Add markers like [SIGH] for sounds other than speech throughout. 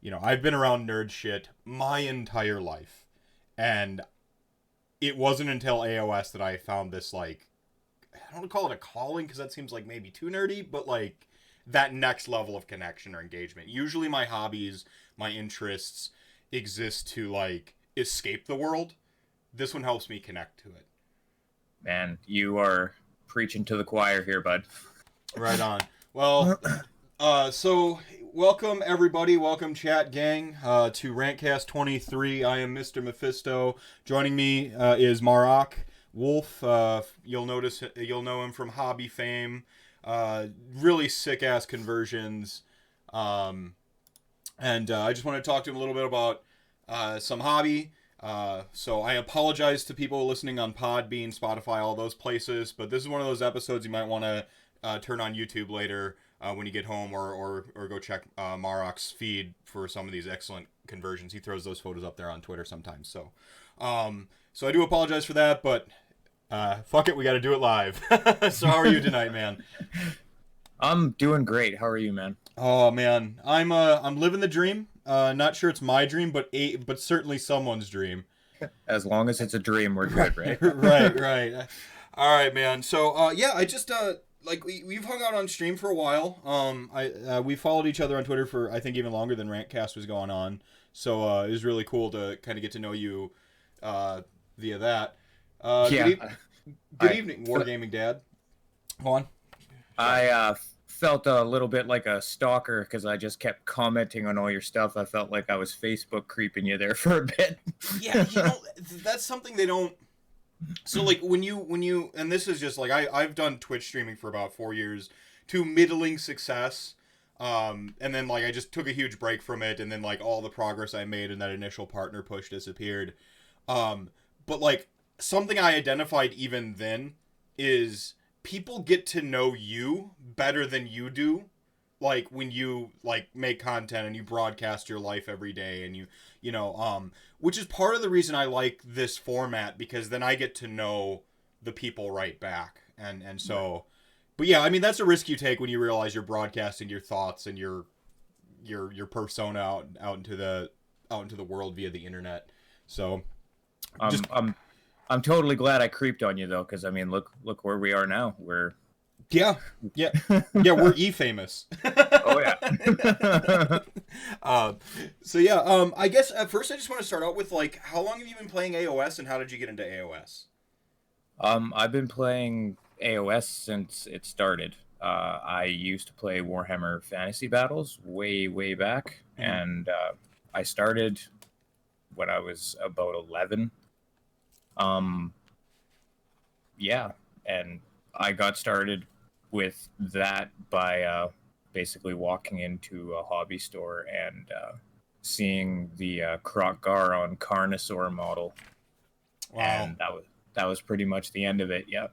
you know, I've been around nerd shit my entire life. And it wasn't until AOS that I found this like I don't call it a calling because that seems like maybe too nerdy, but like that next level of connection or engagement. Usually my hobbies, my interests exist to like escape the world. This one helps me connect to it. Man, you are preaching to the choir here, bud. Right on. Well, [CLEARS THROAT] uh, so welcome everybody, welcome chat gang uh, to Rantcast 23. I am Mr. Mephisto. Joining me uh, is Marak Wolf. Uh, you'll notice you'll know him from Hobby fame. Uh, really sick ass conversions. Um, and uh, I just want to talk to him a little bit about uh, some hobby. So I apologize to people listening on Podbean, Spotify, all those places. But this is one of those episodes you might want to turn on YouTube later uh, when you get home, or or, or go check uh, Marok's feed for some of these excellent conversions. He throws those photos up there on Twitter sometimes. So, um, so I do apologize for that, but uh, fuck it, we got to do it live. [LAUGHS] so how are you tonight, man? [LAUGHS] I'm doing great. How are you, man? Oh man, I'm uh I'm living the dream. Uh, not sure it's my dream, but a but certainly someone's dream. [LAUGHS] As long as it's a dream, we're good, right? right, right. All right, man. So uh, yeah, I just uh like we we've hung out on stream for a while. Um, I uh, we followed each other on Twitter for I think even longer than Rantcast was going on. So uh, it was really cool to kind of get to know you uh, via that. Uh, Yeah. Good, e- good I- evening, Wargaming Dad. Go on. I uh, felt a little bit like a stalker because I just kept commenting on all your stuff. I felt like I was Facebook creeping you there [LAUGHS] for a bit. yeah you [LAUGHS] know that's something they don't so like when you when you and this is just like I, i've done twitch streaming for about four years to middling success um and then like i just took a huge break from it and then like all the progress i made in that initial partner push disappeared. Um but like something i identified even then is people get to know you better than you do like when you like make content and you broadcast your life every day and you you know um which is part of the reason I like this format because then I get to know the people right back. And and so but yeah I mean that's a risk you take when you realize you're broadcasting your thoughts and your your your persona out out into the out into the world via the internet. So Um, Just- I'm, I'm totally glad I creeped on you though, because I mean, look, look where we are now. We're yeah yeah yeah we're e famous oh yeah. [LAUGHS] um, so yeah, um, I guess at first I just want to start out with like, how long have you been playing AOS, and how did you get into AOS? Um, I've been playing AOS since it started. Uh, I used to play Warhammer Fantasy Battles way, way back, Mhm. and uh, I started when I was about eleven. Um, yeah, and I got started with that by uh, basically walking into a hobby store and uh, seeing the uh, Kroq-Gar on Carnosaur model, and that was that was pretty much the end of it. Yep.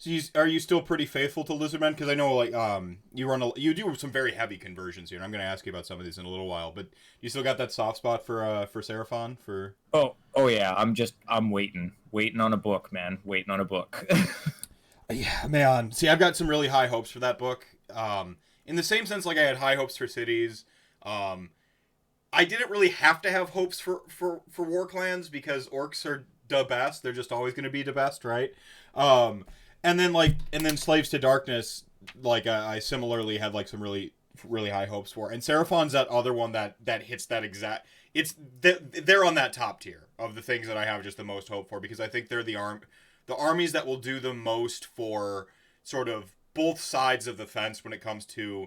So you, are you still pretty faithful to Lizardmen? Because I know like um you run a, you do some very heavy conversions here, and I'm going to ask you about some of these in a little while. But you still got that soft spot for uh for Seraphon for Oh, oh yeah. I'm just I'm waiting, waiting on a book, man. Waiting on a book. [LAUGHS] Yeah, man. See, I've got some really high hopes for that book. Um, in the same sense, like I had high hopes for cities. Um, I didn't really have to have hopes for for for war clans because orcs are the best. They're just always going to be the best, right? Um, and then like and then slaves to darkness. Like I, I similarly had like some really really high hopes for. And Seraphon's that other one that that hits that exact. It's th- they're on that top tier of the things that I have just the most hope for because I think they're the arm the armies that will do the most for sort of both sides of the fence when it comes to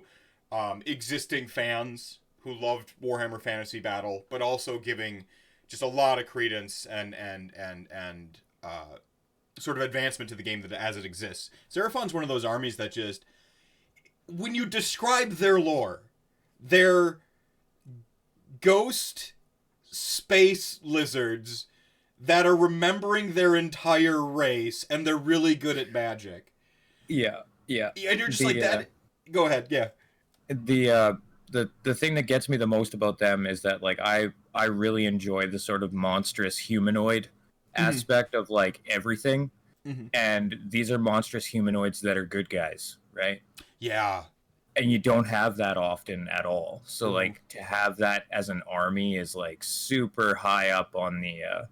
um, existing fans who loved Warhammer Fantasy Battle, but also giving just a lot of credence and and and and uh, sort of advancement to the game that as it exists. Seraphon's one of those armies that just when you describe their lore, they're ghost space lizards that are remembering their entire race and they're really good at magic. yeah, yeah. And you're just The, like uh, that. Go ahead, yeah. The uh, the the thing that gets me the most about them is that like I I really enjoy the sort of monstrous humanoid Mhm. aspect of like everything, Mhm. and these are monstrous humanoids that are good guys, right? Yeah. and you don't have that often at all. So Mhm. like to have that as an army is like super high up on the uh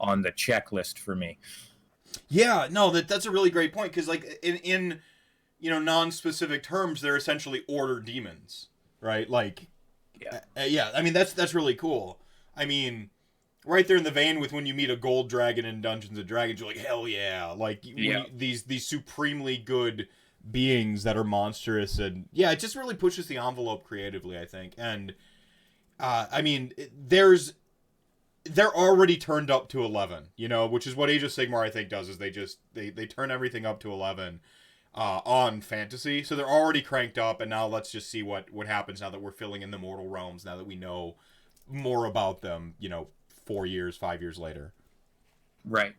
on the checklist for me. Yeah, no, that that's a really great point because like in in you know non-specific terms, they're essentially order demons, right? Like, Yeah. uh, yeah. I mean that's that's really cool. I mean, right there in the vein with when you meet a gold dragon in Dungeons and Dragons, you're like, hell yeah! Like Yeah. you- these these supremely good beings that are monstrous and yeah, it just really pushes the envelope creatively, I think. And uh, I mean, there's they're already turned up to 11 you know which is what age of sigmar i think does is they just they they turn everything up to 11 uh, on fantasy so they're already cranked up and now let's just see what what happens now that we're filling in the mortal realms now that we know more about them you know four years five years later Right.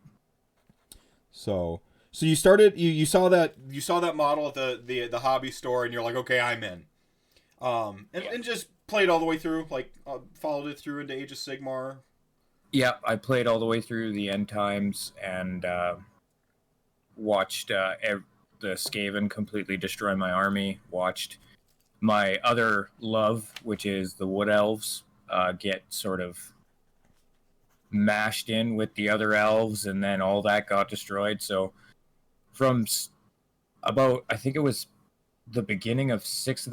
so so you started you, you saw that you saw that model at the, the the hobby store and you're like okay i'm in um and, Yeah. and just played all the way through like uh, followed it through into age of sigmar Yeah, I played all the way through the end times and uh, watched uh, ev- the Skaven completely destroy my army. Watched my other love, which is the Wood Elves, uh, get sort of mashed in with the other elves, and then all that got destroyed. So from about, I think it was the beginning of sixth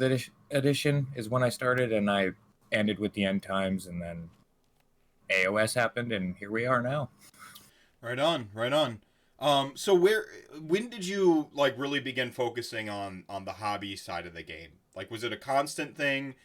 edition is when I started, and I ended with the end times, and then AOS happened, and here we are now. Right on, right on. Um, so where, when did you like really begin focusing on on the hobby side of the game? Like, was it a constant thing,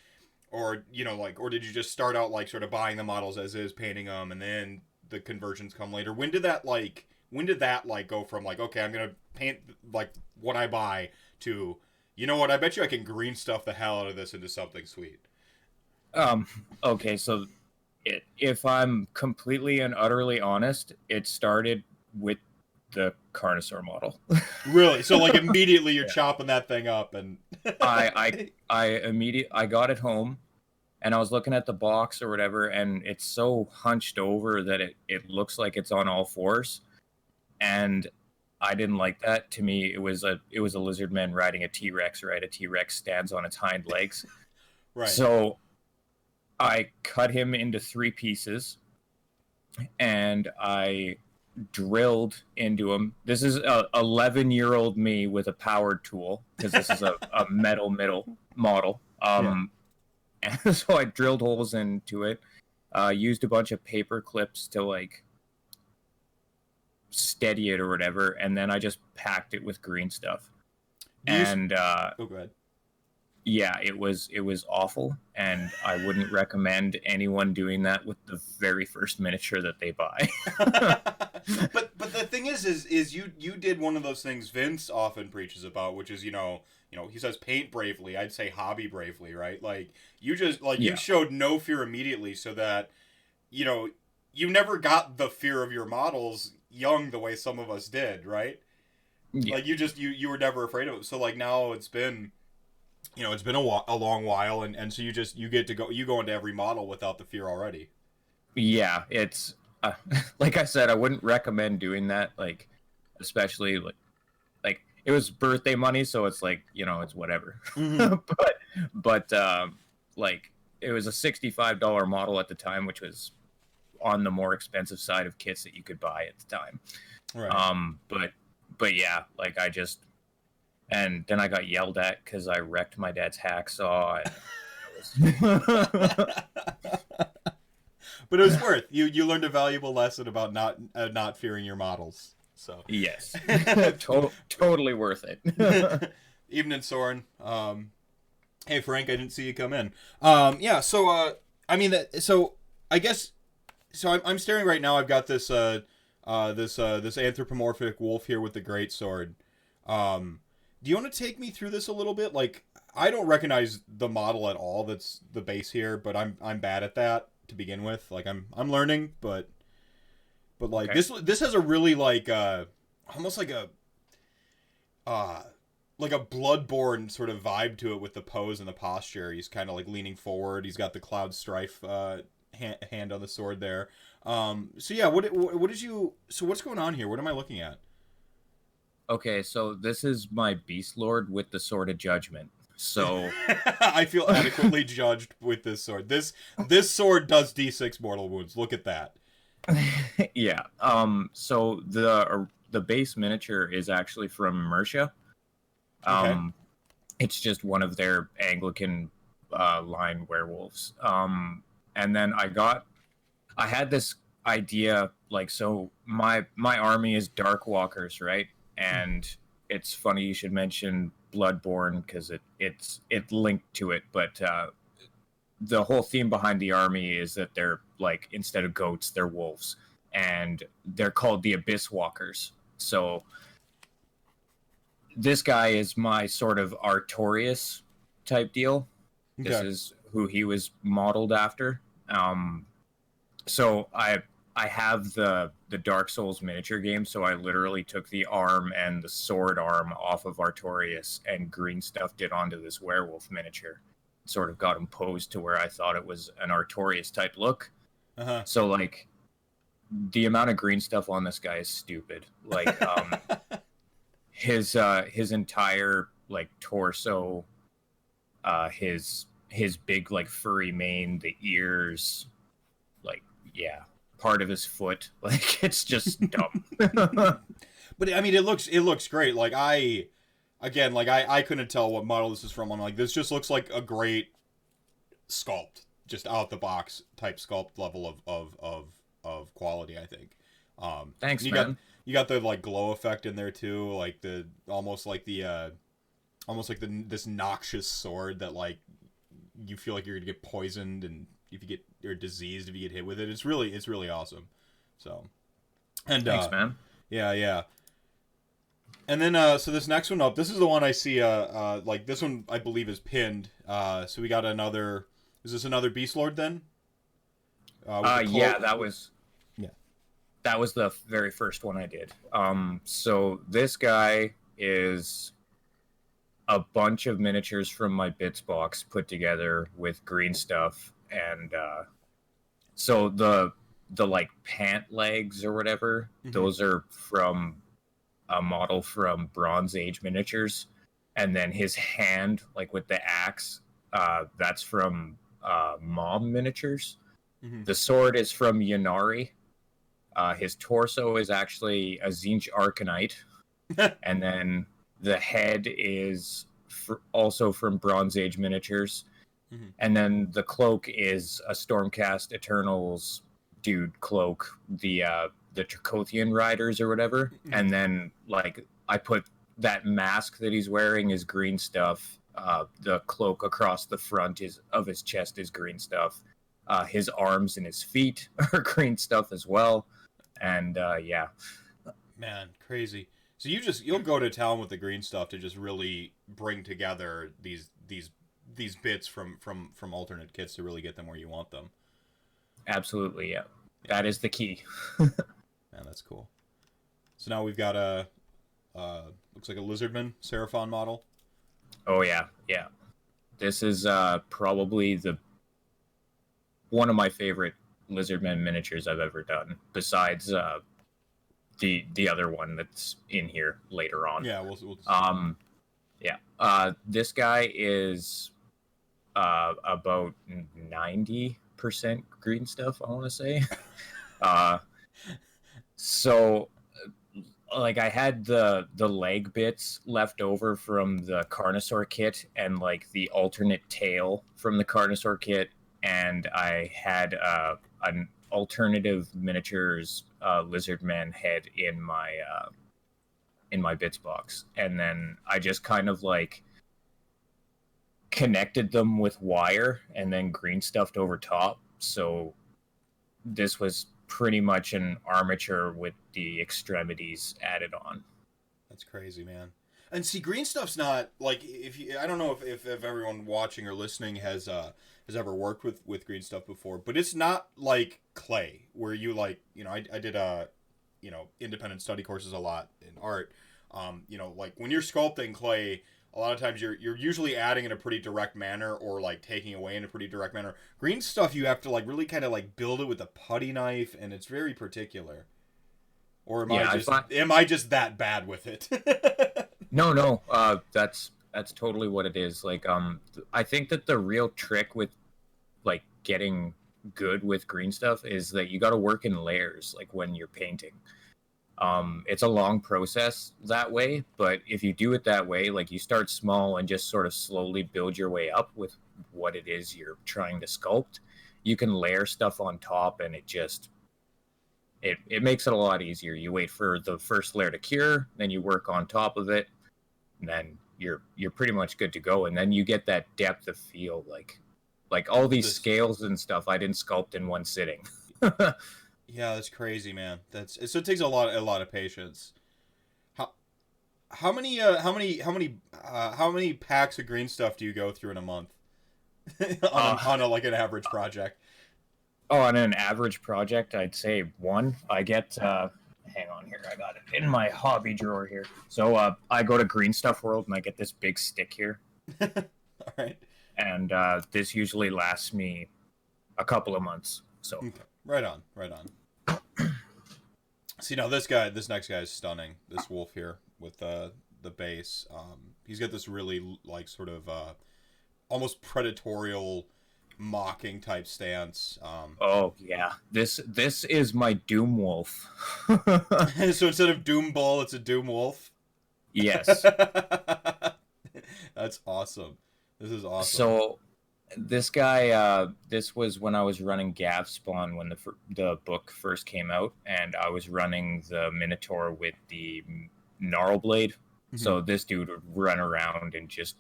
or you know, like, or did you just start out like sort of buying the models as is, painting them, and then the conversions come later? When did that like, when did that like go from like, okay, I'm gonna paint like what I buy to, you know what, I bet you I can green stuff the hell out of this into something sweet. Um, okay, so it, if I'm completely and utterly honest, it started with the Carnosaur model. [LAUGHS] Really? So like [LAUGHS] immediately you're chopping that thing up and. I I [LAUGHS] I immediate I got it home and I was looking at the box or whatever and it's so hunched over that it it looks like it's on all fours and I didn't like that. To me it was a it was a lizard man riding a T-Rex, right? A T-Rex stands on its hind legs. right. So I cut him into three pieces and I drilled into him. This is a 11 year old me with a powered tool because this is a, a [LAUGHS] metal middle model. Um, And [LAUGHS] so I drilled holes into it, uh, used a bunch of paper clips to like steady it or whatever, and then I just packed it with green stuff. You s- And uh, oh, go ahead. Yeah it was it was awful and i wouldn't recommend anyone doing that with the very first miniature that they buy [LAUGHS] [LAUGHS] but but the thing is is is you you did one of those things Vince often preaches about, which is you know you know he says paint bravely. I'd say hobby bravely, right? Like you just like Yeah. you showed no fear immediately, so that you know you never got the fear of your models young the way some of us did, right? Yeah. Like you just you you were never afraid of it. So like now it's been you know it's been a, a long while and and so you just you get to go you go into every model without the fear already. yeah it's uh, [LAUGHS] like i said i wouldn't recommend doing that like especially like like it was birthday money so it's like you know it's whatever [LAUGHS] but but um like it was a $65 model at the time which was on the more expensive side of kits that you could buy at the time Right. Um, but but yeah, like I just and then I got yelled at because I wrecked my dad's hacksaw. [LAUGHS] [LAUGHS] But it was worth you. You learned a valuable lesson about not uh, not fearing your models. So yes, [LAUGHS] to- totally worth it. evening, Soren. Um, hey Frank, I didn't see you come in. Um, yeah. So uh, I mean that. So I guess. So I'm, I'm staring right now. I've got this uh, uh, this uh, this anthropomorphic wolf here with the great sword. Um, do you want to take me through this a little bit? Like, I don't recognize the model at all. That's the base here, but I'm I'm bad at that to begin with. Like, I'm I'm learning, but but like Okay. this this has a really like uh almost like a uh like a bloodborne sort of vibe to it with the pose and the posture. He's kind of like leaning forward. He's got the cloud strife uh hand, hand on the sword there. Um so yeah, what what, what did you so what's going on here? What am I looking at? Okay, so this is my beast lord with the sword of judgment. So [LAUGHS] I feel adequately [LAUGHS] judged with this sword. This this sword does D6 mortal wounds. Look at that. [LAUGHS] yeah. Um. So the uh, the base miniature is actually from Mercia. Um, Okay. it's just one of their Anglican uh, line werewolves. Um, and then I got, I had this idea like so my my army is dark walkers right and it's funny you should mention bloodborne because it it's it linked to it but uh the whole theme behind the army is that they're like instead of goats they're wolves. And they're called the abyss walkers. So this guy is my sort of artorias type deal. This is who he was modeled after. Um so i i have the the dark souls miniature game so i literally took the arm and the sword arm off of artorias and green stuffed it onto this werewolf miniature. Sort of got him posed to where i thought it was an artorias type look. Uh-huh. so like the amount of green stuff on this guy is stupid. Like [LAUGHS] um his uh his entire like torso uh his his big like furry mane the ears like yeah part of his foot [LAUGHS] like it's just dumb [LAUGHS] But I mean, it looks it looks great. Like I, again, like I I couldn't tell what model this is from. I'm like, this just looks like a great sculpt, just out the box type sculpt level of of of of quality. I think. Um, thanks you man got you got the like glow effect in there too, like the almost like the uh, almost like the this noxious sword that like you feel like you're gonna get poisoned and if you get or diseased if you get hit with it. It's really it's really awesome. So. And thanks uh, man yeah, yeah. And then uh so this next one up, this is the one I see uh uh like this one I believe is pinned. Uh so we got another is this another Beast Lord then? with Uh, the yeah, that was. Yeah. That was the very first one I did. Um, so this guy is a bunch of miniatures from my bits box put together with green stuff, and uh, so the the like pant legs or whatever, Mhm. those are from a model from Bronze Age miniatures, and then his hand, like with the axe, uh, that's from uh, Mom miniatures. Mhm. The sword is from Yanari. Uh, his torso is actually a Tzeentch Arcanite. [LAUGHS] and then the head is fr- also from Bronze Age miniatures. Mhm. And then the cloak is a Stormcast Eternals dude cloak, the uh, the Dracothian riders or whatever. Mhm. And then like I put that mask that he's wearing is green stuff. Uh, the cloak across the front is of his chest is green stuff. Uh, his arms and his feet [LAUGHS] are green stuff as well. And uh, yeah, Man, crazy. So you just you'll go to town with the green stuff to just really bring together these these these bits from from from alternate kits to really get them where you want them. absolutely, yeah. That is the key. [LAUGHS] Man, that's cool. So now we've got a uh looks like a lizardman Seraphon model. Oh yeah, yeah. This is uh, probably the one of my favorite Lizardman miniatures I've ever done. Besides uh, the the other one that's in here later on. Yeah, we'll, we'll Um, yeah. Uh, this guy is uh, about ninety percent green stuff. I want to say. [LAUGHS] uh, so, like, I had the the leg bits left over from the Carnosaur kit, and like the alternate tail from the Carnosaur kit, and I had uh, an alternative miniatures uh, Lizardman head in my. Uh, in my bits box and then i just kind of like connected them with wire and then green stuffed over top so this was pretty much an armature with the extremities added on That's crazy, man. And see, green stuff's not like if you, I don't know if, if, if everyone watching or listening has uh has ever worked with with green stuff before, but it's not like clay where you like you know I, I did uh you know independent study courses a lot in art. Um, you know, like when you're sculpting clay, a lot of times you're you're usually adding in a pretty direct manner or like taking away in a pretty direct manner. Green stuff you have to like really kind of like build it with a putty knife, and it's very particular. Or am Yeah, I I just find- am I just that bad with it? [LAUGHS] no no uh that's That's totally what it is. Like, um, I think that the real trick with like getting good with green stuff is that you got to work in layers. Like when you're painting, um, it's a long process that way. But if you do it that way, like you start small and just sort of slowly build your way up with what it is you're trying to sculpt, you can layer stuff on top, and it just it, it makes it a lot easier. You wait for the first layer to cure, then you work on top of it, and then you're you're pretty much good to go. And then you get that depth of feel, like like all these scales and stuff. I didn't sculpt in one sitting. [LAUGHS] Yeah, that's crazy, man. That's so it takes a lot a lot of patience. How how many uh how many how many uh, how many packs of green stuff do you go through in a month? [LAUGHS] on, Uh. on a like an average project. oh, on an average project, I'd say one. I get. Uh, hang on here, I got it in my hobby drawer here. So uh, I go to Green Stuff World and I get this big stick here, [LAUGHS] All right. and uh, this usually lasts me a couple of months. So Right on, right on. See now this guy, this next guy is stunning. This wolf here with uh, the base. Um, he's got this really like sort of uh, almost predatorial, mocking type stance. Um, Oh yeah, this this is my Doom Wolf. [LAUGHS] [LAUGHS] so instead of Doom Bull, it's a Doom Wolf. yes. [LAUGHS] That's awesome. This is awesome. So this guy, uh, this was when I was running Gavespawn when the the book first came out, and I was running the Minotaur with the Gnarl Blade. Mm-hmm. So this dude would run around and just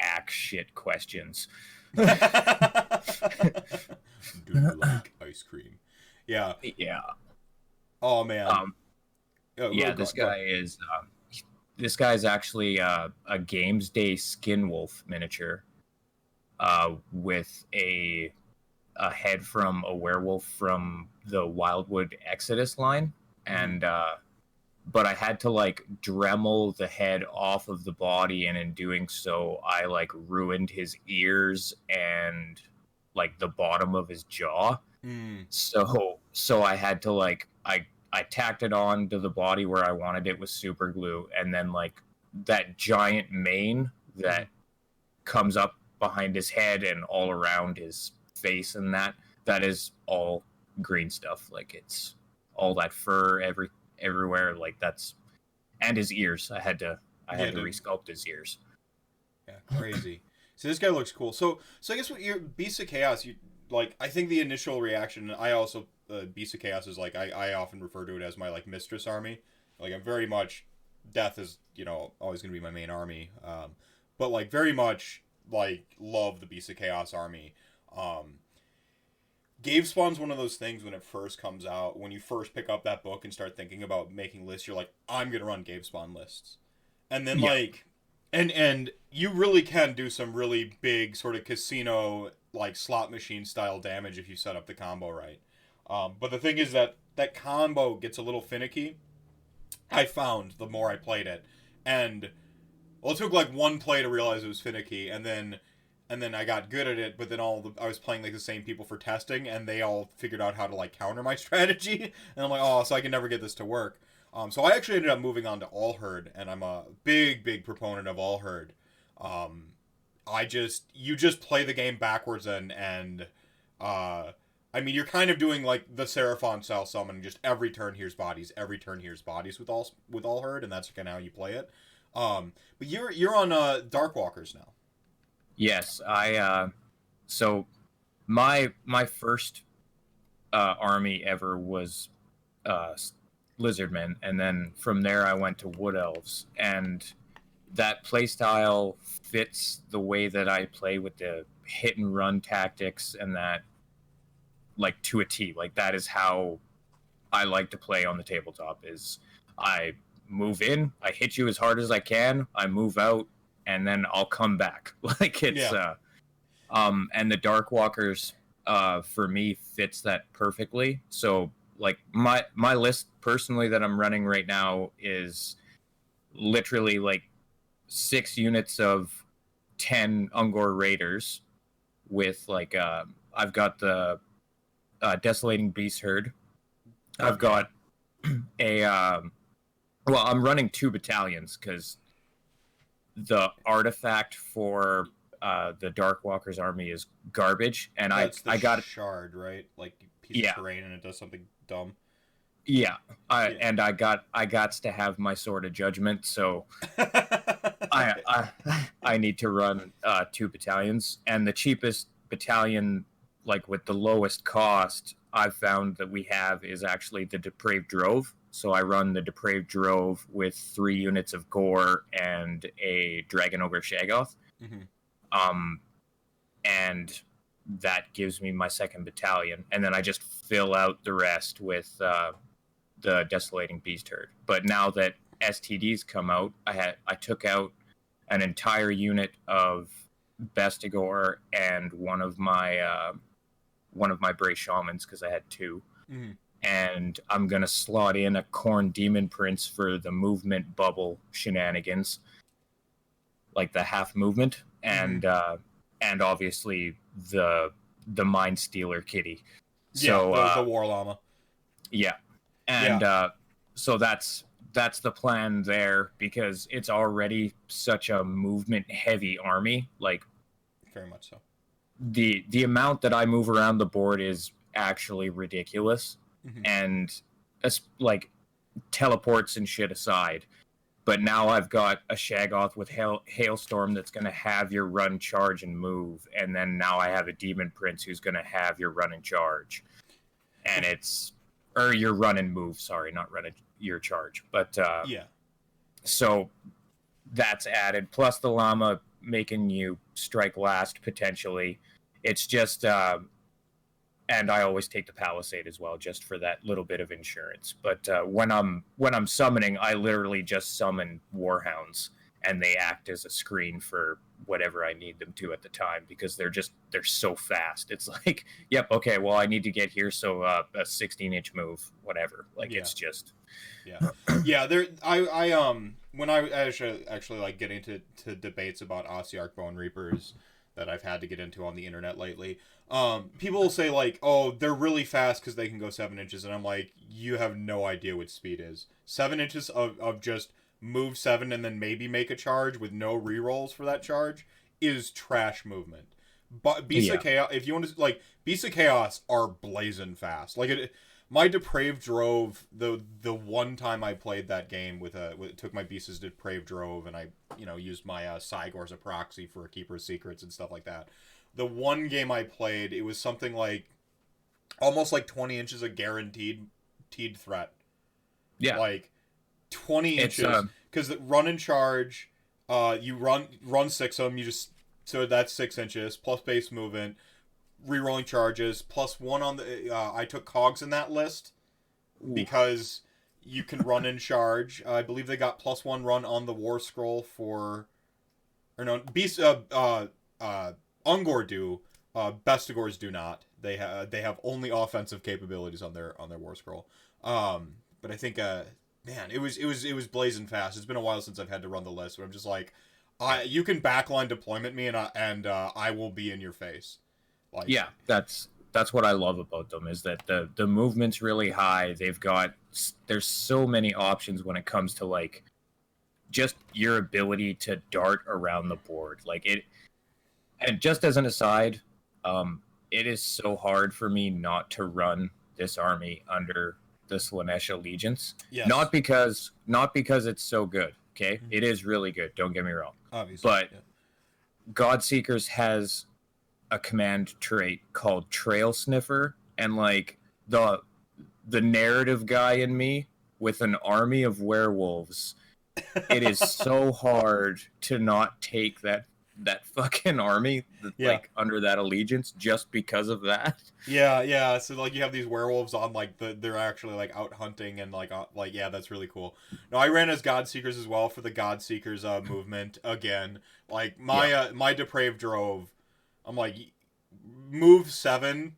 ask shit questions. [LAUGHS] Do you like ice cream? Yeah. Yeah. Oh man. Um, Oh, yeah, this guy is um, this guy's actually uh, a Games Day Skin Wolf miniature uh, with a a head from a werewolf from the Wildwood Exodus line, and uh, but I had to like Dremel the head off of the body, and in doing so, I like ruined his ears and like the bottom of his jaw. Mm, so so i had to like i i tacked it on to the body where i wanted it with super glue and then like that giant mane that comes up behind his head and all around his face and that that is all green stuff like it's all that fur every everywhere like that's and his ears i had to i had Yeah, to dude. resculpt his ears yeah, crazy. so this guy looks cool. So, so I guess what your Beast of Chaos, you like. I think the initial reaction. I also uh, Beast of Chaos is like I, I often refer to it as my like mistress army. Like I'm very much death is you know always gonna be my main army. Um, but like very much like love the Beast of Chaos army. Um, Gavespawn's one of those things when it first comes out. When you first pick up that book and start thinking about making lists, you're like, I'm gonna run Gavespawn lists, and then Yeah. like, and and you really can do some really big sort of casino like slot machine style damage if you set up the combo right. Um, but the thing is that that combo gets a little finicky. I found the more I played it, and well, it took like one play to realize it was finicky, and then and then I got good at it. But then all the, I was playing like the same people for testing, and they all figured out how to like counter my [LAUGHS] strategy, and I'm like, oh, so I can never get this to work. Um, so I actually ended up moving on to All Herd, and I'm a big, big proponent of All Herd. Um, I just you just play the game backwards and and uh, I mean you're kind of doing like the Seraphon style summon. Just every turn here's bodies, every turn here's bodies with all with All Herd, and that's kind of how you play it. Um, but you're you're on uh, Darkwalkers now. Yes, I. Uh, so my my first uh, army ever was uh, Lizardmen, and then from there I went to Wood Elves, and that playstyle fits the way that I play with the hit and run tactics, and that like to a T. Like that is how I like to play on the tabletop. Is I move in, I hit you as hard as I can, I move out, and then I'll come back. [LAUGHS] Like it's Yeah. uh um and the Dark Walkers uh for me fits that perfectly. So like my my list personally that I'm running right now is literally like six units of 10 Ungor Raiders with like uh I've got the uh, Desolating Beast Herd. I've got [CLEARS THROAT] a um well, I'm running two battalions because the artifact for uh, the Dark Walker's army is garbage, and That's I I got a shard, right? Like piece Yeah. of terrain and it does something dumb. yeah, I, Yeah. and I got I got to have my sword of judgment, so [LAUGHS] I, I I need to run uh, two battalions, and the cheapest battalion, like with the lowest cost, I've found that we have is actually the Depraved Drove. So I run the Depraved Drove with three units of Gor and a Dragon Ogre Shagoth, Mhm. um, and that gives me my second battalion, and then I just fill out the rest with uh, the Desolating Beast Herd. But now that STDs come out, I had I took out an entire unit of Bestigor and one of my uh, one of my Bray Shamans because I had two, Mhm. And I'm gonna slot in a Khorne Demon Prince for the movement bubble shenanigans, like the half movement, and uh, and obviously the the Mind Stealer kitty. So yeah, the, uh, the war llama. yeah. And uh so that's that's the plan there because it's already such a movement heavy army. Like Very much so. the the amount that I move around the board is actually ridiculous. Mhm. And like teleports and shit aside. But now I've got a Shagoth with hail, Hailstorm that's going to have your run, charge, and move. And then now I have a Demon Prince who's going to have your run and charge. And it's, or your run and move, sorry, not run and your charge. But uh, Yeah. so that's added, plus the llama making you strike last potentially. It's just, uh, and I always take the palisade as well, just for that little bit of insurance. But uh, when I'm when I'm summoning, I literally just summon warhounds, and they act as a screen for whatever I need them to at the time because they're just they're so fast. It's [LAUGHS] like, yep, okay, well I need to get here, so uh, a 16 inch move, whatever. Like Yeah. it's just yeah [CLEARS THROAT] yeah. there i i um when i actually actually like getting to to debates about Ossiarch bone reapers that i've had to get into on the internet lately. Um people will say like oh they're really fast because they can go seven inches and i'm like you have no idea what speed is. Seven inches of, of just move seven and then maybe make a charge with no rerolls for that charge is trash movement. But beasts Yeah. of chaos if you want to like beasts of chaos are blazing fast. Like it my depraved drove the the one time I played that game with a with, took my beasts as depraved drove and I you know used my uh, Cygor as a proxy for a keeper's secrets and stuff like that. The one game I played, it was something like almost like twenty inches of guaranteed teed threat. yeah. Like twenty It's, inches um, because run and charge. Uh, you run run six of them. You just so that's six inches plus base movement, rerolling charges plus one on the. Uh, I took cogs in that list because you can run and charge. I believe they got plus one run on the war scroll for, or no, beast. Uh, uh, uh, Ungor do. Uh, Bestigors do not. They have they have only offensive capabilities on their on their war scroll. Um, but I think uh, man, it was it was it was blazing fast. It's been a while since I've had to run the list, but I'm just like, I you can backline deployment me and I, and uh, I will be in your face. Like yeah that's that's what i love about them is that the the movement's really high. They've got there's so many options when it comes to like just your ability to dart around the board. Like it and just as an aside um it is so hard for me not to run this army under the Slaanesh allegiance. Yes, not because not because it's so good okay? Mhm. it is really good don't get me wrong. Obviously, but- yeah. Godseekers has a command trait called Trail Sniffer, and like the the narrative guy in me with an army of werewolves, it is [LAUGHS] so hard to not take that that fucking army that, Yeah. like under that allegiance just because of that. Yeah, yeah. So like you have these werewolves on like the they're actually like out hunting and like uh, like yeah, that's really cool. No, I ran as God Seekers as well for the God Seekers uh movement again. Like my uh, my depraved drove. I'm like move 7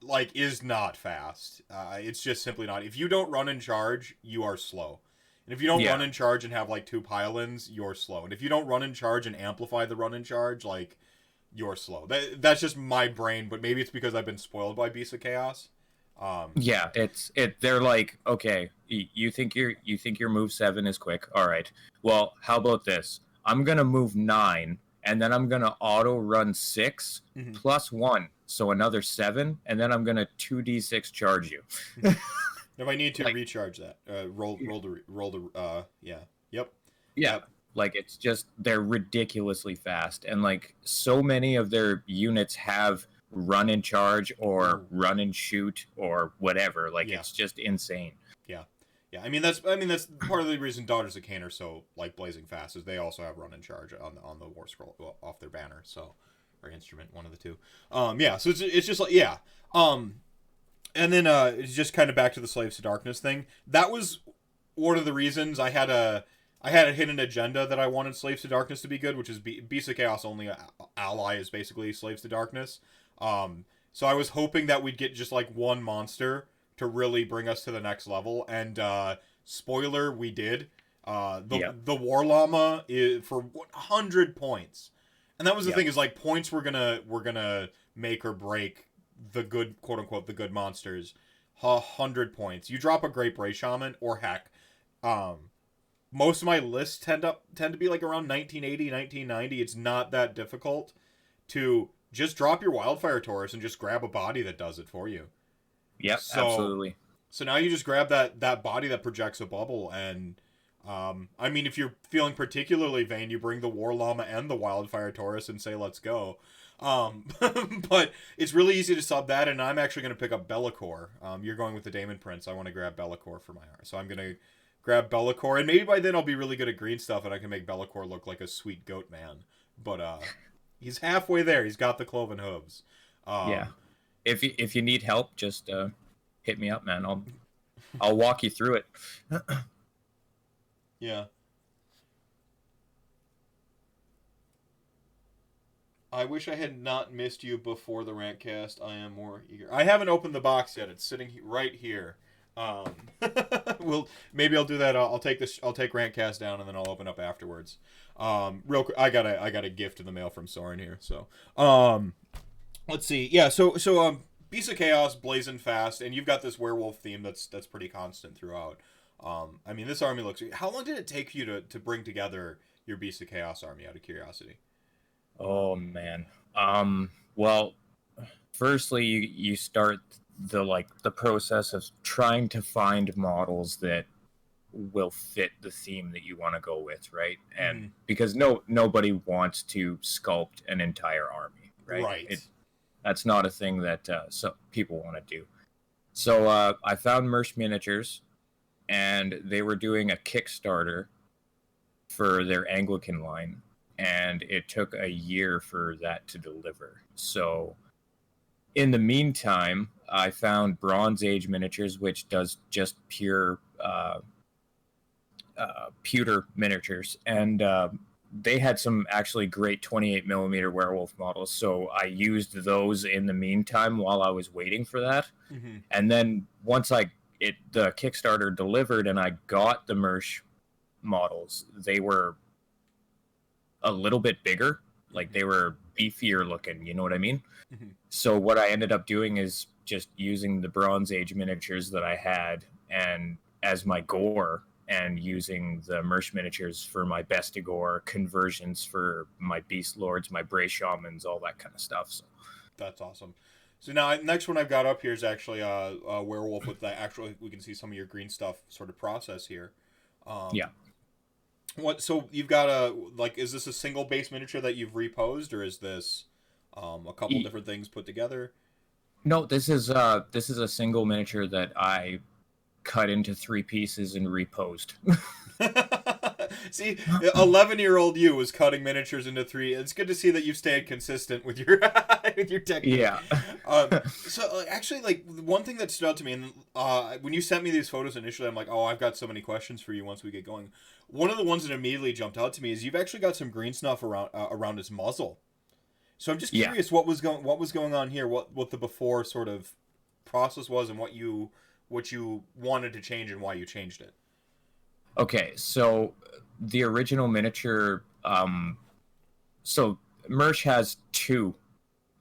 like is not fast. Uh, it's just simply not. If you don't run in charge, you are slow. And if you don't Yeah. run in charge and have like two pylons, you're slow. And if you don't run in charge and amplify the run in charge, like you're slow. That, that's just my brain, but maybe it's because I've been spoiled by Beast of Chaos. Um, Yeah, it's it. They're like, okay, you think your you think your move seven is quick. All right. Well, how about this? I'm gonna move nine, and then I'm gonna auto run 6 Mhm. plus one, so another seven, and then I'm gonna two d six charge you. [LAUGHS] if I need to Like- recharge that, uh, roll roll the roll the uh, yeah, yep. Yeah. Yep. Like it's just they're ridiculously fast, and like so many of their units have run and charge or run and shoot or whatever. Like Yeah. it's just insane. Yeah, I mean that's I mean that's part of the reason Daughters of Khaine are so like blazing fast is they also have run in charge on the on the war scroll well, off their banner, so or instrument, one of the two. Um, yeah, so it's it's just like yeah. Um, and then uh, it's just kind of back to the Slaves to Darkness thing. That was one of the reasons I had a I had a hidden agenda that I wanted Slaves to Darkness to be good, which is Be- Beast of Chaos only a- ally is basically Slaves to Darkness. Um, so I was hoping that we'd get just like one monster to really bring us to the next level. And uh, spoiler, we did. Uh, the the War Llama is for 100 points, and that was the thing is like points were gonna were gonna make or break the good quote unquote the good monsters. A hundred points. You drop a Great Bray Shaman or heck, um, most of my lists tend up tend to be like around 1980 1990 it's not that difficult to just drop your wildfire taurus and just grab a body that does it for you Yep, So- absolutely. so now you just grab that that body that projects a bubble and um i mean if you're feeling particularly vain you bring the war llama and the wildfire taurus and say let's go. Um [LAUGHS] but it's really easy to sub that and i'm actually going to pick up Be'lakor. Um you're going with the daemon prince. I want to grab Be'lakor for my art so i'm going to grab Be'lakor and maybe by then i'll be really good at green stuff and i can make Be'lakor look like a sweet goat man. But uh [LAUGHS] he's halfway there. He's got the cloven hooves. Um, yeah. If you, if you need help, just uh, hit me up, man. I'll I'll walk you through it. Yeah. I wish I had not missed you before the rantcast. I am more eager. I haven't opened the box yet. It's sitting right here. Um, [LAUGHS] we'll maybe I'll do that. I'll, I'll take this. I'll take rantcast down and then I'll open up afterwards. Um, real quick, I got a I got a gift in the mail from Soren here. So, um, let's see. Yeah. So so um, Beast of Chaos blazing fast, and you've got this werewolf theme that's that's pretty constant throughout. Um, I mean, this army looks. How long did it take you to, to bring together your Beast of Chaos army? Out of curiosity. Oh man. Um. Well, firstly, you you start the like the process of trying to find models that will fit the theme that you want to go with, right? And Mhm. because no nobody wants to sculpt an entire army, right? Right. It, that's not a thing that uh, so people want to do. So uh, I found Merch Miniatures, and they were doing a Kickstarter for their Anglican line, and it took a year for that to deliver. So, in the meantime, I found Bronze Age Miniatures, which does just pure uh, uh, pewter miniatures, and uh, they had some actually great 28 millimeter werewolf models. So I used those in the meantime while I was waiting for that. Mm-hmm. And then once I it the Kickstarter delivered and I got the Mersh models, they were a little bit bigger, like they were beefier looking. You know what I mean? Mhm. So what I ended up doing is just using the Bronze Age miniatures that I had and as my Gor and using the Mersh miniatures for my Bestigor conversions for my Beast Lords, my Bray Shamans, all that kind of stuff. So That's awesome. So now next one I've got up here is actually a, a werewolf with the actual. We can see some of your green stuff sort of process here. Um, Yeah. What? So you've got a like? Is this a single base miniature that you've reposed, or is this um, a couple Ye- different things put together? No, this is uh this is a single miniature that I cut into three pieces and reposed. [LAUGHS] [LAUGHS] see, eleven-year-old you was cutting miniatures into three. It's good to see that you've stayed consistent with your [LAUGHS] with your technique. yeah. um, so uh, actually, like one thing that stood out to me, and uh, when you sent me these photos initially, I'm like, oh, I've got so many questions for you once we get going. One of the ones that immediately jumped out to me is you've actually got some green snuff around uh, around his muzzle. So I'm just Yeah. curious what was going what was going on here, what what the before sort of process was, and what you what you wanted to change and why you changed it. Okay, so the original miniature um so Mersh has two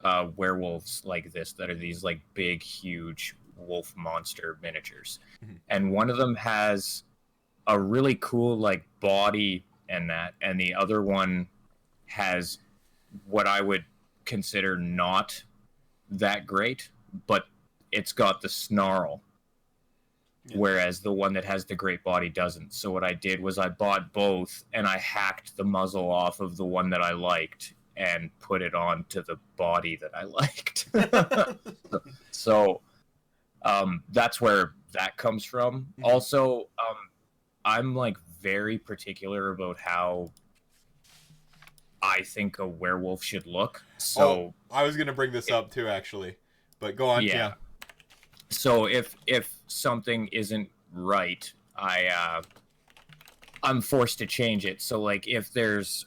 uh werewolves like this that are these like big huge wolf monster miniatures, Mhm. and one of them has a really cool like body and that, and the other one has what I would consider not that great, but it's got the snarl. Yeah. Whereas the one that has the great body doesn't. So what I did was I bought both and I hacked the muzzle off of the one that I liked and put it on to the body that I [LAUGHS] liked. [LAUGHS] so um, that's where that comes from. Mhm. Also, um, I'm like very particular about how I think a werewolf should look. So Oh, I was gonna bring this up too, actually, but go on. Yeah. Yeah. So if if something isn't right, I uh, I'm forced to change it. So like if there's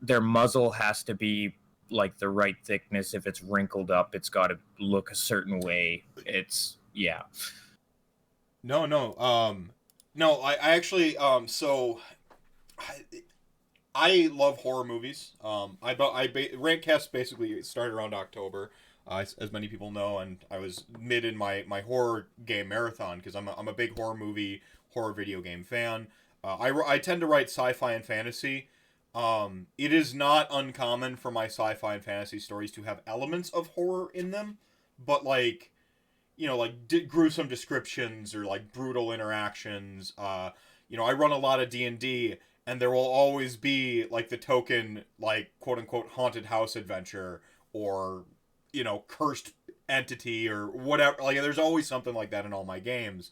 their muzzle has to be like the right thickness. If it's wrinkled up, it's got to look a certain way. It's yeah. No, no. Um, no. I, I actually. Um, so. I, I love horror movies. Um, I I Rantcast basically started around October, uh, as, many people know, and I was mid in my, my horror game marathon because I'm a, I'm a big horror movie, horror video game fan. Uh, I, I tend to write sci-fi and fantasy. Um, it is not uncommon for my sci-fi and fantasy stories to have elements of horror in them, but like, you know, like d- gruesome descriptions or like brutal interactions. Uh, you know, I run a lot of D and D, and there will always be like the token, like quote unquote haunted house adventure or you know cursed entity or whatever. Like, there's always something like that in all my games.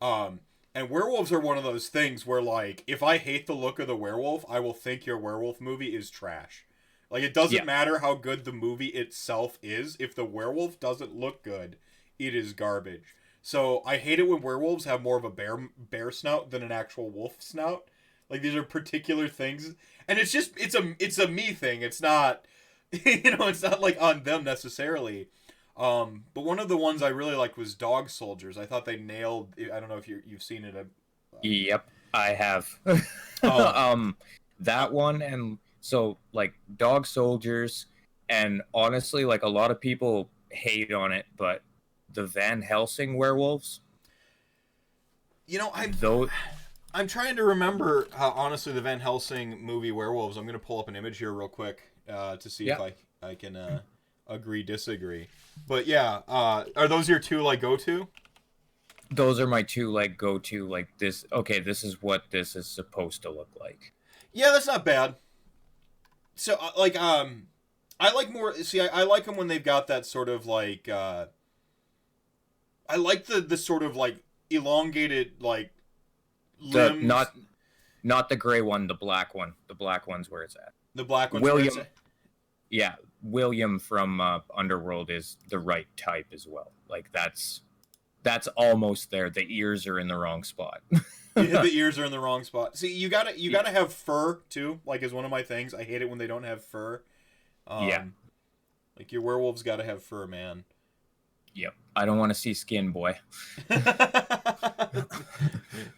Um, and werewolves are one of those things where, like, if I hate the look of the werewolf, I will think your werewolf movie is trash. Like, it doesn't Yeah. matter how good the movie itself is. If the werewolf doesn't look good, it is garbage. So I hate it when werewolves have more of a bear bear snout than an actual wolf snout. Like these are particular things, and it's just it's a it's a me thing. It's not, [LAUGHS] you know, it's not like on them necessarily. Um, but one of the ones I really liked was Dog Soldiers. I thought they nailed. I don't know if you you've seen it. uh, Yep, I have. [LAUGHS] Oh. [LAUGHS] um, that one and so like dog soldiers, and honestly, like a lot of people hate on it, but the Van Helsing werewolves, You know, I'm though, I'm trying to remember how honestly the Van Helsing movie Werewolves. I'm gonna pull up an image here real quick uh, to see if I I can uh, agree disagree. But yeah, uh, are those your two like go to? those are my two like go to like this. Okay, this is what this is supposed to look like. Yeah, that's not bad. So uh, like um, I like more. See, I, I like them when they've got that sort of like. Uh, I like the the sort of like elongated like. The Limbs. not not the gray one, the black one. The black one's where it's at. the black ones. where it's- William. Yeah, William from uh, Underworld is the right type as well. Like that's that's almost there. The ears are in the wrong spot. [LAUGHS] The ears are in the wrong spot. See, you gotta you Yeah. gotta have fur too. Like is one of my things. I hate it when they don't have fur. Um, Yeah. Like your werewolves gotta have fur, man. yep. I don't want to see skin, boy. [LAUGHS]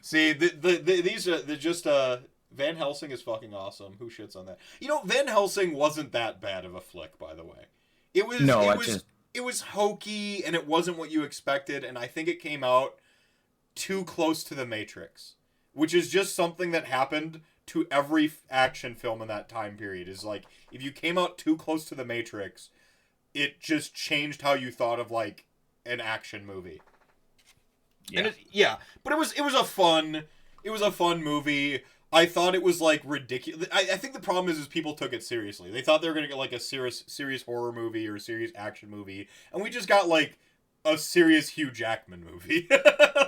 See, the, the, the these are they're just uh Van Helsing is fucking awesome. Who shits on that? You know, Van Helsing wasn't that bad of a flick, by the way. It was No, it I was just it was hokey and it wasn't what you expected, and I think it came out too close to the Matrix, which is just something that happened to every action film in that time period. Is like if you came out too close to the Matrix, it just changed how you thought of like an action movie. yeah. And it, yeah, but it was it was a fun it was a fun movie. I thought it was like ridiculous. I, I think the problem is is people took it seriously. They thought they were gonna get like a serious serious horror movie or a serious action movie, and we just got like a serious Hugh Jackman movie. [LAUGHS]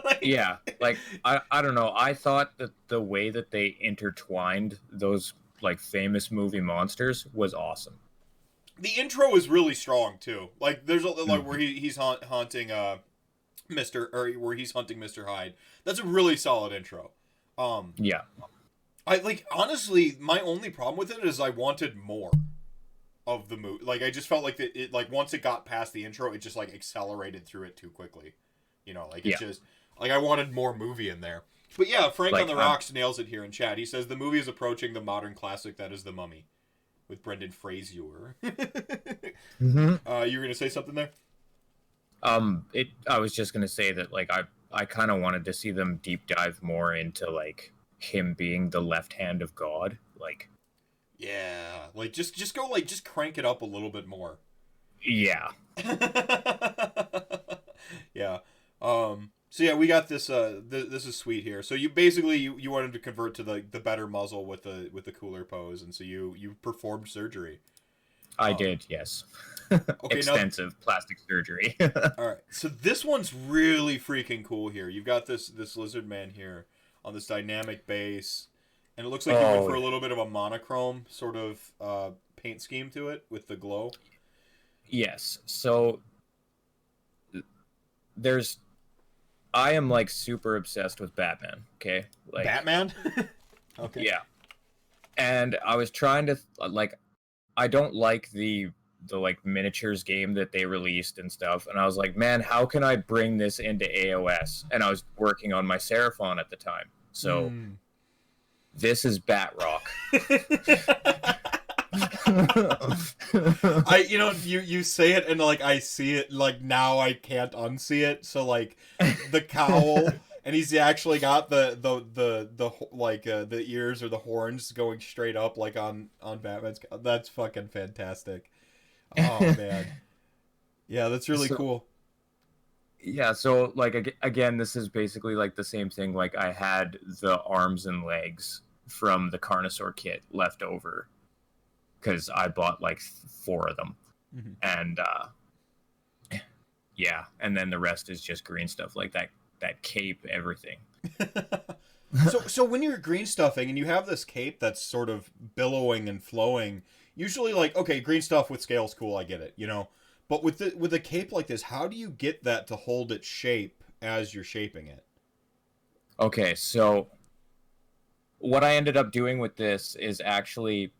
Like, yeah. Like I I don't know. I thought that the way that they intertwined those like famous movie monsters was awesome. the intro is really strong too. Like there's a like where he, he's haunt, haunting uh Mister or where he's hunting Mister Hyde. That's a really solid intro. Um, Yeah. I like honestly, my only problem with it is I wanted more of the movie. Like I just felt like that it like once it got past the intro, it just like accelerated through it too quickly. You know, like it Yeah. just like I wanted more movie in there. But yeah, Frank Like, on the um, Rocks nails it here in chat. He says the movie is approaching the modern classic that is The Mummy, with Brendan Fraser. [LAUGHS] Mm-hmm. uh, you were gonna say something there? Um, it. I was just gonna say that like I I kind of wanted to see them deep dive more into like him being the left hand of God. Like, Yeah, like just just go like just crank it up a little bit more. yeah, [LAUGHS] yeah. Um. So yeah, we got this. Uh, th- this is sweet here. So you basically you, you wanted to convert to the the better muzzle with the with the cooler pose, and so you you performed surgery. I Oh. did. Yes, Okay, [LAUGHS] now extensive plastic surgery. [LAUGHS] all right. So this one's really freaking cool here. You've got this this lizard man here on this dynamic base, and it looks like you went Oh. for a little bit of a monochrome sort of uh, paint scheme to it with the glow. yes. So there's. I am like super obsessed with Batman. Okay, like Batman. [LAUGHS] okay. Yeah. And I was trying to like I don't like the the like miniatures game that they released and stuff and I was like, "Man, how can I bring this into AOS?" And I was working on my Seraphon at the time. So Mm. this is Batrock. [LAUGHS] I you know you you say it and like I see it like now I can't unsee it so like the cowl [LAUGHS] and he's actually got the the the the like uh, the ears or the horns going straight up like on on Batman's that's fucking fantastic oh [LAUGHS] man yeah that's really So- cool yeah, so like again, this is basically like the same thing like I had the arms and legs from the Carnosaur kit left over cuz I bought like 4 of them. Mhm. and uh yeah and then the rest is just green stuff like that that cape everything [LAUGHS] so so when you're green stuffing and you have this cape that's sort of billowing and flowing, usually like okay, green stuff with scales cool, I get it, you know. But with the with a cape like this, how do you get that to hold its shape as you're shaping it? okay so what i ended up doing with this is actually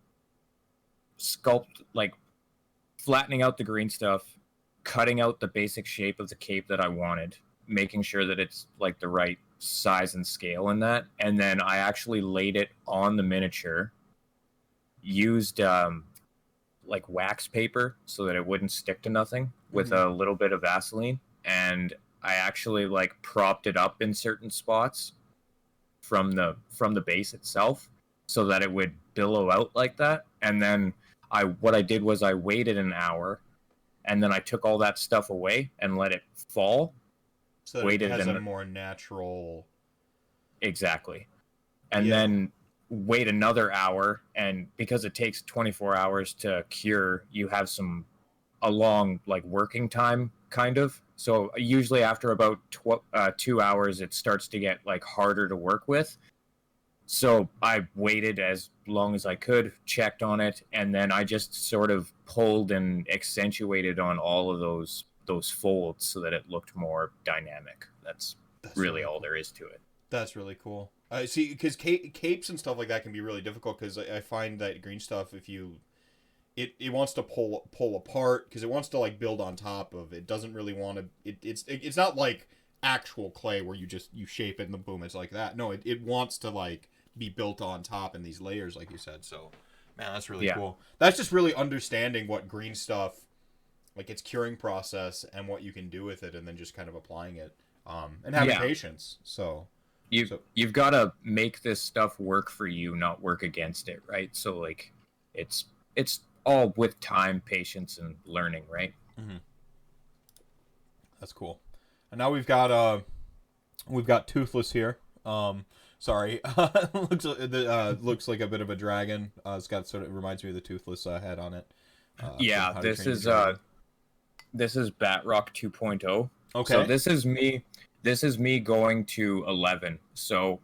sculpt like flattening out the green stuff cutting out the basic shape of the cape that i wanted making sure that it's like the right size and scale in that and then i actually laid it on the miniature used um like wax paper so that it wouldn't stick to nothing with a little bit of vaseline and i actually like propped it up in certain spots from the from the base itself so that it would billow out like that and then i what i did was i waited an hour and then i took all that stuff away and let it fall So Weighted it has a more natural. Exactly. And Yeah. then wait another hour and because it takes 24 hours to cure, you have some a long like working time kind of. So usually after about tw- uh, 2 hours it starts to get like harder to work with. So I waited as long as I could, checked on it, and then I just sort of pulled and accentuated on all of those those folds so that it looked more dynamic. That's That's really all there is to it. That's really cool. Uh, see, because ca- capes and stuff like that can be really difficult because I, I find that green stuff, if you, it, it wants to pull pull apart because it wants to like build on top of. It doesn't really want to. It, it's it, it's not like actual clay where you just you shape it and the boom it's like that. No, it, it wants to like be built on top in these layers, like you said. So, man, that's really Yeah. cool. That's just really understanding what green stuff, like its curing process and what you can do with it, and then just kind of applying it, um, and having Yeah. patience. So. You So- you've got to make this stuff work for you not work against it right so like it's it's all with time patience and learning right That's cool. And now we've got uh we've got Toothless here. Um sorry. [LAUGHS] looks the uh looks like a bit of a dragon. Uh it's got sort of reminds me of the Toothless uh, head on it. Uh, yeah this is uh this is batrock 2.0 Okay. so this is me this is me going to 11 so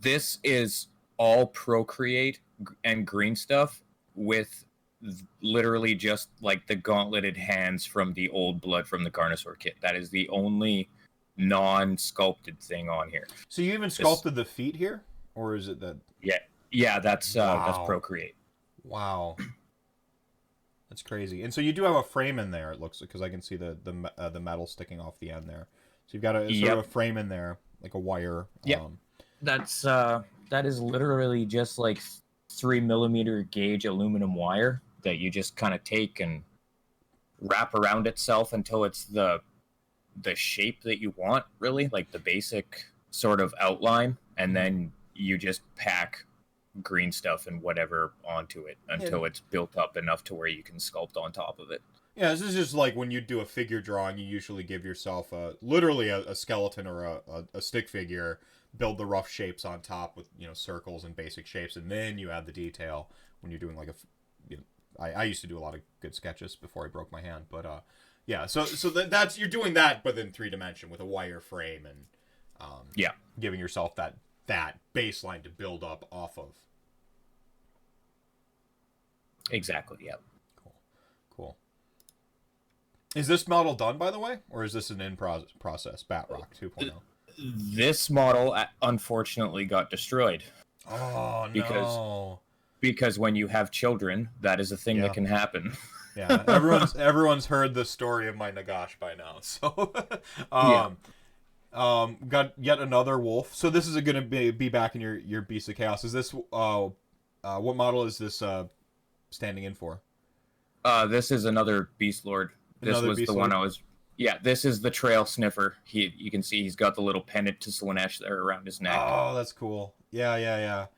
this is all procreate and green stuff with literally just like the gauntleted hands from the old blood from the carnosaur kit that is the only non-sculpted thing on here so you even sculpted the feet here or is it that yeah yeah, that's uh Wow. that's procreate wow. That's crazy. And so you do have a frame in there it looks because I can see the the uh, the metal sticking off the end there. So you've got a sort Yep. of a frame in there like a wire. Yep. Um, that's uh that is literally just like three millimeter gauge aluminum wire that you just kind of take and wrap around itself until it's the the shape that you want, really, like the basic sort of outline, and then you just pack green stuff and whatever onto it until it's built up enough to where you can sculpt on top of it. Yeah, this is just like when you do a figure drawing, you usually give yourself a literally a, a skeleton or a, a, a stick figure, build the rough shapes on top with you know circles and basic shapes, and then you add the detail when you're doing like a. You know, I, I used to do a lot of good sketches before I broke my hand, but uh, yeah. So so that, that's you're doing that, but in three dimension with a wire frame and um, Yeah. giving yourself that that baseline to build up off of. Exactly. Yep. Cool. Cool. Is this model done, by the way, or is this an in pro- process? Batrock 2.0. This model uh, unfortunately got destroyed Oh no! Because- because when you have children, that is a thing Yeah. that can happen. yeah, [LAUGHS] everyone's everyone's heard the story of my Nagash by now. [LAUGHS] So, um, um, got yet another wolf. So this is going to be be back in your your Beast of Chaos. Is this uh, uh, what model is this uh standing in for? Uh, this is another Beast Lord. This Another was the one? I was. Yeah, this is the Trail Sniffer. He, you can see he's got the little pendant to Slaanesh there around his neck. Oh, that's cool. Yeah, yeah, yeah. A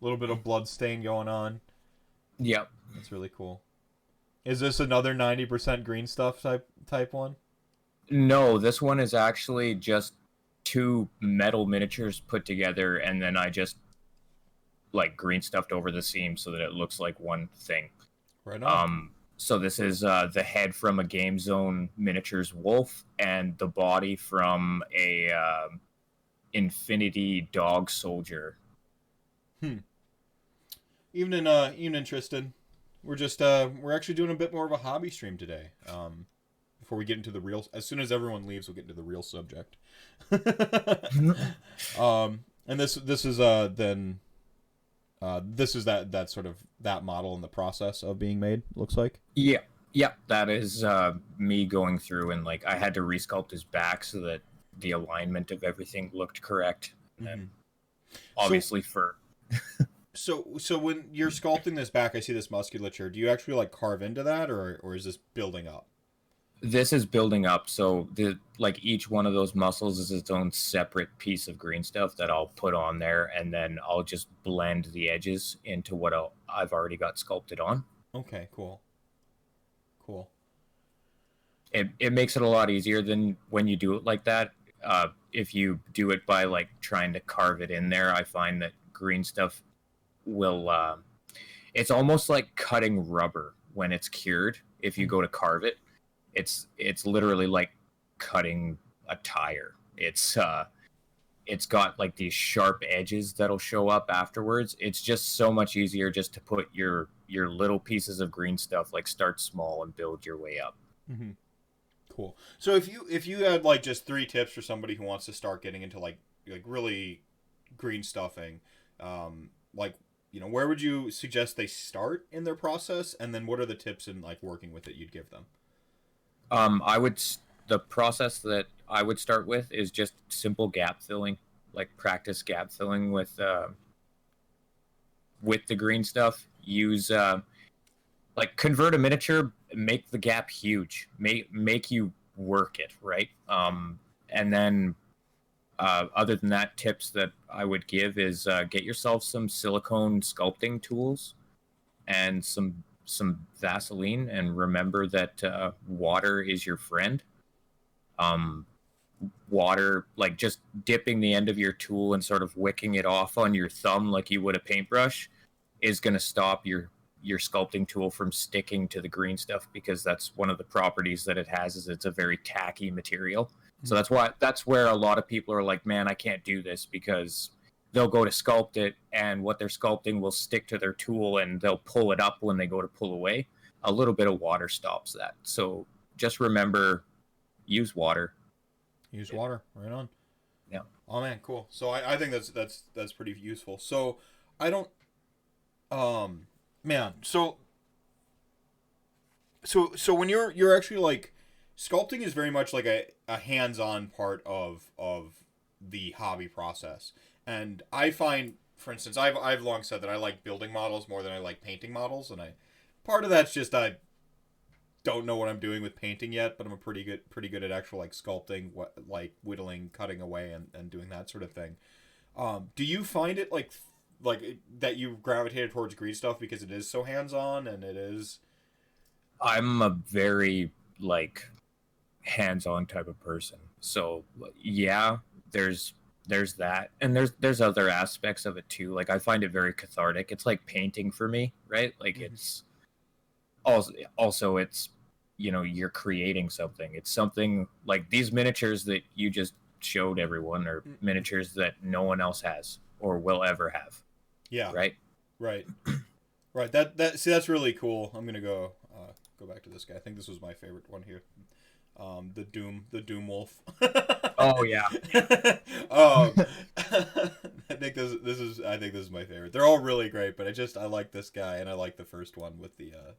little bit of blood stain going on. Yep. That's really cool. Is this another ninety percent green stuff type type one? No, this one is actually just two metal miniatures put together, and then I just like green stuffed over the seam so that it looks like one thing. Right on. Um, so this is uh, the head from a Game Zone miniatures wolf, and the body from a um Infinity Dog Soldier. Hmm. Evening, uh, evening, Tristan. We're just uh, we're actually doing a bit more of a hobby stream today. Um, before we get into the real, as soon as everyone leaves, we'll get into the real subject. [LAUGHS] [LAUGHS] um, and this this is uh then, uh, this is that that sort of that model in the process of being made. Looks like. Yeah, yeah, that is uh, me going through and like I had to resculpt his back so that the alignment of everything looked correct. And obviously, for [LAUGHS] So so when you're sculpting this back, I see this musculature. Do you actually like carve into that, or or is this building up? This is building up. So the like each one of those muscles is its own separate piece of green stuff that I'll put on there, and then I'll just blend the edges into what I'll, I've already got sculpted on. Okay, cool. Cool. it, it makes it a lot easier than when you do it like that. Uh, if you do it by like trying to carve it in there, I find that green stuff will. Uh, it's almost like cutting rubber when it's cured. If you go to carve it, it's it's literally like cutting a tire. It's uh, it's got like these sharp edges that'll show up afterwards. It's just so much easier just to put your your little pieces of green stuff like start small and build your way up. Mm-hmm. Cool. So if you if you had like just three tips for somebody who wants to start getting into like like really green stuffing, um, like you know, where would you suggest they start in their process, and then what are the tips in like working with it you'd give them? Um, I would the process that I would start with is just simple gap filling, like practice gap filling with uh, with the green stuff. Use uh, like convert a miniature, make the gap huge, make make you work it right. Um, and then uh, other than that, tips that I would give is uh, get yourself some silicone sculpting tools and some some Vaseline, and remember that uh, water is your friend. Um, water, like just dipping the end of your tool and sort of wicking it off on your thumb like you would a paintbrush, is going to stop your your sculpting tool from sticking to the green stuff because that's one of the properties that it has is it's a very tacky material. So that's why that's where a lot of people are like, man, I can't do this because they'll go to sculpt it and what they're sculpting will stick to their tool and they'll pull it up when they go to pull away. A little bit of water stops that. So just remember use water. Use water. Right on. Yeah. Oh man, cool. So I, I think that's that's that's pretty useful. So I don't um man, so so so when you're you're actually like sculpting is very much like a, a hands-on part of of the hobby process. And I find for instance, I've I've long said that I like building models more than I like painting models and I part of that's just I don't know what I'm doing with painting yet, but I'm a pretty good pretty good at actual like sculpting, what like whittling, cutting away, and, and doing that sort of thing. Um, do you find it like like that you gravitated towards green stuff because it is so hands on and it is? I'm a very like hands-on type of person. So yeah, there's there's that and there's there's other aspects of it too. Like I find it very cathartic. It's like painting for me, right? Like Mhm. it's also also it's you know, you're creating something. It's something like these miniatures that you just showed everyone are Mm. miniatures that no one else has or will ever have, Yeah. right? Right. right. That that see that's really cool. I'm gonna go uh, go back to this guy. I think this was my favorite one here. Um, the Doom the Doom Wolf. [LAUGHS] Oh yeah. [LAUGHS] um, [LAUGHS] I think this this is I think this is my favorite. They're all really great, but I just I like this guy and I like the first one with the. Uh,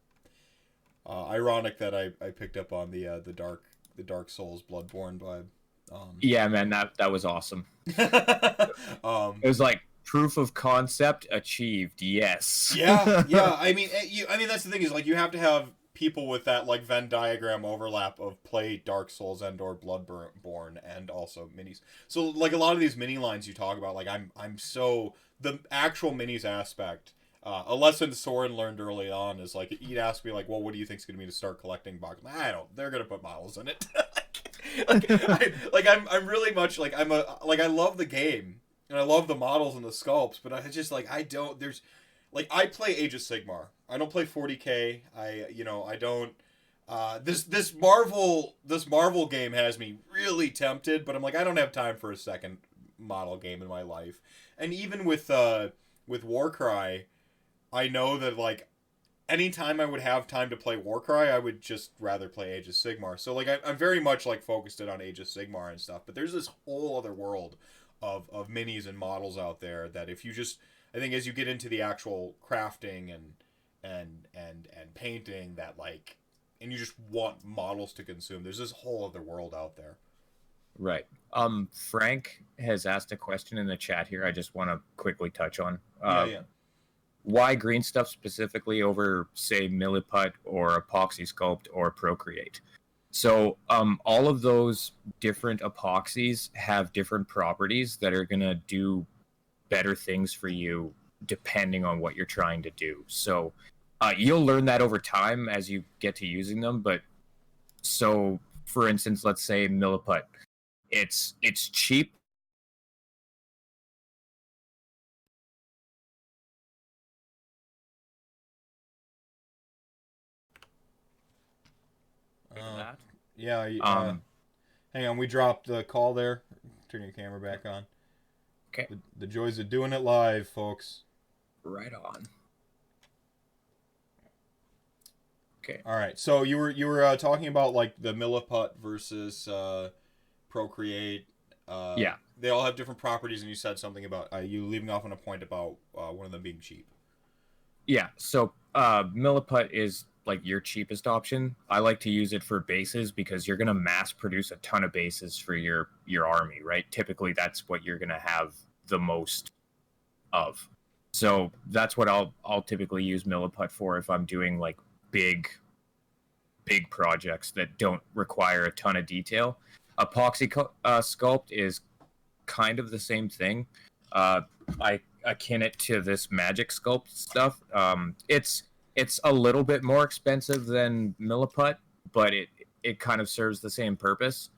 uh, ironic that I, I picked up on the uh, the dark the Dark Souls Bloodborne vibe. Um, Yeah, man, that that was awesome. um, It was like proof of concept achieved. Yes. yeah, yeah. I mean, eh, you. I mean, that's the thing is like you have to have people with that like Venn diagram overlap of play Dark Souls and or Bloodborne and also minis. So like a lot of these mini lines you talk about, like I'm I'm so the actual minis aspect. Uh, a lesson Soren learned early on is like he'd ask me like, "Well, what do you think's going to be to start collecting boxes?" I don't. They're going to put models in it. [LAUGHS] like, [LAUGHS] I, like I'm I'm really much like I'm a like I love the game and I love the models and the sculpts, but I just like I don't. There's like I play Age of Sigmar. I don't play 40k. I you know I don't. Uh, this this Marvel this Marvel game has me really tempted, but I'm like I don't have time for a second model game in my life. And even with uh with Warcry, I know that like anytime I would have time to play Warcry, I would just rather play Age of Sigmar. So like I, I'm very much like focused in on Age of Sigmar and stuff. But there's this whole other world of of minis and models out there that if you just I think as you get into the actual crafting and and and and painting that like and you just want models to consume there's this whole other world out there Right. Um, Frank has asked a question in the chat here. I just want to quickly touch on. Uh, yeah yeah Why green stuff specifically over, say, Milliput or Epoxy Sculpt or Procreate? So, um, all of those different epoxies have different properties that are going to do better things for you depending on what you're trying to do. So, uh, you'll learn that over time as you get to using them. But so, for instance, let's say Milliput, it's it's cheap Uh, yeah uh, Um, hang on we dropped the call there turn your camera back on Okay. the, the joys of doing it live folks right on. Okay. all right so you were you were uh, talking about like the milliput versus uh procreate uh Yeah. they all have different properties and you said something about uh, you leaving off on a point about uh, one of them being cheap Yeah, so uh, Milliput is like your cheapest option. I like to use it for bases because you're gonna mass produce a ton of bases for your your army, right? Typically, that's what you're gonna have the most of. So that's what I'll I'll typically use Milliput for if I'm doing like big big projects that don't require a ton of detail. Epoxy uh, sculpt is kind of the same thing. Uh, I akin it to this magic sculpt stuff. Um, it's it's a little bit more expensive than Milliput, but it it kind of serves the same purpose.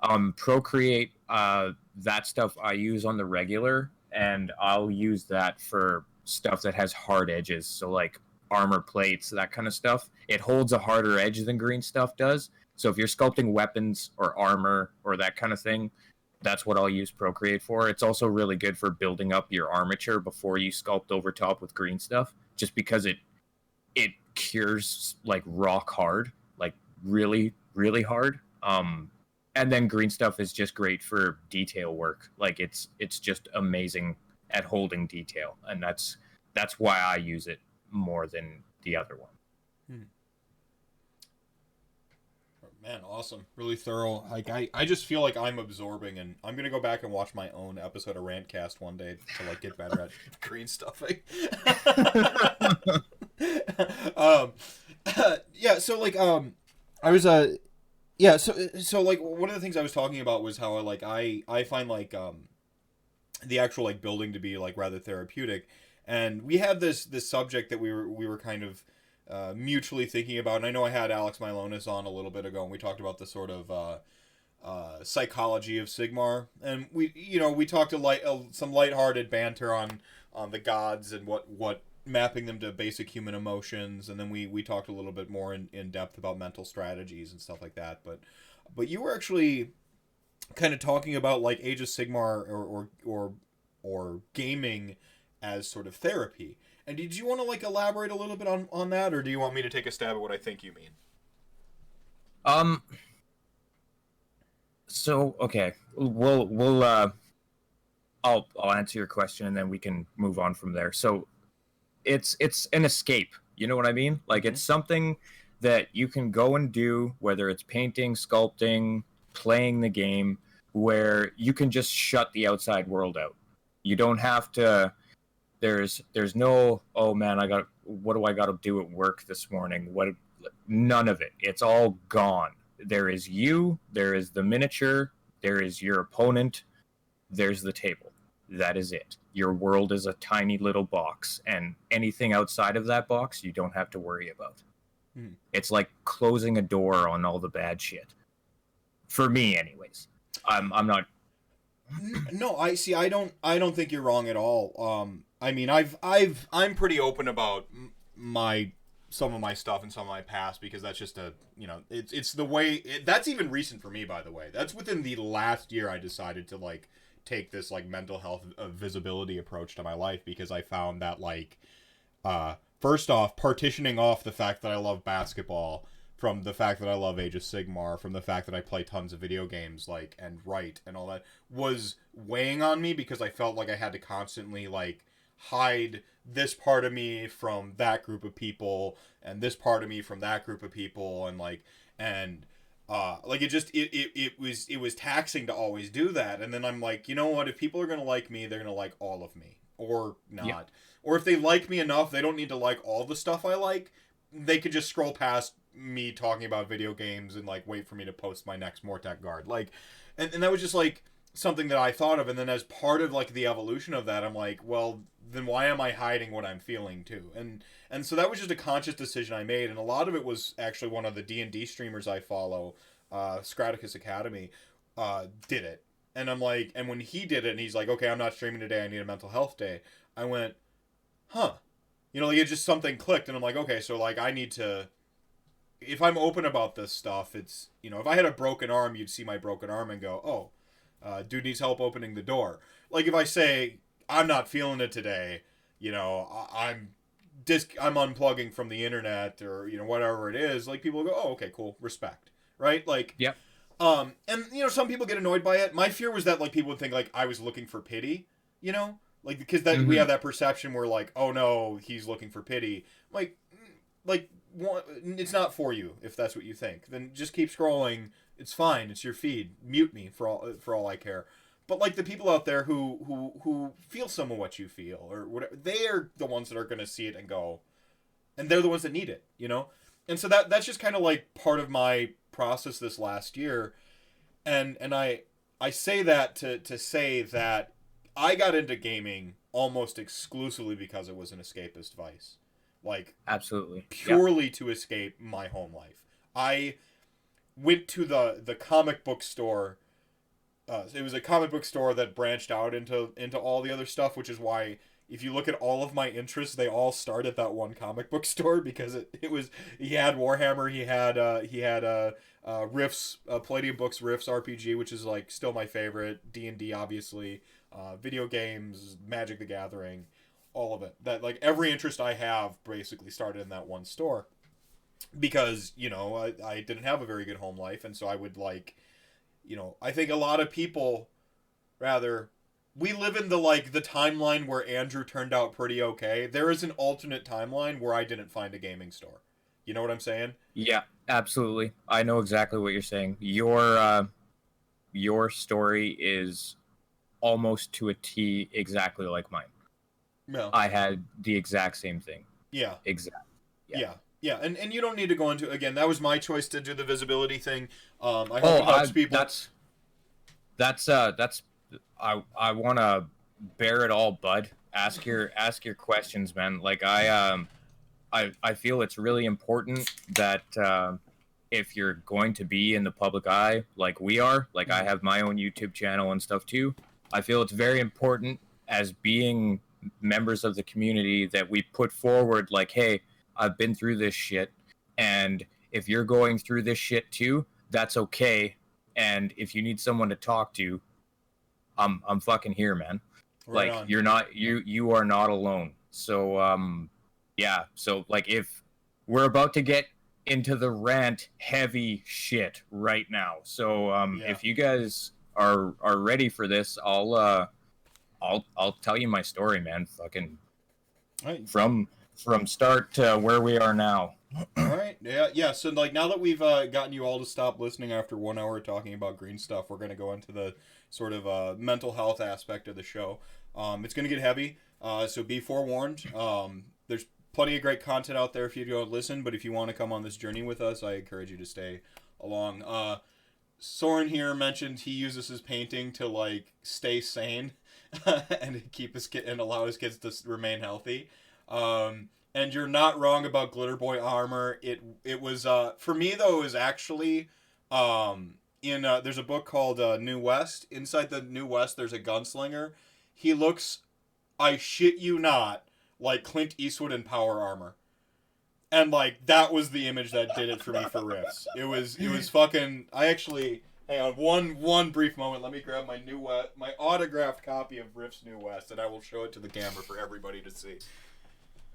Um, Procreate, uh, that stuff I use on the regular, and I'll use that for stuff that has hard edges. So like armor plates, that kind of stuff. It holds a harder edge than green stuff does. So if you're sculpting weapons or armor or that kind of thing, that's what I'll use Procreate for. It's also really good for building up your armature before you sculpt over top with green stuff, just because it it cures like rock hard, like really really hard. Um, and then green stuff is just great for detail work. Like it's it's just amazing at holding detail, and that's that's why I use it more than the other one. Man, awesome. Really thorough. Like I, I just feel like I'm absorbing and I'm gonna go back and watch my own episode of Rantcast one day to like get better at [LAUGHS] green stuffing. [LAUGHS] um [LAUGHS] yeah, so like um I was uh yeah, so so like one of the things I was talking about was how like I I find like um the actual like building to be like rather therapeutic, and we had this this subject that we were we were kind of uh, mutually thinking about, and I know I had Alex Milonis on a little bit ago, and we talked about the sort of uh, uh, psychology of Sigmar, and we you know we talked a light uh, some lighthearted banter on on the gods and what what mapping them to basic human emotions. And then we we talked a little bit more in, in depth about mental strategies and stuff like that. But but you were actually kind of talking about like age of sigmar or or or, or gaming as sort of therapy and did you want to like elaborate a little bit on on that or do you want me to take a stab at what i think you mean Um. So okay, we'll we'll uh, I'll I'll answer your question and then we can move on from there. So, it's it's an escape. You know what I mean? Like it's something that you can go and do, whether it's painting, sculpting, playing the game, where you can just shut the outside world out. You don't have to. There's there's no oh man I got what do I got to do at work this morning? What none of it. It's all gone. There is you, there is the miniature, there is your opponent, there's the table. That is it. Your world is a tiny little box, and anything outside of that box you don't have to worry about. Hmm. It's like closing a door on all the bad shit. For me, anyways. I'm I'm not no i see i don't i don't think you're wrong at all um i mean i've i've i'm pretty open about my some of my stuff and some of my past because that's just a you know it's it's the way it, that's even recent for me by the way. That's within the last year i decided to like take this like mental health uh, visibility approach to my life because i found that like uh first off partitioning off the fact that i love basketball from the fact that I love Age of Sigmar, from the fact that I play tons of video games, like and write and all that, was weighing on me because I felt like I had to constantly like hide this part of me from that group of people and this part of me from that group of people and like and uh like it just it, it, it was it was taxing to always do that and then i'm like you know what if people are gonna like me they're gonna like all of me or not Yeah. or if they like me enough they don't need to like all the stuff i like they could just scroll past me talking about video games and like wait for me to post my next Mortek guard. Like, and, and that was just like something that I thought of. And then as part of like the evolution of that, I'm like, well, then why am I hiding what I'm feeling too? And and so that was just a conscious decision I made. And a lot of it was actually one of the D and D streamers I follow, uh, Scratticus Academy, uh, did it. And I'm like, and when he did it, and he's like, okay, I'm not streaming today. I need a mental health day. I went, huh you know like it just something clicked and i'm like okay so like i need to if i'm open about this stuff it's you know if i had a broken arm you'd see my broken arm and go oh uh, dude needs help opening the door. Like if i say i'm not feeling it today you know I- i'm disc i'm unplugging from the internet or you know whatever it is like people go oh okay cool respect right? Like Yep. um and you know some people get annoyed by it. My fear was that like people would think like i was looking for pity you know? Like because that we Mhm. have that perception where like oh no he's looking for pity. Like like it's not for you if that's what you think. Then just keep scrolling it's fine it's your feed mute me for all for all i care. But like the people out there who who who feel some of what you feel or whatever they are the ones that are going to see it and go and they're the ones that need it you know? And so that that's just kind of like part of my process this last year. And and i i say that to to say that i got into gaming almost exclusively because it was an escapist vice. Like absolutely. Yeah. purely to escape my home life. I went to the the comic book store. Uh, it was a comic book store that branched out into into all the other stuff, which is why if you look at all of my interests, they all start at that one comic book [LAUGHS] store because it, it was he had Warhammer, he had uh, he had uh, uh, Rifts, uh, Palladium Books Rifts RPG, which is like still my favorite. D and D, obviously, uh, video games, Magic the Gathering, all of it. That like every interest I have basically started in that one store because you know I, I didn't have a very good home life and so I would like you know I think a lot of people rather we live in the like the timeline where Andrew turned out pretty okay. There is an alternate timeline where I didn't find a gaming store. You know what I'm saying? Yeah, absolutely. I know exactly what you're saying. Your uh, your story is almost to a T exactly like mine. no. I had the exact same thing. Yeah. Exact. Yeah. Yeah. Yeah, and, and you don't need to go into again. That was my choice to do the visibility thing. Um, I hope Oh, it helps I, people. that's that's uh that's I I want to bear it all, bud. Ask your ask your questions, man. Like I um I I feel it's really important that uh, if you're going to be in the public eye, like we are, like I have my own YouTube channel and stuff too. I feel it's very important as being members of the community that we put forward, like, hey, I've been through this shit, and if you're going through this shit too, that's okay. And if you need someone to talk to, I'm I'm fucking here, man. Right like on. you're not you you are not alone. So um yeah, so like if we're about to get into the rant heavy shit right now. So um Yeah. if you guys are are ready for this, I'll uh I'll I'll tell you my story, man. Fucking Right. from from start to where we are now. [CLEARS THROAT] All right. Yeah. Yeah. So like now that we've uh, gotten you all to stop listening after one hour talking about green stuff, we're gonna go into the sort of uh, mental health aspect of the show. Um, it's gonna get heavy. Uh, so be forewarned. Um, there's plenty of great content out there if you go listen. But if you want to come on this journey with us, I encourage you to stay along. Uh, Soren here mentioned he uses his painting to like stay sane [LAUGHS] and keep his kid and allow his kids to remain healthy. Um, and you're not wrong about Glitter Boy armor. It it was uh for me though is actually um in uh, there's a book called uh, New West. Inside the New West, there's a gunslinger. He looks, I shit you not, like Clint Eastwood in Power Armor. And like that was the image that did it for me for Rifts. It was it was fucking. I actually hang on one one brief moment. Let me grab my new West, my autographed copy of Rifts New West, and I will show it to the camera for everybody to see.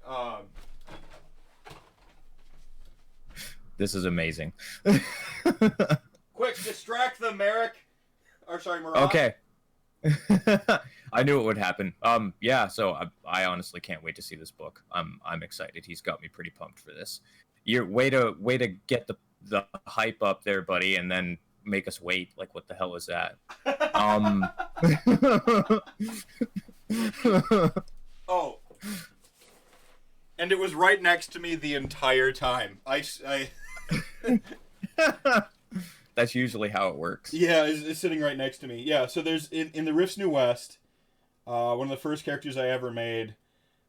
Um, This is amazing. [LAUGHS] quick, distract the Merrick. Or sorry, Murat. Okay. [LAUGHS] I knew it would happen. Um, yeah. So I, I honestly can't wait to see this book. I'm, I'm excited. He's got me pretty pumped for this. You're way to, way to get the, the hype up there, buddy, and then make us wait. Like, what the hell is that? Um. [LAUGHS] Oh. And it was right next to me the entire time. I, I [LAUGHS] That's usually how it works. yeah, it's, it's sitting right next to me. Yeah, so there's in, in the Rifts New West, uh, one of the first characters I ever made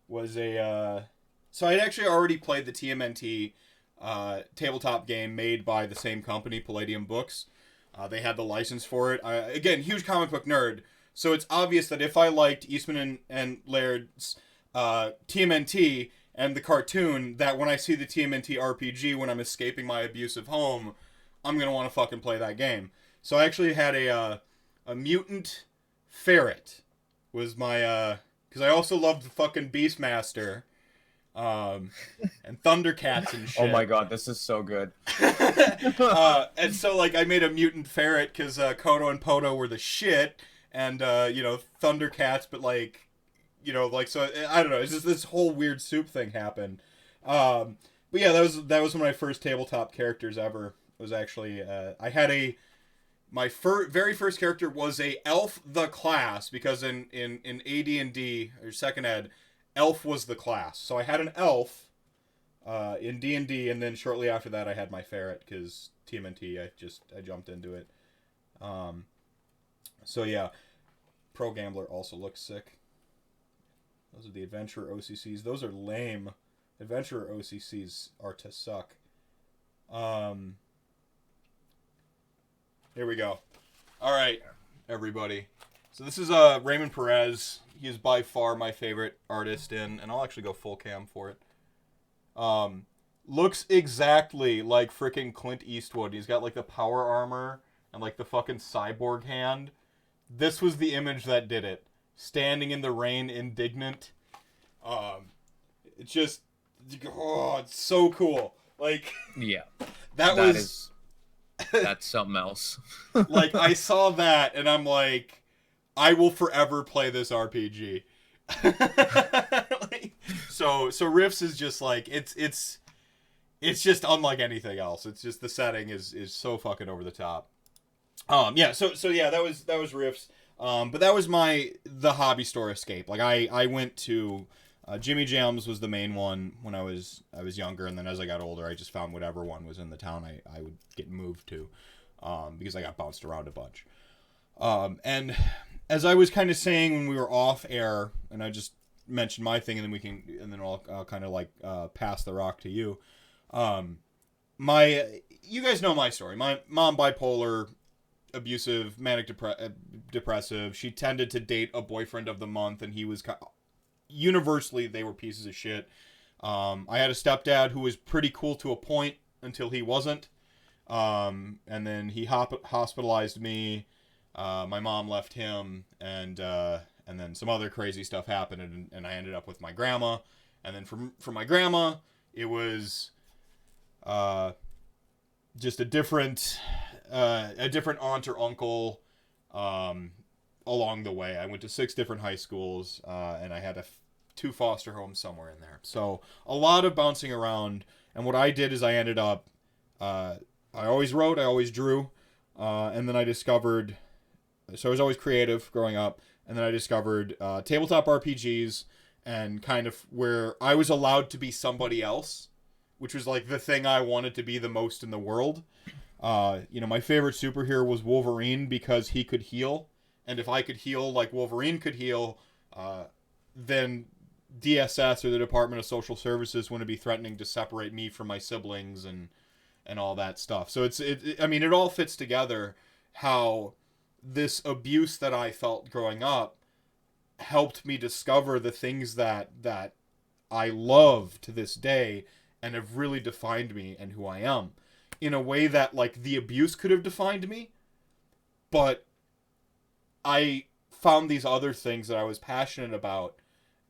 was a. Uh, so I'd actually already played the TMNT uh, tabletop game made by the same company, Palladium Books. Uh, they had the license for it. I, again, huge comic book nerd. So it's obvious that if I liked Eastman and, and Laird's uh, TMNT and the cartoon, that when I see the TMNT RPG when I'm escaping my abusive home, I'm gonna want to fucking play that game. So I actually had a uh, a mutant ferret was my uh because I also loved the fucking Beastmaster, um, [LAUGHS] and Thundercats and shit. Oh my god, this is so good. [LAUGHS] uh, and so like I made a mutant ferret because uh, Kodo and Podo were the shit, and uh, you know Thundercats, but like, you know, like so I don't know. It's just this whole weird soup thing happened. Um, but yeah, that was that was one of my first tabletop characters ever. Was actually uh, I had a my fir- very first character was a elf the class because in in in AD and D or second ed, elf was the class. So I had an elf uh, in D and then shortly after that, I had my ferret because TMNT. I just I jumped into it. Um, so yeah, Pro Gambler also looks sick. Those are the Adventurer OCCs. Those are lame. Adventurer OCCs are to suck. Um, here we go. All right, everybody. So this is uh Raymond Perez. He is by far my favorite artist in, and I'll actually go full cam for it. Um, looks exactly like freaking Clint Eastwood. He's got like the power armor and like the fucking cyborg hand. This was the image that did it. Standing in the rain, indignant. Um, it's just, oh, it's so cool. Like Yeah, [LAUGHS] that, that was is that's something else. [LAUGHS] like I [LAUGHS] saw that and I'm like, I will forever play this RPG. Like, so so Rifts is just like it's it's it's just unlike anything else. It's just the setting is is so fucking over the top. Um yeah, so so yeah, that was that was Rifts. Um but that was my the hobby store escape. Like I I went to uh, Jimmy Jams was the main one when I was I was younger, and then as I got older, I just found whatever one was in the town I, I would get moved to, um, because I got bounced around a bunch. Um, and as I was kind of saying when we were off air, and I just mentioned my thing, and then we can, and then I'll, I'll kind of like uh, pass the rock to you. Um, my, you guys know my story. My mom bipolar, abusive, manic depre- uh, depressive. She tended to date a boyfriend of the month, and he was kind of, universally they were pieces of shit. Um, I had a stepdad who was pretty cool to a point until he wasn't, um, and then he hop- hospitalized me. Uh, my mom left him, and uh, and then some other crazy stuff happened, and, and I ended up with my grandma. And then from from my grandma, it was uh, just a different uh, a different aunt or uncle um, along the way. I went to six different high schools, uh, and I had a f- two foster homes somewhere in there. So a lot of bouncing around. And what I did is I ended up, uh, I always wrote, I always drew, uh, and then I discovered. So I was always creative growing up, and then I discovered uh, tabletop RPGs and kind of where I was allowed to be somebody else, which was like the thing I wanted to be the most in the world. Uh, you know, my favorite superhero was Wolverine because he could heal, and if I could heal like Wolverine could heal, uh, then DSS or the Department of Social Services wouldn't be threatening to separate me from my siblings and and all that stuff. So it's it, it I mean it all fits together how this abuse that I felt growing up helped me discover the things that that I love to this day and have really defined me and who I am in a way that like the abuse could have defined me but i found these other things that i was passionate about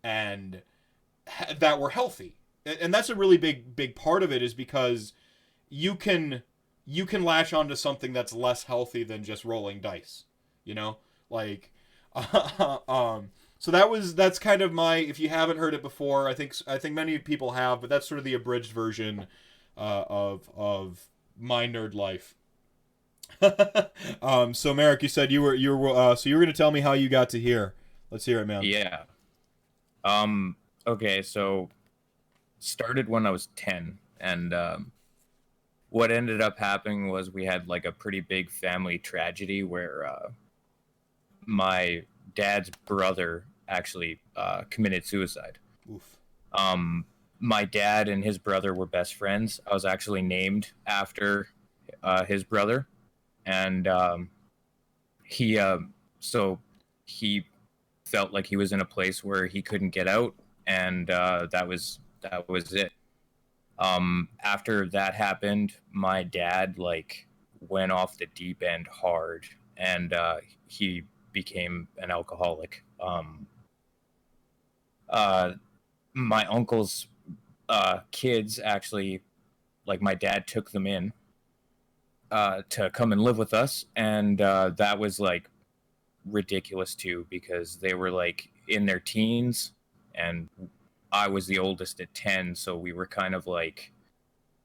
and ha- that were healthy. And, that's a really big big part of it is because you can you can latch onto something that's less healthy than just rolling dice you know? Like [LAUGHS] um so that was that's kind of my if you haven't heard it before i think i think many people have but that's sort of the abridged version uh, of of my nerd life. [LAUGHS] um, so Merrick, you said you were you were uh, so you were gonna tell me how you got to here. Let's hear it, man. Yeah. Um. Okay. So started when I was ten, and um, what ended up happening was we had like a pretty big family tragedy where uh, my dad's brother actually uh, committed suicide. Oof. Um, my dad and his brother were best friends. I was actually named after uh, his brother, and um, he uh, so he felt like he was in a place where he couldn't get out, and uh, that was that was it. Um, after that happened, my dad like went off the deep end hard, and uh, he became an alcoholic. Um, uh, my uncle's uh, kids actually, like my dad took them in uh, to come and live with us, and uh, that was like ridiculous too because they were like in their teens, and I was the oldest at ten, so we were kind of like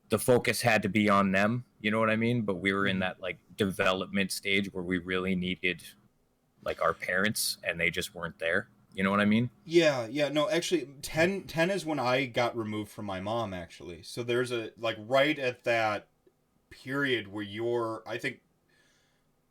the focus had to be on them. You know what I mean? But we were in that like development stage where we really needed like our parents, and they just weren't there. You know what I mean? Yeah, yeah. No, actually, 10, 10 is when I got removed from my mom. Actually, so there's a like right at that period where you're, I think,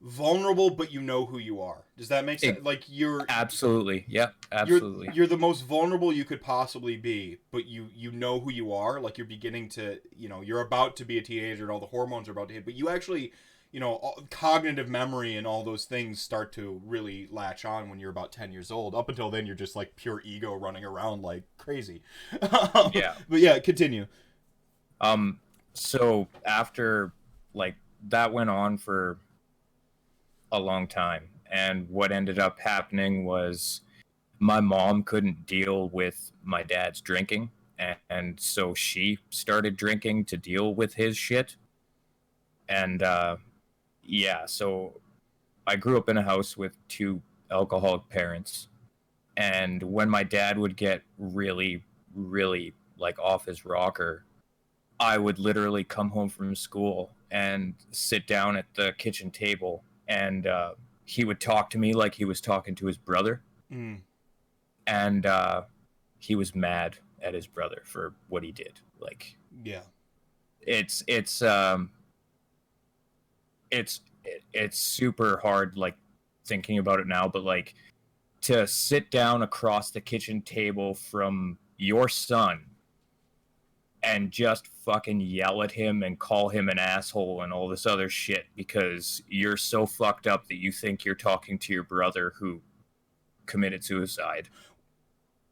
vulnerable, but you know who you are. Does that make sense? It- like you're Absolutely. Yeah, Absolutely. You're, you're the most vulnerable you could possibly be, but you you know who you are. Like you're beginning to, you know, you're about to be a teenager and all the hormones are about to hit, but you actually, you know, all- cognitive memory and all those things start to really latch on when you're about 10 years old. Up until then, you're just like pure ego running around like crazy. [LAUGHS] Yeah. But yeah, continue. Um, so after like that went on for a long time, and what ended up happening was my mom couldn't deal with my dad's drinking, and, and so she started drinking to deal with his shit. And uh, yeah, so I grew up in a house with two alcoholic parents, and when my dad would get really, really like off his rocker, I would literally come home from school and sit down at the kitchen table, and uh, he would talk to me like he was talking to his brother. Mm. And uh, he was mad at his brother for what he did. Like Yeah. it's it's um it's it, it's super hard like thinking about it now but like to sit down across the kitchen table from your son and just fucking yell at him and call him an asshole and all this other shit because you're so fucked up that you think you're talking to your brother who committed suicide.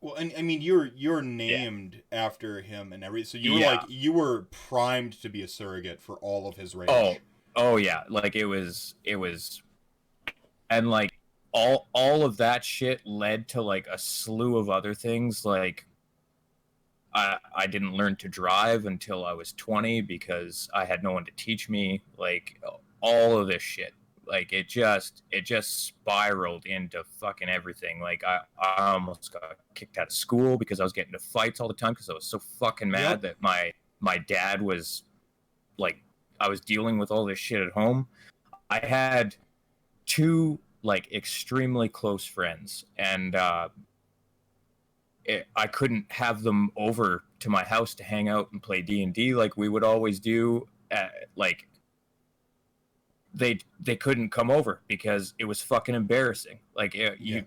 Well, and I mean, you're you're named after him and everything, so you were Yeah. like you were primed to be a surrogate for all of his rage. Oh, oh yeah, like it was it was and like all all of that shit led to like a slew of other things like I I didn't learn to drive until I was 20 because I had no one to teach me like all of this shit. Like it just it just spiraled into fucking everything. Like I, I almost got kicked out of school because I was getting into fights all the time because I was so fucking mad Yep. that my my dad was like I was dealing with all this shit at home. I had two like extremely close friends, and uh, it, I couldn't have them over to my house to hang out and play D and D like we would always do. Uh, like they they couldn't come over because it was fucking embarrassing. Like it, Yeah. you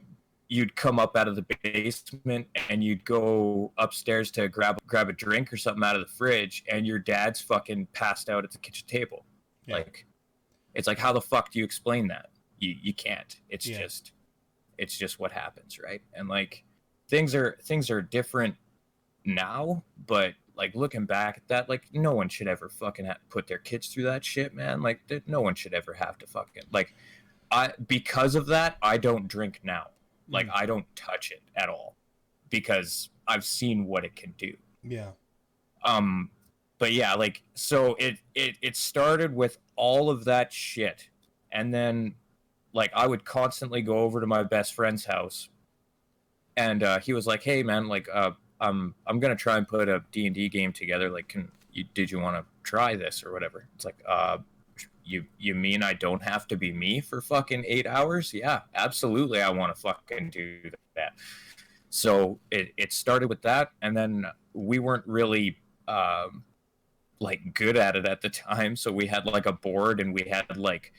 you'd come up out of the basement and you'd go upstairs to grab grab a drink or something out of the fridge and your dad's fucking passed out at the kitchen table. Yeah. like it's like how the fuck do you explain that? You you can't. It's Yeah. just it's just what happens right? And like things are things are different now but like looking back at that like no one should ever fucking ha- put their kids through that shit man. Like no one should ever have to fucking like i because of that i don't drink now like i don't touch it at all because i've seen what it can do. Yeah, um but yeah like so it it it started with all of that shit. And then like i would constantly go over to my best friend's house. And uh he was like hey man like uh i'm i'm gonna try and put a d&d game together. Like can you did you want to try this or whatever? It's like uh you you mean i don't have to be me for fucking eight hours? Yeah absolutely i want to fucking do that. So it, it started with that and then we weren't really um, like good at it at the time so we had like a board and we had like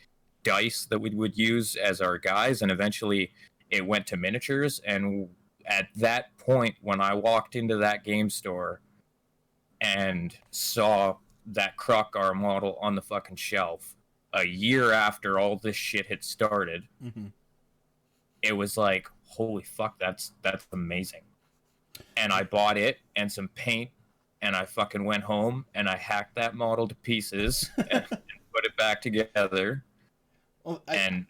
dice that we would use as our guys and eventually it went to miniatures and at that point when i walked into that game store and saw that Kroq-Gar model on the fucking shelf a year after all this shit had started hmm it was like holy fuck that's that's amazing and i bought it and some paint and i fucking went home and i hacked that model to pieces and, [LAUGHS] and put it back together Well, I, and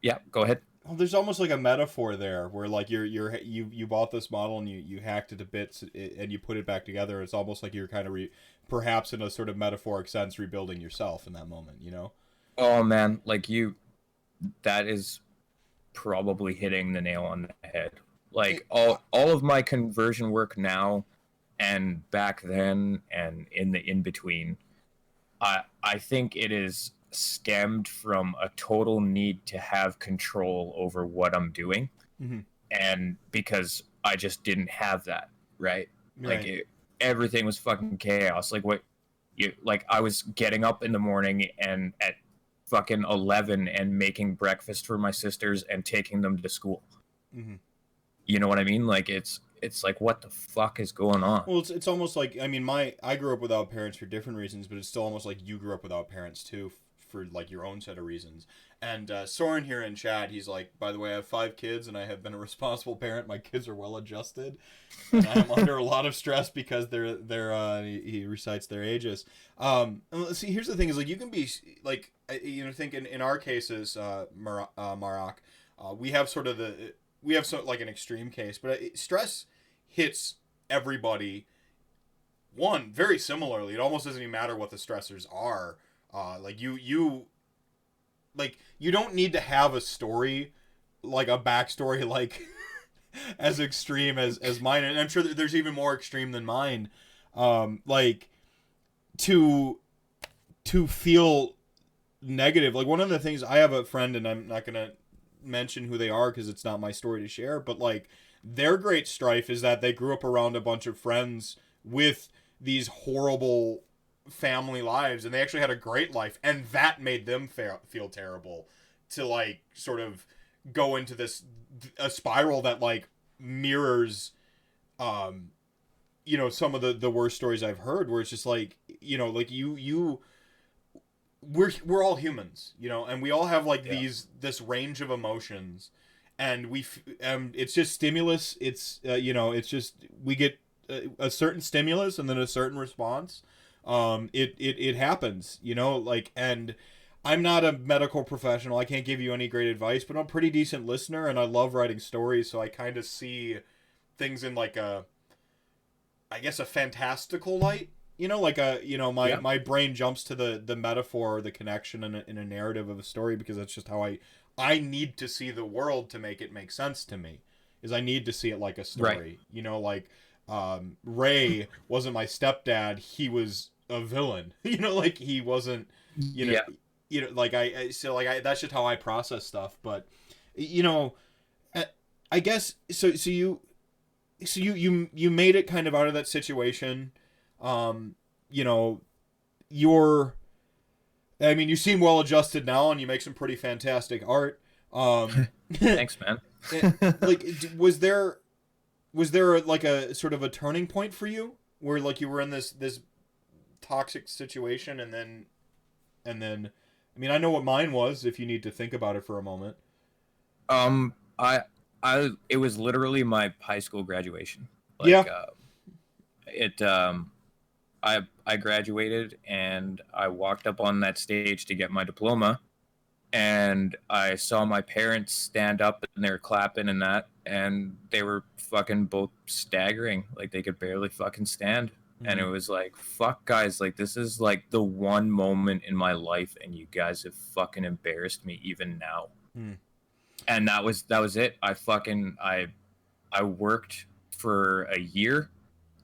yeah go ahead well, there's almost like a metaphor there, where like you're you're you you bought this model and you you hacked it to bits and you put it back together. It's almost like you're kind of re, perhaps in a sort of metaphoric sense rebuilding yourself in that moment. You know? Oh man like you that is probably hitting the nail on the head. Like all all of my conversion work now and back then and in the in between i i think it is stemmed from a total need to have control over what i'm doing Mhm. and because i just didn't have that right? Like it, everything was fucking chaos. Like what you like i was getting up in the morning and at fucking 11 and making breakfast for my sisters and taking them to school hmm you know what i mean like it's it's like what the fuck is going on Well, it's, it's almost like I mean, my I grew up without parents for different reasons, but it's still almost like you grew up without parents too, for like your own set of reasons. And uh, Soren here in chat, he's like, by the way, I have five kids, and I have been a [LAUGHS] responsible parent. My kids are well adjusted, and I'm under a lot of stress because they're they're uh, he, he recites their ages. Um, see, here's the thing: is like you can be like you know, I think in, in our cases, uh, Mar- uh, Marak, uh, we have sort of the we have so like an extreme case, but uh, stress hits everybody one very similarly. It almost doesn't even matter what the stressors are uh like you you like you don't need to have a story like a backstory [LAUGHS] like as extreme as as mine and i'm sure there's even more extreme than mine. Um like to to feel negative like one of the things i have a friend and i'm not gonna mention who they are because it's not my story to share. But like their great strife is that they grew up around a bunch of friends with these horrible family lives, and they actually had a great life, and that made them fa- feel terrible to like sort of go into this a spiral that like mirrors um you know some of the the worst stories i've heard where it's just like you know like you you we're we're all humans you know and we all have like Yeah. these this range of emotions and we f- um it's just stimulus it's uh, you know it's just we get a, a certain stimulus and then a certain response um it it it happens you know like and I'm not a medical professional. I can't give you any great advice, but I'm a pretty decent listener and I love writing stories, so I kind of see things in like a I guess a fantastical light. You know, like a you know, my Yeah. my brain jumps to the the metaphor or the connection in a, in a narrative of a story because that's just how I I need to see the world to make it make sense to me. Is I need to see it like a story. You know, like um Ray [LAUGHS] wasn't my stepdad, he was a villain. [LAUGHS] you know, like he wasn't you know Yeah. you know like I, I so like I that's just how I process stuff but you know uh, I guess so so you so you you you made it kind of out of that situation um you know you're I mean you seem well adjusted now and you make some pretty fantastic art um [LAUGHS] Thanks, man. [LAUGHS] like was there was there like a sort of a turning point for you where like you were in this this toxic situation and then and then I mean I know what mine was if you need to think about it for a moment. Um, I, I, it was literally my high school graduation. Like, Yeah. Uh, it, um, I, I graduated and I walked up on that stage to get my diploma, and I saw my parents stand up and they were clapping and that, and they were fucking both staggering, like they could barely fucking stand. and it was like fuck guys like this is like the one moment in my life and you guys have fucking embarrassed me even now. Hmm. and that was that was it. I fucking i i worked for a year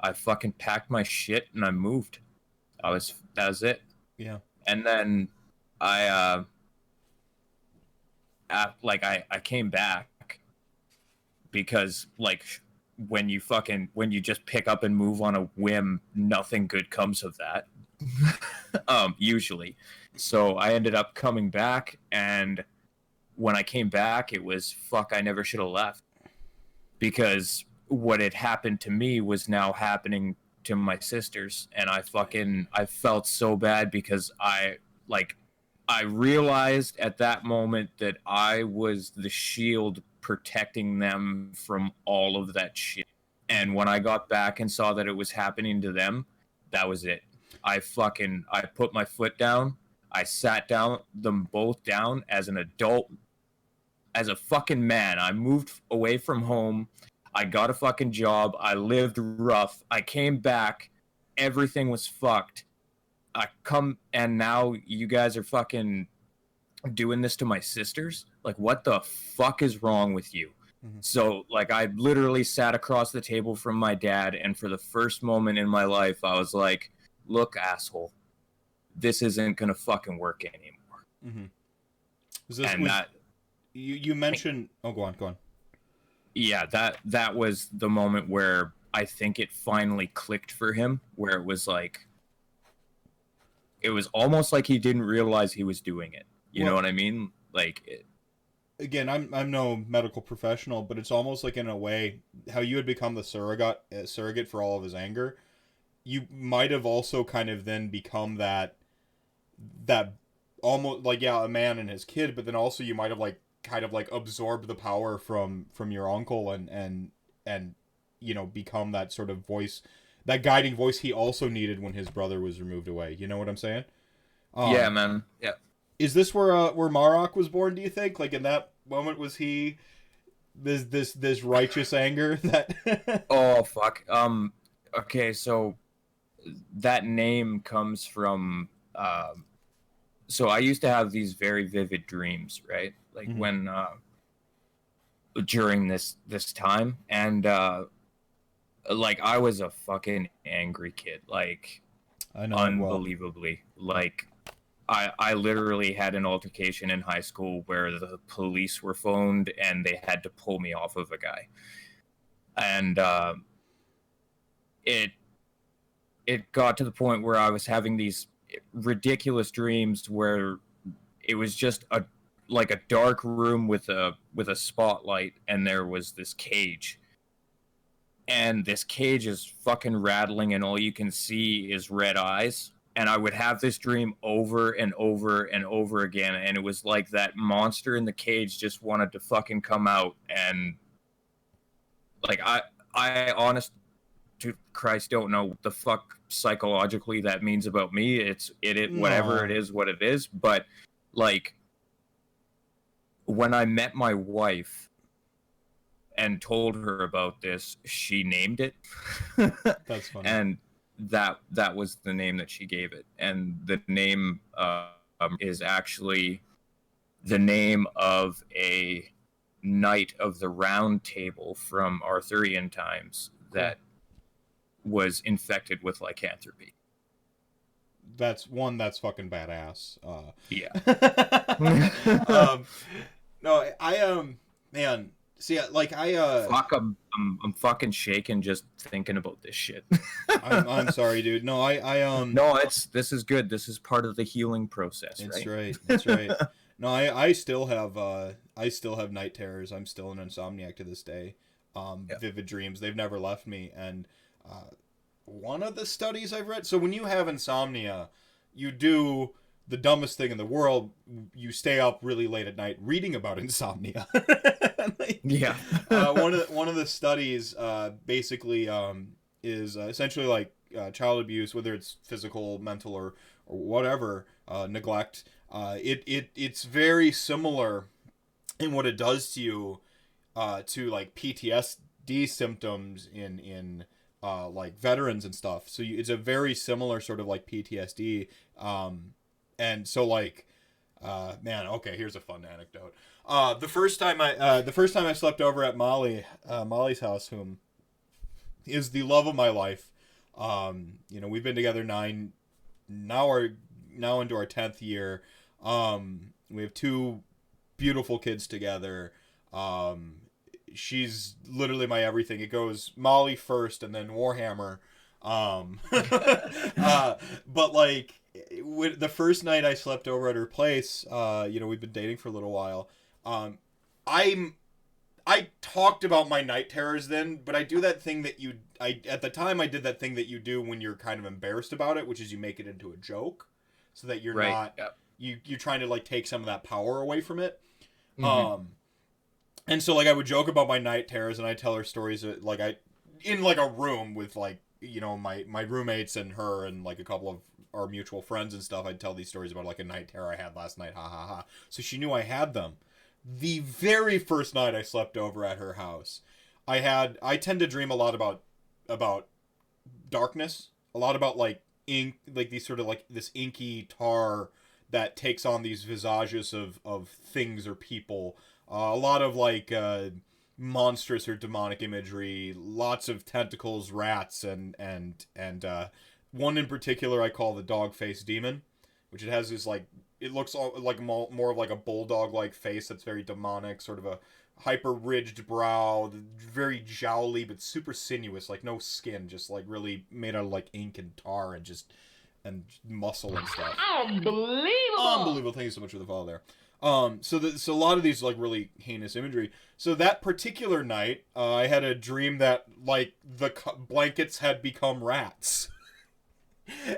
i fucking packed my shit and i moved. I was that was it. Yeah. and then i uh like i i came back because like when you fucking when you just pick up and move on a whim nothing good comes of that. [LAUGHS] Um usually. So i ended up coming back and when i came back it was fuck i never should have left. Because what had happened to me was now happening to my sisters and i fucking i felt so bad because i like i realized at that moment that i was the shield protecting them from all of that shit. And when i got back and saw that it was happening to them that was it. I fucking i put my foot down. I sat down them both down as an adult as a fucking man. I moved away from home I got a fucking job. I lived rough. I came back. Everything was fucked. I come and now you guys are fucking doing this to my sisters. Like, what the fuck is wrong with you? Mhm. So, like, I literally sat across the table from my dad, and for the first moment in my life, I was like, look, asshole, this isn't gonna fucking work anymore. Mm-hmm. Was this and was, that you you mentioned? Oh, go on, go on. Yeah that that was the moment where i think it finally clicked for him where it was like it was almost like he didn't realize he was doing it you know what i mean like it, Again, I'm I'm no medical professional, but it's almost like in a way how you had become the surrogate uh, surrogate for all of his anger. You might have also kind of then become that that almost like yeah a man and his kid, but then also you might have like kind of like absorb the power from from your uncle and and and you know become that sort of voice that guiding voice he also needed when his brother was removed away. You know what I'm saying? Um, yeah man yeah Is this where uh, where Marrok was born? Do you think? Like in that moment, was he this this this righteous anger [LAUGHS] that? [LAUGHS] oh fuck um okay so that name comes from um so i used to have these very vivid dreams right like Mhm. when uh during this this time and uh like i was a fucking angry kid like I know. him well. unbelievably like I, I literally had an altercation in high school where the police were phoned and they had to pull me off of a guy. And uh, it it got to the point where I was having these ridiculous dreams where it was just a like a dark room with a with a spotlight and there was this cage. And this cage is fucking rattling and all you can see is red eyes. And I would have this dream over and over and over again, and it was like that monster in the cage just wanted to fucking come out, and like I, I honest to Christ don't know what the fuck psychologically that means about me. It's it, it whatever it is, what it is, but like when I met my wife and told her about this, she named it. [LAUGHS] That's funny. and that that was the name that she gave it and the name uh, um, is actually the name of a knight of the round table from arthurian times that was infected with lycanthropy that's one. That's fucking badass. Uh, yeah [LAUGHS] um, no, I um, man, see, like I uh, fuck I'm, I'm i'm fucking shaking just thinking about this shit [LAUGHS] I'm, I'm sorry, dude. No, I I um, no it's this is good this is part of the healing process That's right right. That's right. [LAUGHS] no, I I still have uh I still have night terrors. I'm still an insomniac to this day. Um, Yeah. vivid dreams. They've never left me. And uh, one of the studies I've read. So when you have insomnia, you do the dumbest thing in the world. You stay up really late at night reading about [LAUGHS] insomnia. [LAUGHS] Like, yeah uh, one of the, one of the studies uh, basically um, is uh, essentially like uh, child abuse, whether it's physical, mental, or or whatever, uh, neglect. Uh, it it it's very similar in what it does to you uh, to like PTSD symptoms in in uh, like veterans and stuff. So you, it's a very similar sort of like PTSD. Um, and so like uh, man, okay, here's a fun anecdote. Uh, the first time I uh, the first time I slept over at Molly uh, Molly's house, whom is the love of my life. Um, you know, we've been together nine now our now into our tenth year. Um, we have two beautiful kids together. Um, she's literally my everything. It goes Molly first, and then Warhammer. Um, [LAUGHS] uh, but like when, the first night I slept over at her place, uh, you know, we've been dating for a little while. Um, I'm I talked about my night terrors then, but I do that thing that you I at the time I did that thing that you do when you're kind of embarrassed about it, which is you make it into a joke, so that you're right not yeah. you you're trying to like take some of that power away from it. Mhm. Um, and so like I would joke about my night terrors, and I tell her stories that, like I in like a room with like you know my my roommates and her and like a couple of our mutual friends and stuff. I'd tell these stories about like a night terror I had last night. Ha ha ha. So she knew I had them. The very first night I slept over at her house, I had I tend to dream a lot about about darkness, a lot about like ink, like these sort of like this inky tar that takes on these visages of of things or people. Uh, a lot of like uh, monstrous or demonic imagery, lots of tentacles, rats, and and and uh, one in particular I call the dog face demon, which it has this like it looks all, like more, of like a bulldog like face that's very demonic, sort of a hyper ridged brow, very jowly but super sinuous, like no skin, just like really made out of like ink and tar and just and muscle and stuff. Unbelievable. Unbelievable. Thank you so much for the follow there. Um, so the, so a lot of these like really heinous imagery. So that particular night, uh, I had a dream that like the co- blankets had become rats,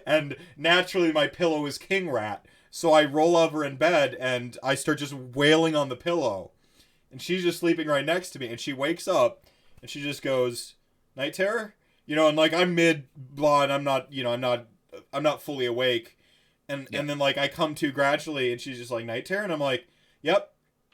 and naturally my pillow is king rat. So I roll over in bed and I start just wailing on the pillow, and she's just sleeping right next to me, and she wakes up, and she just goes, "Night terror," you know, and like I'm mid blah, and I'm not, you know, I'm not, I'm not fully awake and Yeah. and then like I come to gradually, and she's just like night terror, and I'm like, yep,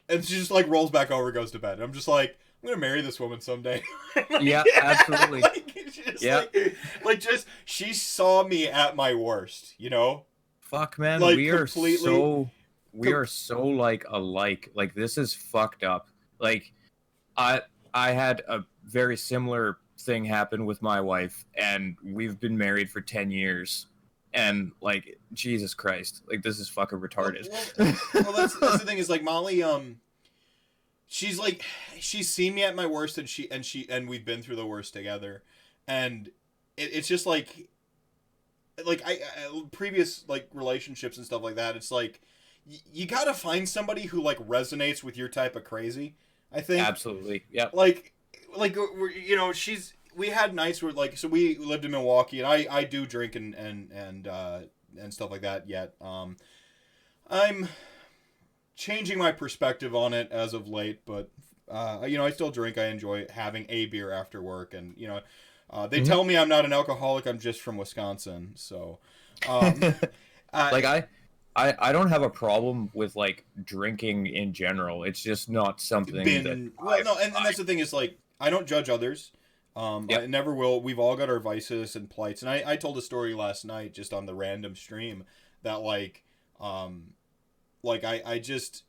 and she just like rolls back over, goes to bed. I'm just like, I'm gonna marry this woman someday. [LAUGHS] [LAUGHS] Like, Yeah, absolutely. like, [LAUGHS] just Yeah. like, like just she saw me at my worst, you know. fuck man Like, we are so we com- are so like alike like this is fucked up like i i had a very similar thing happen with my wife and we've been married for 10 years and like Jesus Christ, like this is fucking retarded. Well, well, that's, that's the thing is like Molly, um, she's like, she's seen me at my worst, and she and she and we've been through the worst together, and it, it's just like, like I, I previous like relationships and stuff like that. It's like y- you gotta find somebody who like resonates with your type of crazy. I think Absolutely, yeah like like you know she's we had nights where like so we lived in Milwaukee and I I do drink and and and uh and stuff like that yet um I'm changing my perspective on it as of late but uh you know I still drink I enjoy having a beer after work and you know uh, they Mhm. tell me I'm not an alcoholic I'm just from Wisconsin so um [LAUGHS] uh, like I, I, I don't have a problem with like drinking in general. It's just not something been that. well I- no and, and that's the thing is like i don't judge others um Yep. i never will we've all got our vices and plights and i i told a story last night just on the random stream that like um like i i just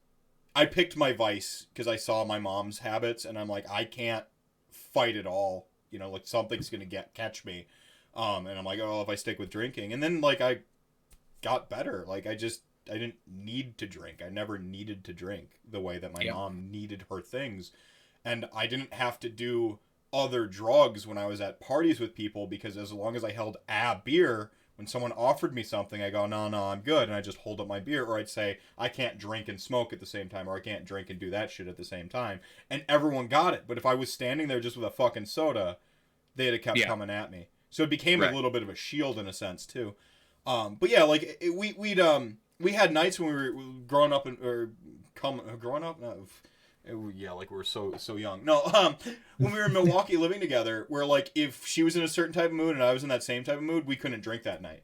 i picked my vice because i saw my mom's habits and i'm like i can't fight it all you know like something's gonna get catch me um and i'm like oh if i stick with drinking. And then like i got better. Like i just i didn't need to drink. I never needed to drink the way that my Yeah. mom needed her things. And i didn't have to do other drugs when i was at parties with people because as long as i held a beer when someone offered me something i go no no i'm good and i just hold up my beer or i'd say i can't drink and smoke at the same time or i can't drink and do that shit at the same time and everyone got it but if i was standing there just with a fucking soda they'd have kept Yeah. coming at me so it became Right. a little bit of a shield in a sense too um, but yeah, like it, we we'd um we had nights when we were growing up and or come growing up. No, yeah, like we were so so young. No, [LAUGHS] um, when we were in [LAUGHS] Milwaukee living together, where like if she was in a certain type of mood and I was in that same type of mood, we couldn't drink that night.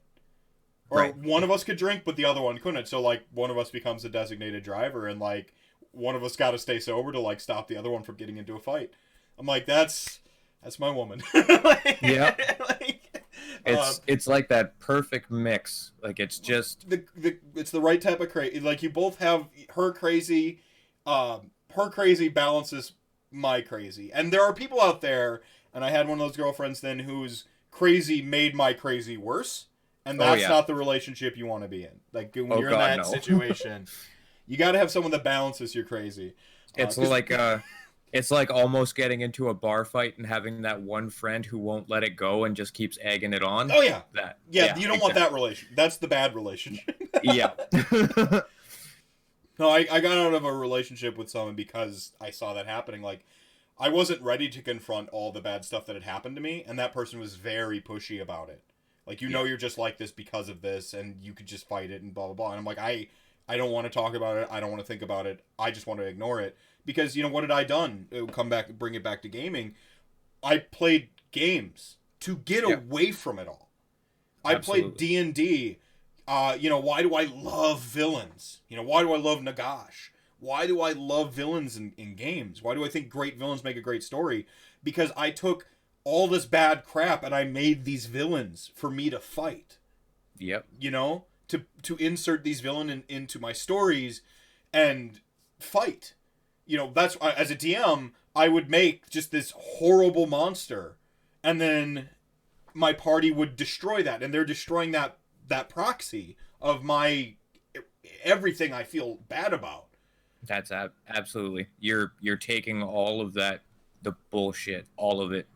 Or Right. one of us could drink, but the other one couldn't. So like one of us becomes a designated driver, and like one of us got to stay sober to like stop the other one from getting into a fight. I'm like, that's that's my woman. [LAUGHS] Like- Yeah. like, It's um, it's like that perfect mix. Like it's just the, the it's the right type of crazy. Like you both have her crazy, um, her crazy balances my crazy, and there are people out there. And I had one of those girlfriends then whose crazy made my crazy worse, and Oh, that's yeah. not the relationship you want to be in. Like when Oh, you're God, in that no. [LAUGHS] situation, you got to have someone that balances your crazy. Uh, like uh it's like almost getting into a bar fight and having that one friend who won't let it go and just keeps egging it on. Oh yeah, That yeah. you don't want that relation. That's the bad relationship. Yeah. [LAUGHS] [LAUGHS] No, I, I got out of a relationship with someone because I saw that happening. Like, I wasn't ready to confront all the bad stuff that had happened to me, and that person was very pushy about it. Like, you know, you're just like this because of this, and you could just fight it and blah blah blah. And I'm like, I, I don't want to talk about it. I don't want to think about it. I just want to ignore it because you know what had I done? It would come back, bring it back to gaming. I played games to get Yeah. away from it all. I played D and D. Uh, you know, why do I love villains? You know, why do I love Nagash? Why do I love villains in, in games? Why do I think great villains make a great story? Because I took all this bad crap and I made these villains for me to fight. yep. You know, to to insert these villain in, into my stories and fight. You know, that's as a DM, I would make just this horrible monster, and then my party would destroy that, and they're destroying that that proxy of my everything I feel bad about. That's ab- absolutely. You're you're taking all of that the bullshit, all of it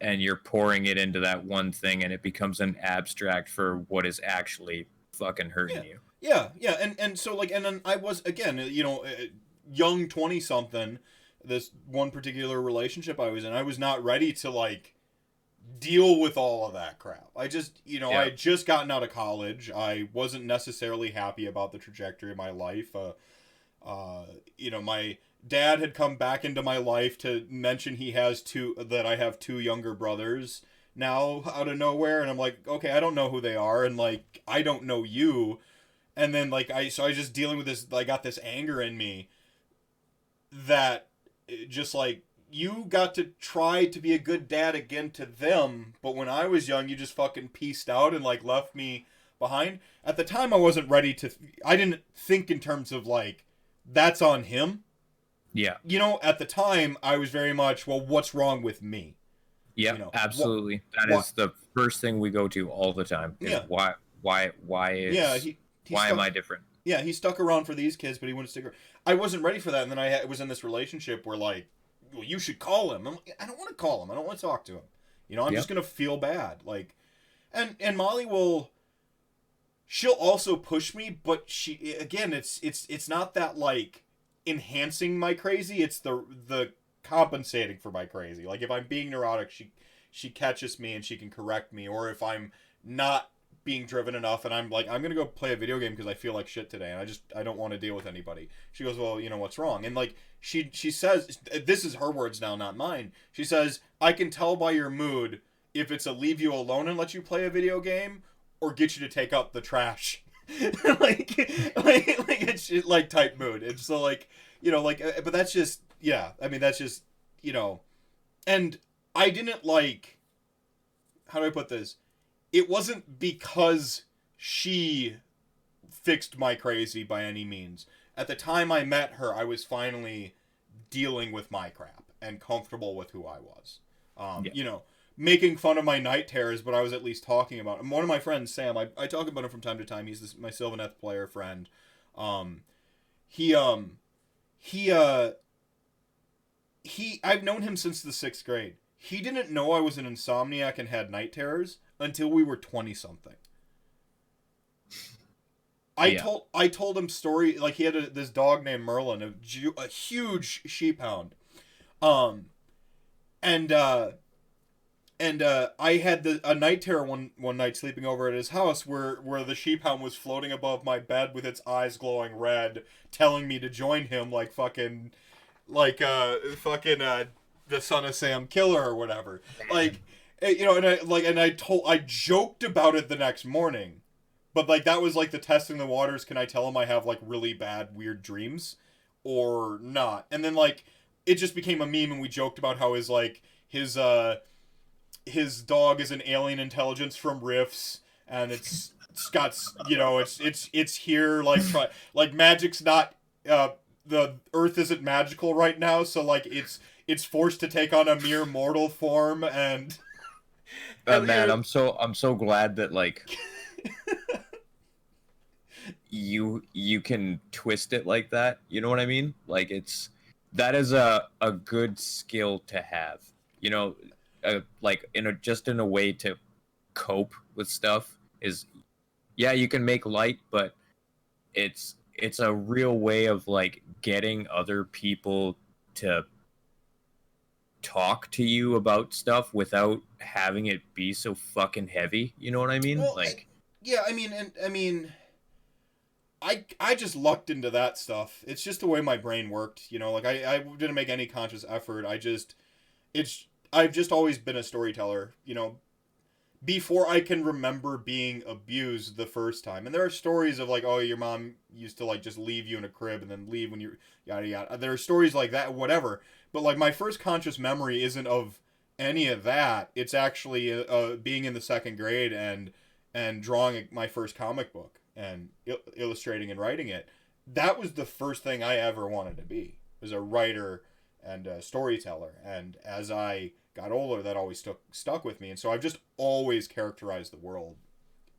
and you're pouring it into that one thing and it becomes an abstract for what is actually fucking hurting Yeah. you. Yeah, yeah, and and so like, and then I was again, uh, you know, uh, young twenty something. This one particular relationship I was in, I was not ready to like deal with all of that crap. I just, you know, I had just gotten out of college. I wasn't necessarily happy about the trajectory of my life. Uh, uh, you know, my dad had come back into my life to mention he has two that I have two younger brothers now out of nowhere and I'm like, okay, I don't know who they are and like I don't know you. And then like I so I was just dealing with this I got this anger in me that just like you got to try to be a good dad again to them, but when I was young you just fucking pieced out and like left me behind. At the time I wasn't ready to I didn't think in terms of like that's on him. Yeah. You know, at the time I was very much, well, what's wrong with me? Yeah, You know, wh- absolutely. That wh- is the first thing we go to all the time. Yeah. Why why why is yeah, he, he why stuck, am I different? Yeah, he stuck around for these kids, but he wouldn't stick around. I wasn't ready for that, and then I was in this relationship where like, well, you should call him. I'm like, I don't want to call him. I don't want to talk to him. You know, I'm Yeah. just gonna feel bad. Like, and and Molly will. She'll also push me, but she again, it's it's it's not that like enhancing my crazy. It's the the compensating for my crazy. Like if I'm being neurotic, she she catches me and she can correct me, or if I'm not being driven enough and I'm like I'm gonna go play a video game because I feel like shit today and I just I don't want to deal with anybody. She goes, well, you know what's wrong, and like she she says this is her words now, not mine. She says I can tell by your mood if it's a leave you alone and let you play a video game or get you to take out the trash. [LAUGHS] like, like like it's just, like type mood. It's so like you know like uh, but that's just yeah. I mean that's just you know, and I didn't like. How do I put this? It wasn't because she fixed my crazy by any means. At the time I met her, I was finally dealing with my crap and comfortable with who I was. Um, Yeah. You know, making fun of my night terrors, but I was at least talking about. And one of my friends, Sam, I, I talk about him from time to time. He's this, my Sylvaneth player friend. Um, he um, he uh, he. I've known him since the sixth grade. He didn't know I was an insomniac and had night terrors until we were twenty something. I Yeah. told I told him story like he had a, this dog named Merlin, a, a huge sheep hound, um, and uh, and uh, I had the a night terror one one night sleeping over at his house where where the sheep hound was floating above my bed with its eyes glowing red, telling me to join him like fucking, like uh fucking uh the son of Sam Killer or whatever, like eh, you know, and I like and I told I joked about it the next morning. But like that was like the testing the waters. Can I tell him I have like really bad weird dreams, or not? And then like it just became a meme, and we joked about how his like his uh his dog is an alien intelligence from Rifts, and it's it's got you know it's it's it's here like try, like magic's not uh the Earth isn't magical right now, so like it's it's forced to take on a mere mortal form and. [LAUGHS] Uh, man, I'm so I'm so glad that like [LAUGHS] you you can twist it like that. You know what I mean? Like it's that is a a good skill to have. You know, uh, like in a just in a way to cope with stuff is yeah, you can make light, but it's it's a real way of like getting other people to talk to you about stuff without having it be so fucking heavy. You know what I mean? Well, like Yeah, I mean, and I mean, I I just lucked into that stuff. It's just the way my brain worked, you know. Like I I didn't make any conscious effort. I just it's I've just always been a storyteller, you know. Before I can remember being abused the first time, and there are stories of like, oh, your mom used to like just leave you in a crib and then leave when you're yada yada. There are stories like that, whatever. But like my first conscious memory isn't of any of that. It's actually uh, being in the second grade and and drawing my first comic book and il- illustrating and writing it. That was the first thing I ever wanted to be was a writer and a storyteller. And as I got older, that always stuck stuck with me. And so I've just always characterized the world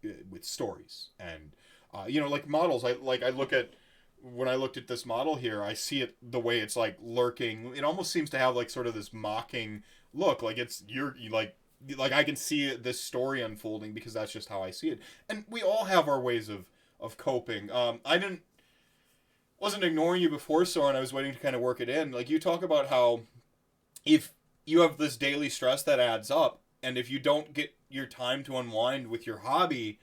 uh, with stories and uh, you know like models. I like I look at when I looked at this model here, I see it the way it's like lurking. It almost seems to have like sort of this mocking look, like it's you're you like like I can see this story unfolding because that's just how I see it. And we all have our ways of of coping. Um, I didn't wasn't ignoring you before, Soren. I was waiting to kind of work it in. Like you talk about how if you have this daily stress that adds up, and if you don't get your time to unwind with your hobby,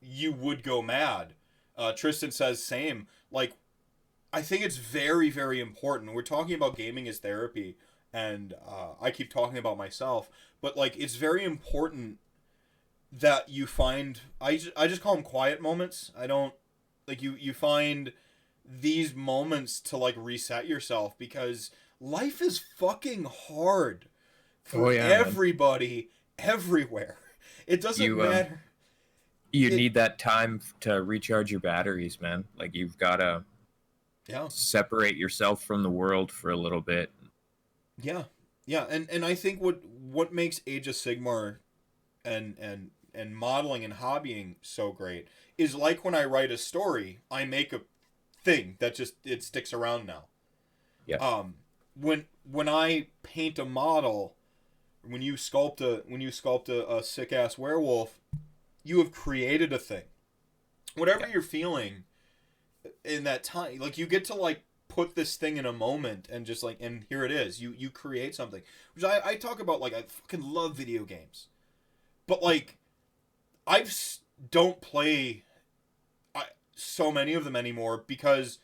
you would go mad. Uh, Tristan says same. Like I think it's very very important. We're talking about gaming as therapy, and uh, I keep talking about myself, but like it's very important that you find I I just call them quiet moments. I don't like you you find these moments to like reset yourself because life is fucking hard for Oh, yeah, man. everybody everywhere. It doesn't You, um, matter. you it- need that time to recharge your batteries, man. Like you've got to yeah. separate yourself from the world for a little bit. Yeah, yeah, and and I think what what makes Age of Sigmar and and and modeling and hobbying so great is like when I write a story, I make a thing that just it sticks around now. Yeah. Um when when I paint a model, when you sculpt a when you sculpt a, a sick ass werewolf, you have created a thing. Whatever Yeah. you're feeling in that time, like you get to like put this thing in a moment and just like and here it is. You you create something. Which I, I talk about like I fucking love video games. But like I've don't play I, so many of them anymore because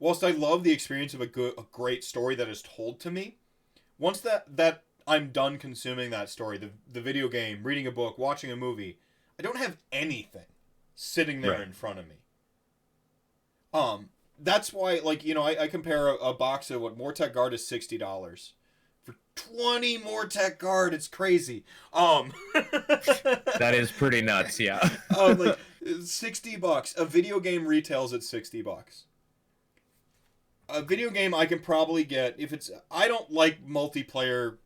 whilst I love the experience of a good a great story that is told to me, once that that I'm done consuming that story, the the video game, reading a book, watching a movie, I don't have anything sitting there Right. in front of me. Um, that's why, like you know, I, I compare a, a box of what Mortek Guard is sixty dollars for twenty Mortek Guard. It's crazy. Um, [LAUGHS] That is pretty nuts. Yeah. um, [LAUGHS] like sixty bucks. A video game retails at sixty bucks. A video game I can probably get if it's. I don't like multiplayer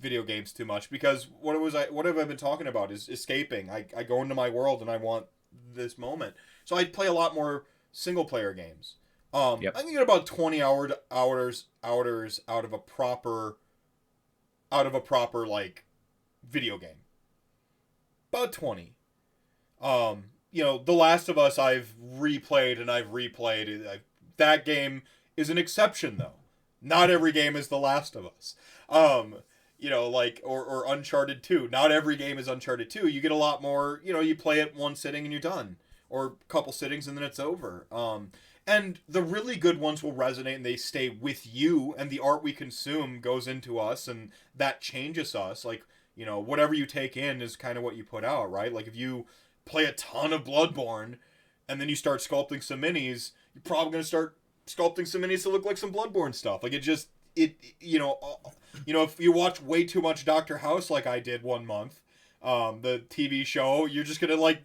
video games too much because what was I? What have I been talking about? Is escaping. I, I go into my world and I want this moment. So I play a lot more single player games. Um, Yep. I can get about twenty hour hours hours out of a proper, out of a proper like, video game. About twenty. Um, you know, The Last of Us I've replayed and I've replayed. I, that game is an exception though. Not every game is The Last of Us. Um, you know, like or, or Uncharted 2. Not every game is Uncharted 2. You get a lot more, you know, you play it one sitting and you're done. Or a couple sittings and then it's over. Um and the really good ones will resonate and they stay with you and the art we consume goes into us and that changes us. Like, you know, whatever you take in is kind of what you put out, right? Like if you play a ton of Bloodborne and then you start sculpting some minis, you're probably going to start sculpting some minis to look like some Bloodborne stuff. Like it just it you know, uh, you know if you watch way too much Doctor House like I did one month, um the TV show, you're just to like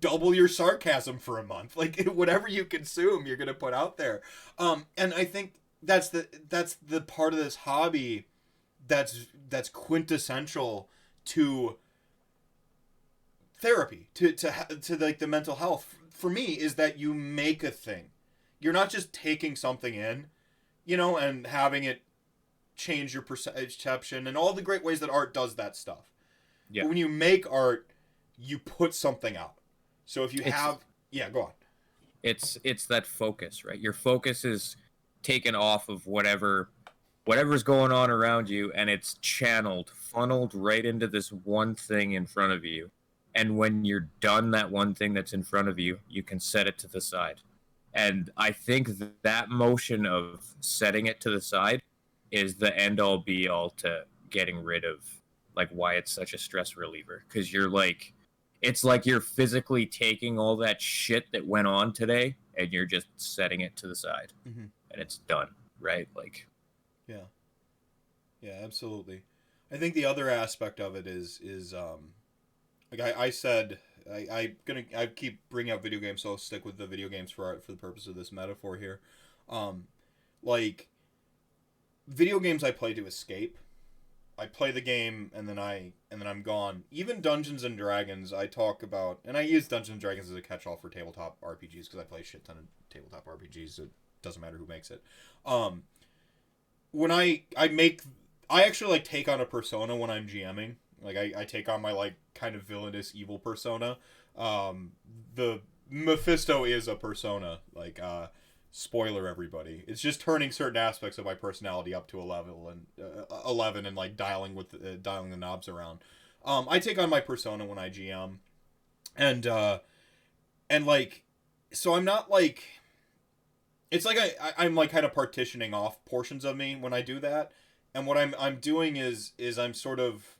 double your sarcasm for a month. [LAUGHS] Like whatever you consume, you're to put out there. Um and I think that's the that's the part of this hobby that's that's quintessential to therapy to to to like the mental health for me is that you make a thing you're not just taking something in you know and having it change your perception and all the great ways that art does that stuff. Yeah. but when you make art you put something out. So if you It's- have yeah go on. It's it's that focus right? Your focus is taken off of whatever whatever's going on around you and it's channeled funneled right into this one thing in front of you. And when you're done that one thing that's in front of you you can set it to the side and i think that motion of setting it to the side is the end all be all to getting rid of like why it's such a stress reliever because you're like it's like you're physically taking all that shit that went on today and you're just setting it to the side Mhm. and it's done right like Yeah. Yeah, absolutely. I think the other aspect of it is is um like I, I said I, I gonna I keep bringing up video games, so I'll stick with the video games for for the purpose of this metaphor here. Um like video games I play to escape. I play the game and then I and then I'm gone. Even Dungeons and Dragons I talk about and I use Dungeons and Dragons as a catch-all for tabletop RPGs because I play a shit ton of tabletop RPGs. It doesn't matter who makes it. Um when I I make I actually like take on a persona when I'm GMing. Like I, I take on my like kind of villainous evil persona. Um the Mephisto is a persona. Like uh spoiler everybody. It's just turning certain aspects of my personality up to a level and uh, 11 and like dialing with uh, dialing the knobs around. Um I take on my persona when I GM. And uh and like so I'm not like it's like I, I I'm like kind of partitioning off portions of me when I do that, and what I'm I'm doing is is I'm sort of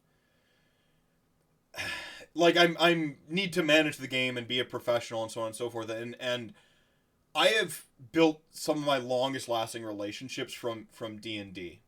like I'm I'm need to manage the game and be a professional and so on and so forth, and and I have built some of my longest lasting relationships from from D and D,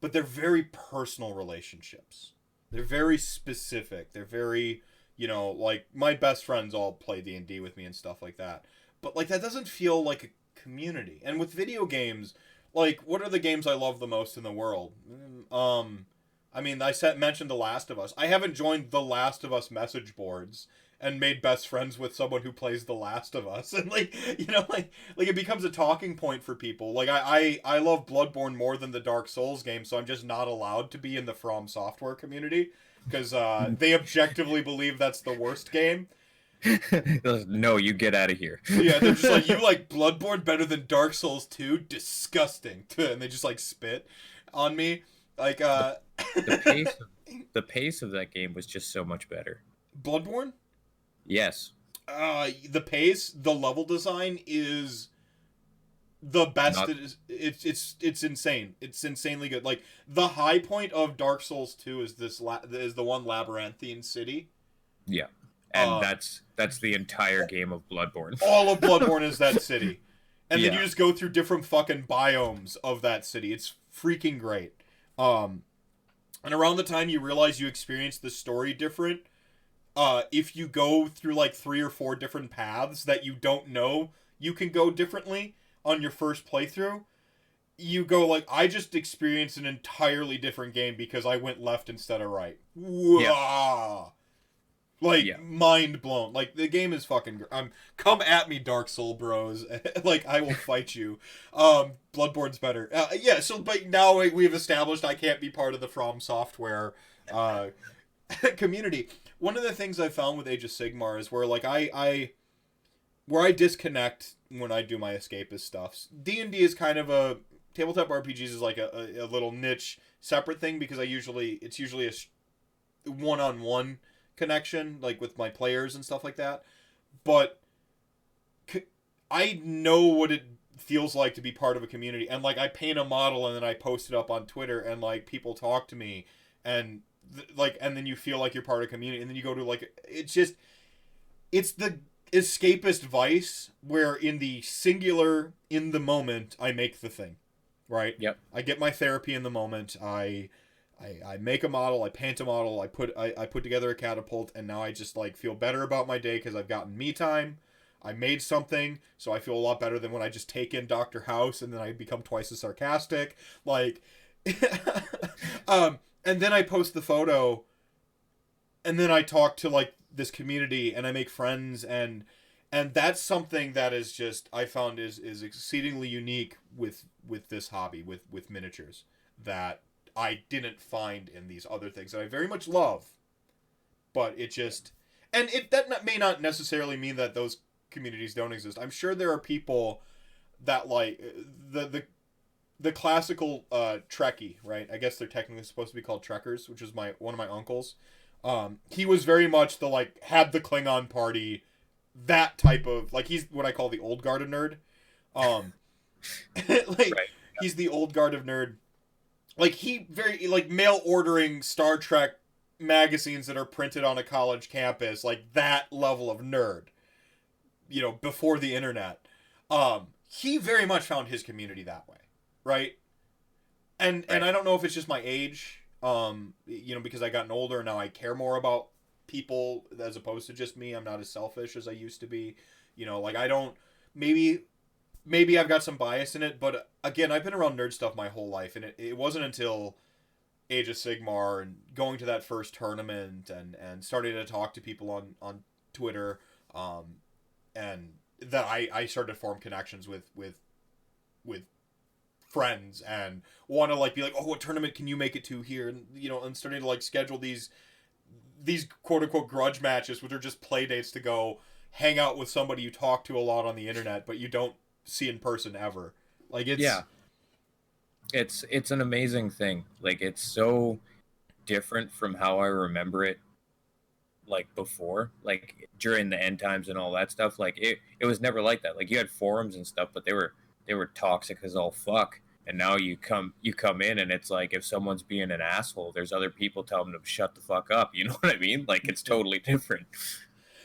but they're very personal relationships. They're very specific. They're very you know like my best friends all play D and D with me and stuff like that. But like that doesn't feel like a community. And with video games, like what are the games I love the most in the world? Mm, Um, I mean, I said mentioned The Last of Us. I haven't joined The Last of Us message boards and made best friends with someone who plays The Last of Us, [LAUGHS] and like you know, like like it becomes a talking point for people. Like I I, I love Bloodborne more than the Dark Souls game, so I'm just not allowed to be in the From Software community because uh, [LAUGHS] they objectively believe that's the worst game. [LAUGHS] no, you get out of here. yeah, they're just like you like Bloodborne better than Dark Souls 2? Disgusting. And they just like spit on me. Like uh the pace of, the pace of that game was just so much better. Bloodborne? Yes. Uh the pace, the level design is the best Not- it is it's it's it's insane. It's insanely good. Like the high point of Dark Souls 2 is this la- is the one labyrinthine city. Yeah. And Uh, that's that's the entire game of Bloodborne. [LAUGHS] all of [LAUGHS] Bloodborne is that city. And then you just go through different fucking biomes of that city. It's freaking great. Um and around the time you realize you experience the story different, uh if you go through like three or four different paths that you don't know you can go differently on your first playthrough, you go like I just experienced an entirely different game because I went left instead of right. Wah! Like Yeah. mind blown. Like the game is fucking. gr- Um, come at me, Dark Soul Bros. [LAUGHS] like I will fight you. Um, Bloodborne's better. Uh, yeah. So, but now we- we've established I can't be part of the From Software uh, [LAUGHS] community. One of the things I found with Age of Sigmar is where like I I where I disconnect when I do my escapist stuffs. D and D is kind of a tabletop RPGs is like a, a, a little niche separate thing because I usually it's usually a one on one connection like with my players and stuff like that. But c- I know what it feels like to be part of a community. And like I paint a model and then I post it up on Twitter and like people talk to me. And th- like and then you feel like you're part of a community. And then you go to like it's just it's the escapist vice where in the singular in the moment I make the thing right? Yep. I get my therapy in the moment. I I, I make a model I paint a model I put I, I put together a catapult and now I just like feel better about my day because I've gotten me time I made something so I feel a lot better than when I just take in Dr. House and then I become twice as sarcastic like [LAUGHS] um and then I post the photo and then I talk to like this community and I make friends and and that's something that is just I found is is exceedingly unique with with this hobby with with miniatures that I didn't find in these other things that I very much love but it just and it that not- may not necessarily mean that those communities don't exist I'm sure there are people that like the the the classical uh Trekkie, right? I guess they're technically supposed to be called Trekkers, which is my one of my uncles. Um, he was very much the like had the Klingon party, that type of like he's what I call the old guard of nerd. Um, [LAUGHS] like Right. he's the old guard of nerd. Like he very like mail ordering Star Trek magazines that are printed on a college campus, like that level of nerd. You know, before the internet. Um, he very much found his community that way, right? And and I don't know if it's just my age, um, you know, because I gotten older and now I care more about people as opposed to just me. I'm not as selfish as I used to be. You know, like I don't maybe maybe I've got some bias in it, but again, I've been around nerd stuff my whole life, and it, it wasn't until Age of Sigmar and going to that first tournament and and starting to talk to people on on Twitter, um, and that I I started to form connections with with with friends and want to like be like oh what tournament can you make it to here? And you know and starting to like schedule these these quote unquote grudge matches which are just play dates to go hang out with somebody you talk to a lot on the internet but you don't see in person ever. Like it's yeah. It's it's an amazing thing. Like it's so different from how i remember it like before like during the end times and all that stuff. Like it, it was never like that. Like you had forums and stuff but they were they were toxic as all fuck. And now you come you come in and it's like if someone's being an asshole there's other people telling them to shut the fuck up. You know [LAUGHS] what i mean? Like it's totally different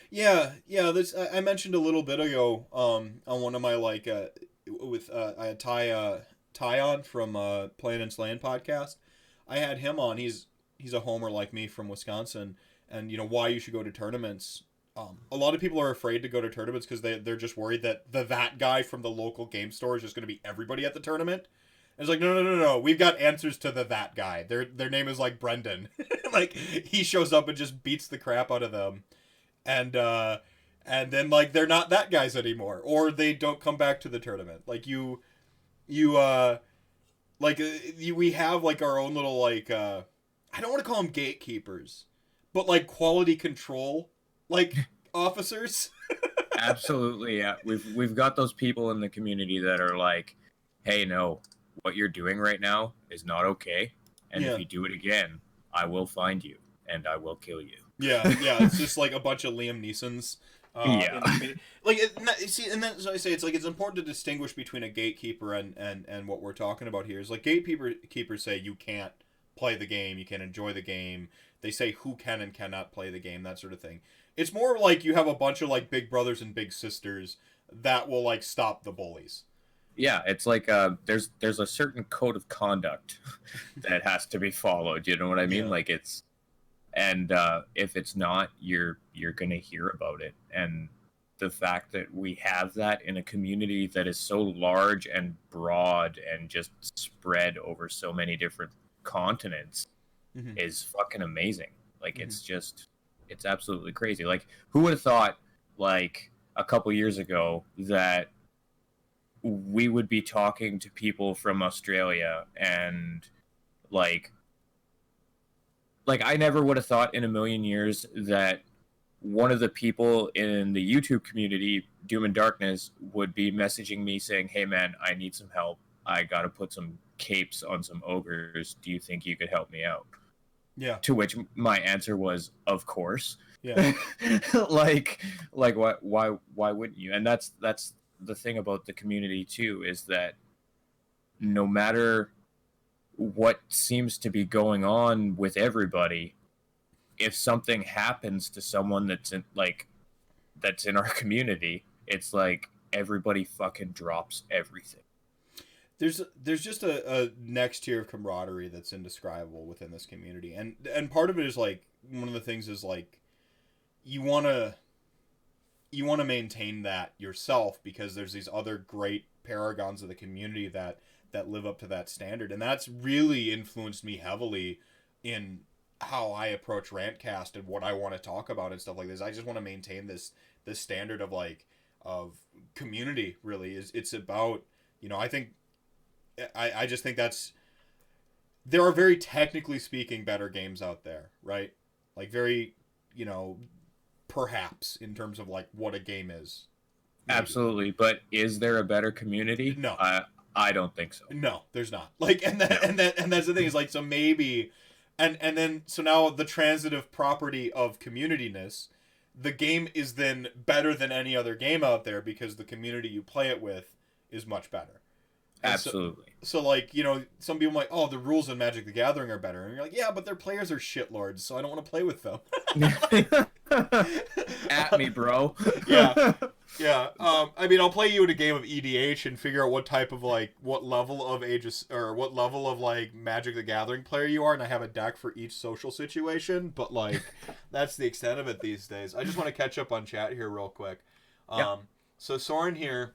Yeah, yeah. This I I mentioned a little bit ago um, on one of my like uh, with uh, I had Ty uh, Ty on from uh, Playing and Slaying podcast. I had him on. He's he's a homer like me from Wisconsin, and you know why you should go to tournaments. Um, a lot of people are afraid to go to tournaments because they they're just worried that the that guy from the local game store is just going to be everybody at the tournament, it's like, no, no, no, no. We've got answers to the that guy. Their their name is like Brendan. [LAUGHS] like he shows up and just beats the crap out of them, and uh, and then like they're not that guys anymore, or they don't come back to the tournament. Like you, you uh, like uh, you, we have like our own little like uh, I don't want to call them gatekeepers, but like quality control like [LAUGHS] officers. [LAUGHS] Absolutely, yeah. We've we've got those people in the community that are like, "Hey, no, what you're doing right now is not okay, and Yeah. if you do it again, I will find you and I will kill you." Yeah, yeah, it's just like a bunch of Liam Neesons. Uh, Yeah. in the community. like it, see, and then so I say it's like it's important to distinguish between a gatekeeper and and and what we're talking about here is like gatekeeper keepers say you can't play the game, you can't enjoy the game. They say who can and cannot play the game, that sort of thing. It's more like you have a bunch of like big brothers and big sisters that will like stop the bullies. Yeah, it's like uh, there's there's a certain code of conduct [LAUGHS] that has to be followed. You know what I mean? Yeah. Like it's, and uh, if it's not, you're you're gonna hear about it. And the fact that we have that in a community that is so large and broad and just spread over so many different continents Mhm. is fucking amazing. Like it's just it's absolutely crazy. Like who would have thought like a couple years ago that we would be talking to people from Australia and like like I never would have thought in a million years that one of the people in the YouTube community, Doom and Darkness, would be messaging me saying, "Hey man, I need some help. I got to put some capes on some ogres. Do you think you could help me out?" Yeah, To which my answer was, "Of course." yeah, [LAUGHS] like like why why why wouldn't you? And that's that's the thing about the community too is that no matter what seems to be going on with everybody, if something happens to someone that's in like that's in our [LAUGHS] community, it's like everybody fucking drops everything. there's there's just a, a next tier of camaraderie that's indescribable within this community and and part of it is like one of the things is like you want to you want to maintain that yourself because there's these other great paragons of the community that that live up to that standard and that's really influenced me heavily in how I approach Rantcast and what I want to talk about and stuff like this. I just want to maintain this this standard of like of community really is it's about you know I think I, I just think that's there are very technically speaking better games out there, right? Like very, you know, perhaps in terms of like what a game is. Maybe. Absolutely, but is there a better community? No. I I don't think so. No, there's not. Like and that and that and that's the thing is like so maybe and and then so now the transitive property of communityness, the game is then better than any other game out there because the community you play it with is much better. And Absolutely. So like you know, some people like, oh the rules in Magic the Gathering are better, and you're like yeah, but their players are shitlords, so I don't want to play with them. [LAUGHS] At me, bro. [LAUGHS] Yeah. Yeah, um, I mean I'll play you in a game of EDH and figure out what type of like what level of ages or what level of like Magic the Gathering player you are, and I have a deck for each social situation. But like [LAUGHS] that's the extent of it these days. I just want to catch up on chat here real quick. Um, Yeah. So Soren here,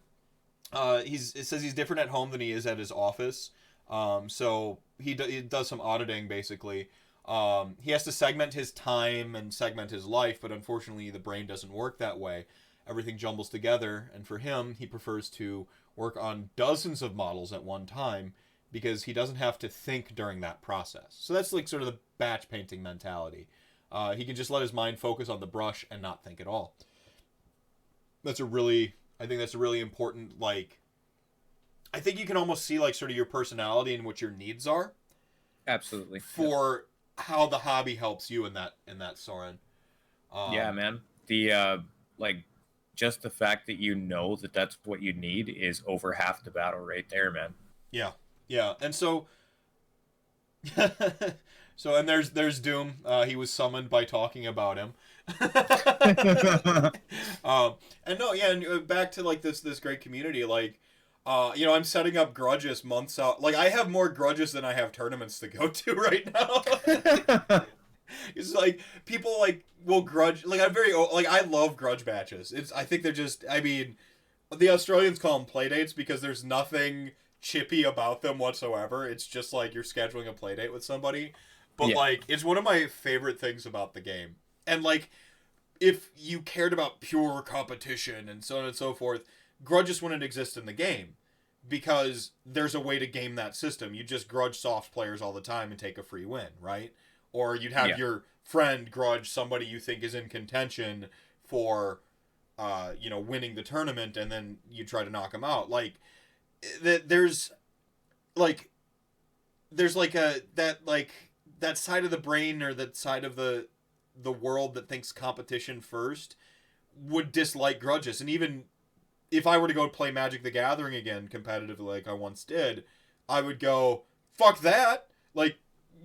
uh, he's it says he's different at home than he is at his office. Um, so he, do, he does some auditing basically. Um, he has to segment his time and segment his life, but unfortunately the brain doesn't work that way. Everything jumbles together, and for him, he prefers to work on dozens of models at one time because he doesn't have to think during that process. So that's like sort of the batch painting mentality. Uh, he can just let his mind focus on the brush and not think at all. That's a really, I think that's a really important, like, I think you can almost see, like, sort of your personality and what your needs are Absolutely. for how the hobby helps you in that, in that Soren. Um, yeah, man. The uh like just the fact that you know that that's what you need is over half the battle right there, man. Yeah, yeah, and so, [LAUGHS] so and there's there's Doom. Uh, he was summoned by talking about him. [LAUGHS] [LAUGHS] um, and no, yeah, and uh, back to like this this great community. Like, uh, you know, I'm setting up grudges months out. Like, I have more grudges than I have tournaments to go to right now. [LAUGHS] it's like people like will grudge. Like I'm very like I love grudge matches. It's I think they're just. I mean, the Australians call them playdates because there's nothing chippy about them whatsoever. It's just like you're scheduling a playdate with somebody. But Yeah. like it's one of my favorite things about the game. And like if you cared about pure competition and so on and so forth, grudges wouldn't exist in the game because there's a way to game that system. You just grudge soft players all the time and take a free win, right? Or you'd have Yeah. your friend grudge somebody you think is in contention for uh, you know, winning the tournament and then you try to knock them out. Like that there's like there's like a that like that side of the brain or that side of the the world that thinks competition first would dislike grudges and even if I were to go play Magic the Gathering again competitively like I once did, I would go fuck that. Like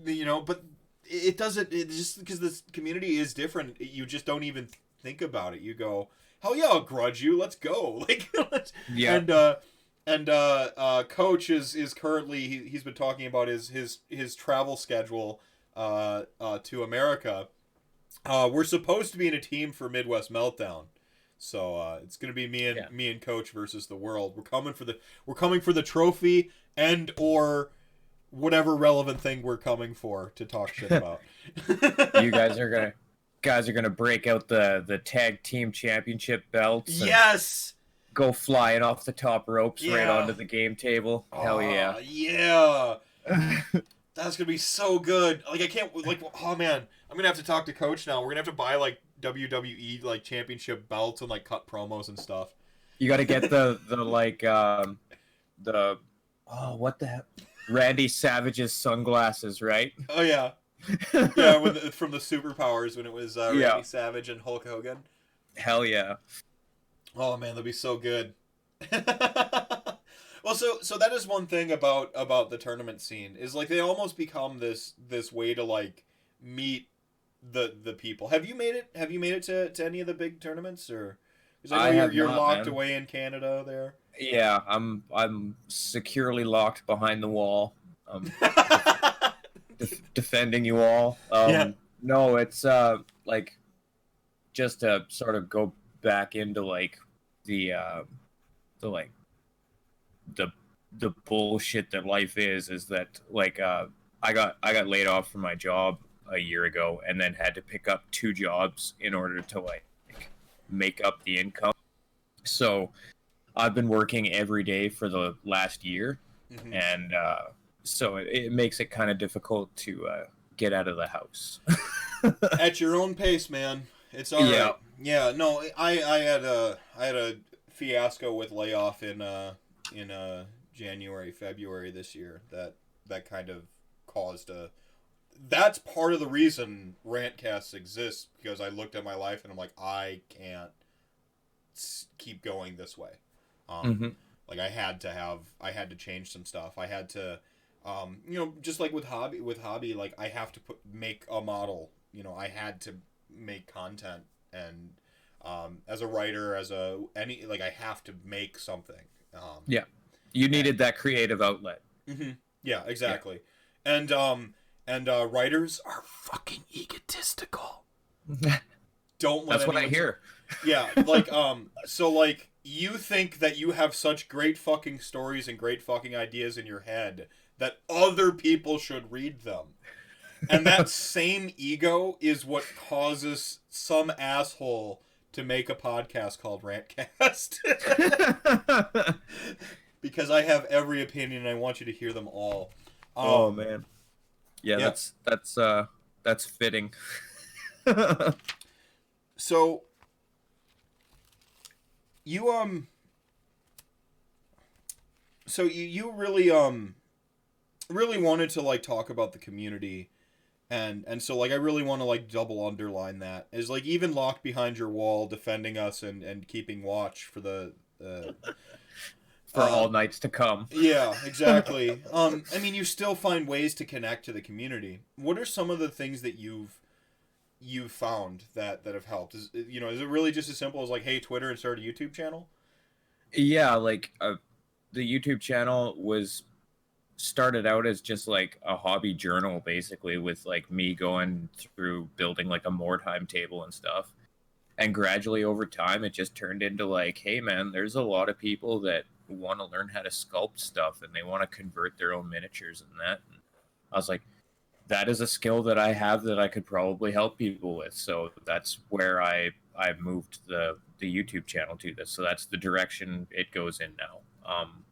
you know, but it doesn't it just because this community is different, you just don't even think about it. You go, "Hell yeah, I'll grudge you. Let's go." [LAUGHS] Like let's Yeah. and uh and uh, uh coach is is currently he, he's been talking about his his his travel schedule uh, uh to america uh we're supposed to be in a team for midwest meltdown so uh it's gonna be me and Yeah. me and coach versus the world we're coming for the we're coming for the trophy and or whatever relevant thing we're coming for to talk shit [LAUGHS] about you guys are gonna guys are gonna break out the the tag team championship belts. and yes Go flying off the top ropes right onto the game table. Hell yeah. Yeah [LAUGHS] That's gonna be so good. Like I can't like oh man, I'm gonna have to talk to coach now. We're gonna have to buy like WWE like championship belts and like cut promos and stuff. You got to get the the like um the oh what the hell? Randy Savage's sunglasses, right? Oh yeah, [LAUGHS] yeah. The, from the superpowers when it was uh, Randy Yeah. Savage and Hulk Hogan. Hell yeah. Oh man, that'd be so good. [LAUGHS] well, so so that is one thing about about the tournament scene is like they almost become this this way to like meet the the people. Have you made it? Have you made it to, to any of the big tournaments or? Because I know I you're, you're not, locked man. away in Canada there. Yeah, I'm I'm securely locked behind the wall. Um [LAUGHS] def- defending you all. Um, Yeah. No, it's uh like just to sort of go back into like the uh, the like the the bullshit that life is is that like uh I got I got laid off from my job a year ago and then had to pick up two jobs in order to like make up the income. So I've been working every day for the last year Mhm. and uh, so it, it makes it kind of difficult to uh, get out of the house. [LAUGHS] At your own pace, man. It's all right. Yeah. Yeah. No, I I had a I had a fiasco with layoff in uh in uh January February this year that that kind of caused a. That's part of the reason Rantcasts exists because I looked at my life and I'm like I can't keep going this way. Um, Mhm. like I had to have I had to change some stuff. I had to um you know just like with hobby with hobby like I have to put make a model. You know, I had to make content and um as a writer as a any like I have to make something. Um Yeah. You needed that creative outlet. hmm Yeah, exactly. And um and uh writers are fucking egotistical. [LAUGHS] Don't let That's what I hear. yeah, like um so like you think that you have such great fucking stories and great fucking ideas in your head that other people should read them. And that [LAUGHS] same ego is what causes some asshole to make a podcast called Rantcast. [LAUGHS] because I have every opinion and I want you to hear them all. Um, oh man. Yeah, yeah. that's that's uh that's fitting. [LAUGHS] so you um so you you really um really wanted to like talk about the community and and so like I really want to like double underline that is like even locked behind your wall defending us and and keeping watch for the uh, [LAUGHS] For Uh, all nights to come. yeah, exactly. [LAUGHS] um, I mean, you still find ways to connect to the community. What are some of the things that you've you've found that that have helped? Is you know, is it really just as simple as like, hey, Twitter and start a YouTube channel? Yeah, like uh, the YouTube channel was started out as just like a hobby journal, basically, with like me going through building like a more timetable and stuff. And gradually over time, it just turned into like, hey man, there's a lot of people that want to learn how to sculpt stuff and they want to convert their own miniatures and that. And I was like, that is a skill that I have that I could probably help people with. So that's where I I moved the the YouTube channel to this. So that's the direction it goes in now. Um,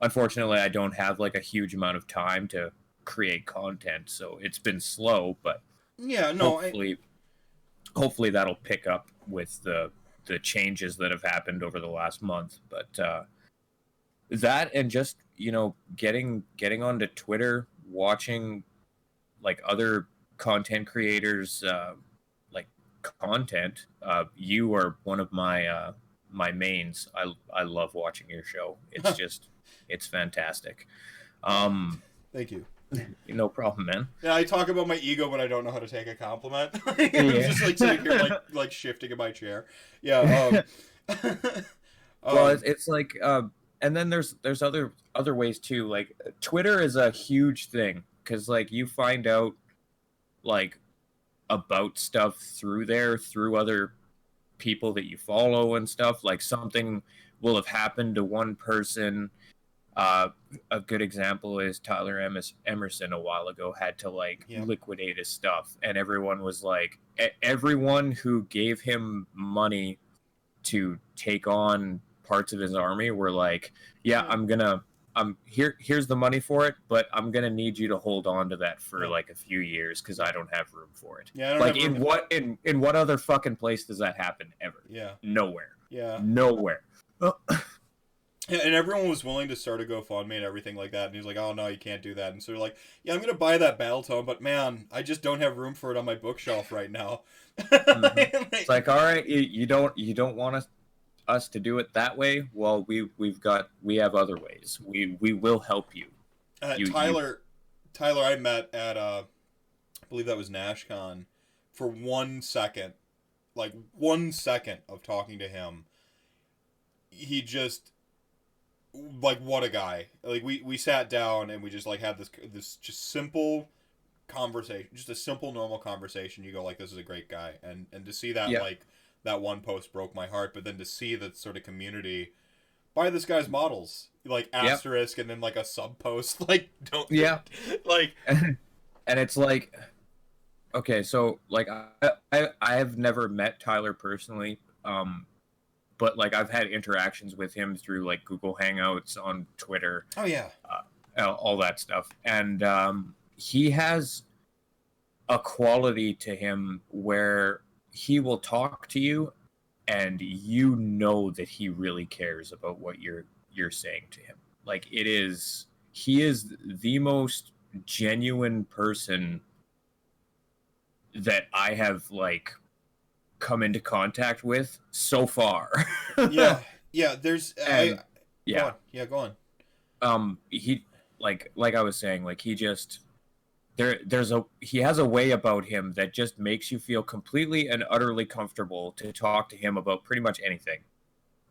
unfortunately, I don't have like a huge amount of time to create content, so it's been slow. But yeah, no, hopefully, I... hopefully that'll pick up with the the changes that have happened over the last month. But uh, that and just you know getting getting onto Twitter, watching like other content creators uh, like content uh, you are one of my uh, my mains. I i love watching your show. It's just it's fantastic. Um thank you. no problem man. Yeah i talk about my ego but i don't know how to take a compliment. [LAUGHS] I'm yeah. just like sitting here like [LAUGHS] like shifting in my chair. Yeah um, [LAUGHS] well um, it's, it's like uh, and then there's there's other other ways too. Like twitter is a huge thing because like you find out like about stuff through there through other people that you follow and stuff like something will have happened to one person uh, a good example is Tyler Emerson a while ago had to like yeah. liquidate his stuff, and everyone was like, everyone who gave him money to take on parts of his army were like, yeah, I'm gonna I'm here here's the money for it, but I'm gonna need you to hold on to that for like a few years because I don't have room for it. Yeah, like in what in in what other fucking place does that happen ever? Yeah, nowhere. Yeah, nowhere. [COUGHS] yeah, and everyone was willing to start a GoFundMe and everything like that, and he's like, "Oh no, you can't do that." And so they're like, "Yeah, I'm gonna buy that battle tome, but man, I just don't have room for it on my bookshelf right now." [LAUGHS] mm-hmm. [LAUGHS] it's like, all right, you, you don't you don't want to us to do it that way, well, we we've got we have other ways. We we will help you. Uh, you Tyler, you... Tyler, I met at uh, I believe that was NashCon for one second, like one second of talking to him. He just like what a guy. Like we we sat down and we just like had this this just simple conversation, just a simple normal conversation. You go like, this is a great guy, and and to see that yeah. like that one post broke my heart. But then to see that sort of community buy this guy's models, like asterisk, yep. and then like a sub post, [LAUGHS] like don't yeah, [LAUGHS] like, [LAUGHS] and it's like, okay, so like I I I have never met Tyler personally, um, but like I've had interactions with him through like Google Hangouts on Twitter. Oh yeah, uh, all that stuff, and um, he has a quality to him where he will talk to you and you know that he really cares about what you're you're saying to him. Like it is he is the most genuine person that i have like come into contact with so far. [LAUGHS] Yeah yeah there's and, I, yeah. go yeah go on. Um he like like i was saying like he just there there's a he has a way about him that just makes you feel completely and utterly comfortable to talk to him about pretty much anything.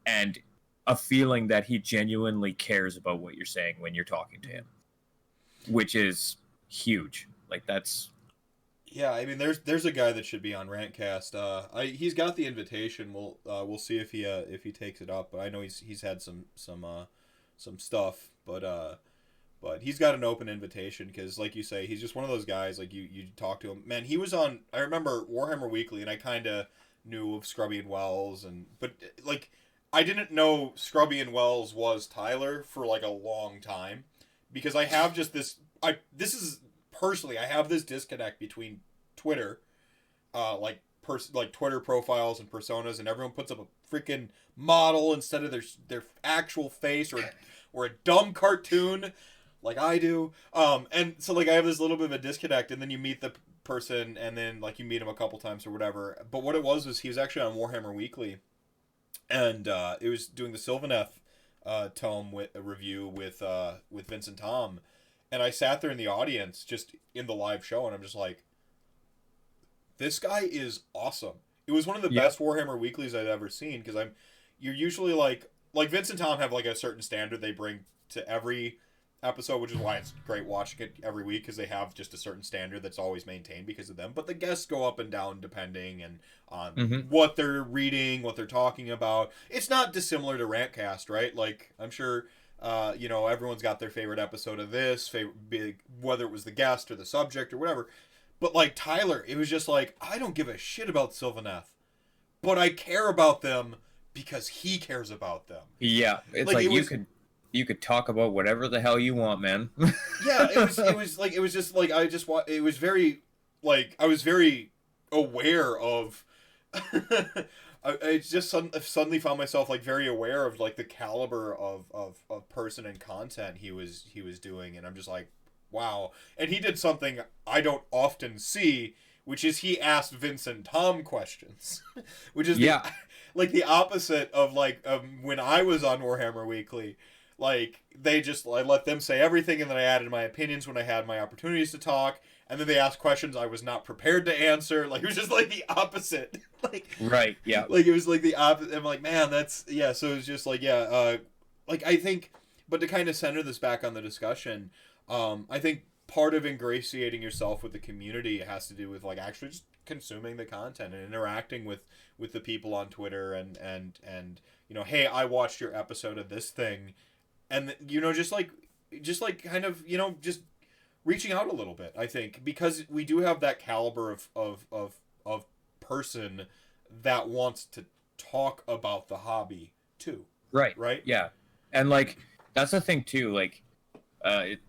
And a feeling that he genuinely cares about what you're saying when you're talking to him which is huge. Like that's yeah i mean there's there's a guy that should be on rantcast. Uh I, he's got the invitation. We'll uh, we'll see if he uh if he takes it up but i know he's he's had some some uh some stuff but uh but he's got an open invitation because, like you say, he's just one of those guys. Like you, you talk to him. Man, he was on. I remember Warhammer Weekly, and I kind of knew of Scrubby and Wells, and but like I didn't know Scrubby and Wells was Tyler for like a long time because I have just this. I this is personally I have this disconnect between Twitter, uh, like pers- like Twitter profiles and personas, and everyone puts up a freaking model instead of their their actual face or or a dumb cartoon like I do. Um, and so like I have this little bit of a disconnect, and then you meet the person, and then like you meet him a couple times or whatever. But what it was was he was actually on Warhammer Weekly, and uh, it was doing the Sylvaneth uh, tome with a review with uh, with Vincent Tom, and I sat there in the audience just in the live show, and I'm just like, this guy is awesome. It was one of the best Warhammer Weeklies I've ever seen because I'm, you're usually like like Vincent Tom have like a certain standard they bring to every episode, which is why it's great watching it every week because they have just a certain standard that's always maintained because of them. But the guests go up and down depending and on Mhm. what they're reading, what they're talking about. It's not dissimilar to Rantcast, right? Like I'm sure. Uh, you know, everyone's got their favorite episode of this, favorite, big, whether it was the guest or the subject or whatever. But like Tyler, it was just like I don't give a shit about Sylvaneth, but I care about them because he cares about them. Yeah, it's Like, like, it you was- could you could talk about whatever the hell you want, man. [LAUGHS] Yeah, it was it was like it was just like I just wa- it was very like I was very aware of [LAUGHS] I, I just sudden, suddenly found myself like very aware of like the caliber of, of, of person and content he was he was doing and I'm just like wow and he did something I don't often see which is he asked Vincent Tom questions [LAUGHS] which is the- Yeah. like the opposite of like um, when I was on Warhammer Weekly like they just I let them say everything and then I added my opinions when I had my opportunities to talk and then they asked questions I was not prepared to answer [LAUGHS] like it was just like the opposite [LAUGHS] like right? Yeah. like it was like the opposite I'm like man that's yeah so it was just like yeah uh like I think but to kind of center this back on the discussion um I think part of ingratiating yourself with the community has to do with like actually just consuming the content and interacting with with the people on Twitter and and and you know hey I watched your episode of this thing and you know just like just like kind of you know just reaching out a little bit i think because we do have that caliber of of of, of person that wants to talk about the hobby too Right. right Yeah, and like that's the thing too. Like, uh, it,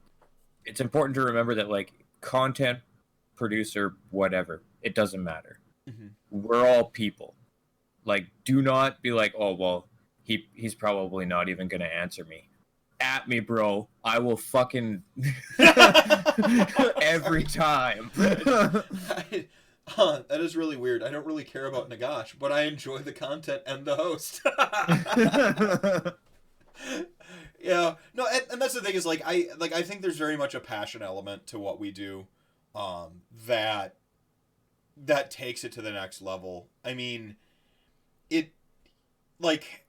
it's important to remember that like content producer, whatever, it doesn't matter. Mhm. We're all people. Like, do not be like, oh well, he he's probably not even gonna answer me. At me, bro. I will fucking [LAUGHS] every time. [LAUGHS] huh, that is really weird i don't really care about nagash but i enjoy the content and the host [LAUGHS] yeah no and, and that's the thing is like i like i think there's very much a passion element to what we do um that that takes it to the next level i mean it like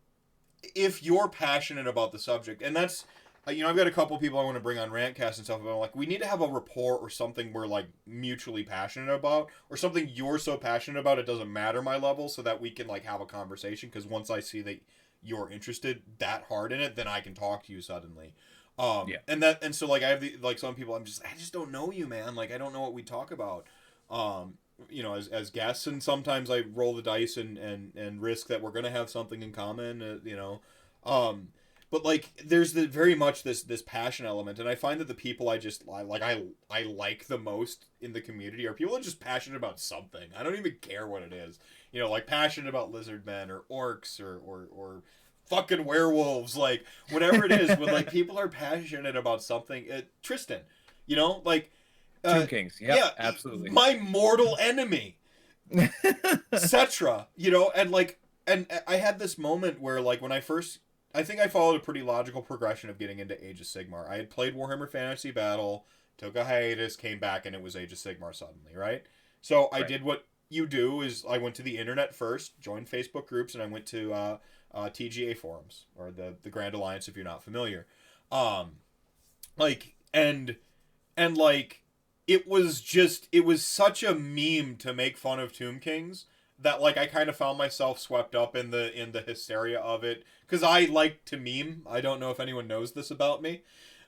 if you're passionate about the subject and that's uh, you know i've got a couple people i want to bring on rantcast and stuff but I'm like we need to have a rapport or something we're like mutually passionate about or something you're so passionate about it doesn't matter my level so that we can like have a conversation because once i see that you're interested that hard in it then i can talk to you suddenly. Um Yeah. and that and so like i have the like some people i'm just i just don't know you man. Like i don't know what we talk about. Um you know as, as guests and sometimes i roll the dice and and and risk that we're gonna have something in common uh, you know. Um but like there's the very much this this passion element and i find that the people i just I, like i i like the most in the community are people that are just passionate about something. I don't even care what it is. You know like passionate about lizard men or orcs or or or fucking werewolves like whatever it is when like [LAUGHS] people are passionate about something it, tristan you know like uh, Tomb Kings. Yeah, absolutely. my mortal enemy [LAUGHS] etc you know and like and i had this moment where like when i first i think i followed a pretty logical progression of getting into age of sigmar i had played warhammer fantasy battle took a hiatus came back and it was age of sigmar suddenly right so i Right. did what you do is i went to the internet first joined facebook groups and i went to uh, uh, tga forums or the the grand alliance if you're not familiar um like and and like it was just it was such a meme to make fun of Tomb Kings that like I kind of found myself swept up in the in the hysteria of it because I like to meme. I don't know if anyone knows this about me.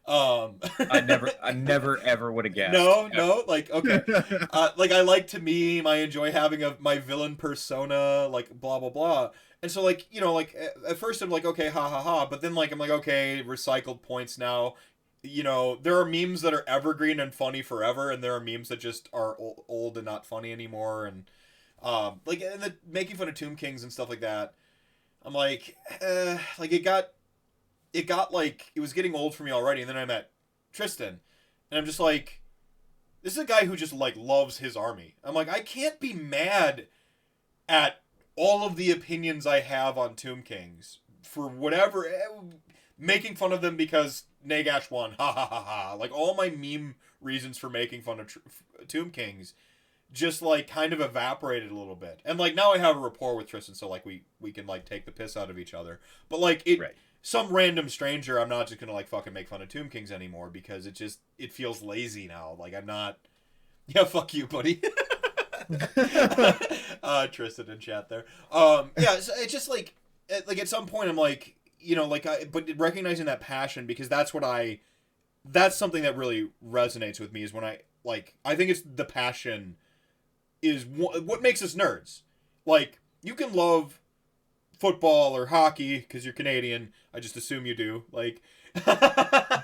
Um, [LAUGHS] I never, I never ever would have guessed. no, no, like okay, [LAUGHS] uh, like I like to meme. I enjoy having a my villain persona, like blah blah blah. And so like you know like at- at first I'm like okay ha ha ha, but then like I'm like okay recycled points now. You know there are memes that are evergreen and funny forever, and there are memes that just are old, and not funny anymore. And um like and the making fun of Tomb Kings and stuff like that. I'm like eh, like it got it got like it was getting old for me already, and then I met Tristan, and I'm just like this is a guy who just like loves his army. I'm like, I can't be mad at all of the opinions I have on Tomb Kings for whatever eh, making fun of them because Nagash won. Ha ha ha ha. Like all my meme reasons for making fun of tr- Tomb Kings just like kind of evaporated a little bit. And like now I have a rapport with Tristan so like we we can like take the piss out of each other. But like it Right. some random stranger, I'm not just gonna like fucking make fun of Tomb Kings anymore because it just it feels lazy now. Like I'm not. [LAUGHS] Yeah, fuck you, buddy. [LAUGHS] [LAUGHS] uh, Tristan in chat there. Um, yeah, so it's just like, like at some point I'm like, you know, like I, but recognizing that passion because that's what I, that's something that really resonates with me is when I like I think it's the passion is what, what makes us nerds. Like you can love football or hockey because you're Canadian. I just assume you do. Like, uh,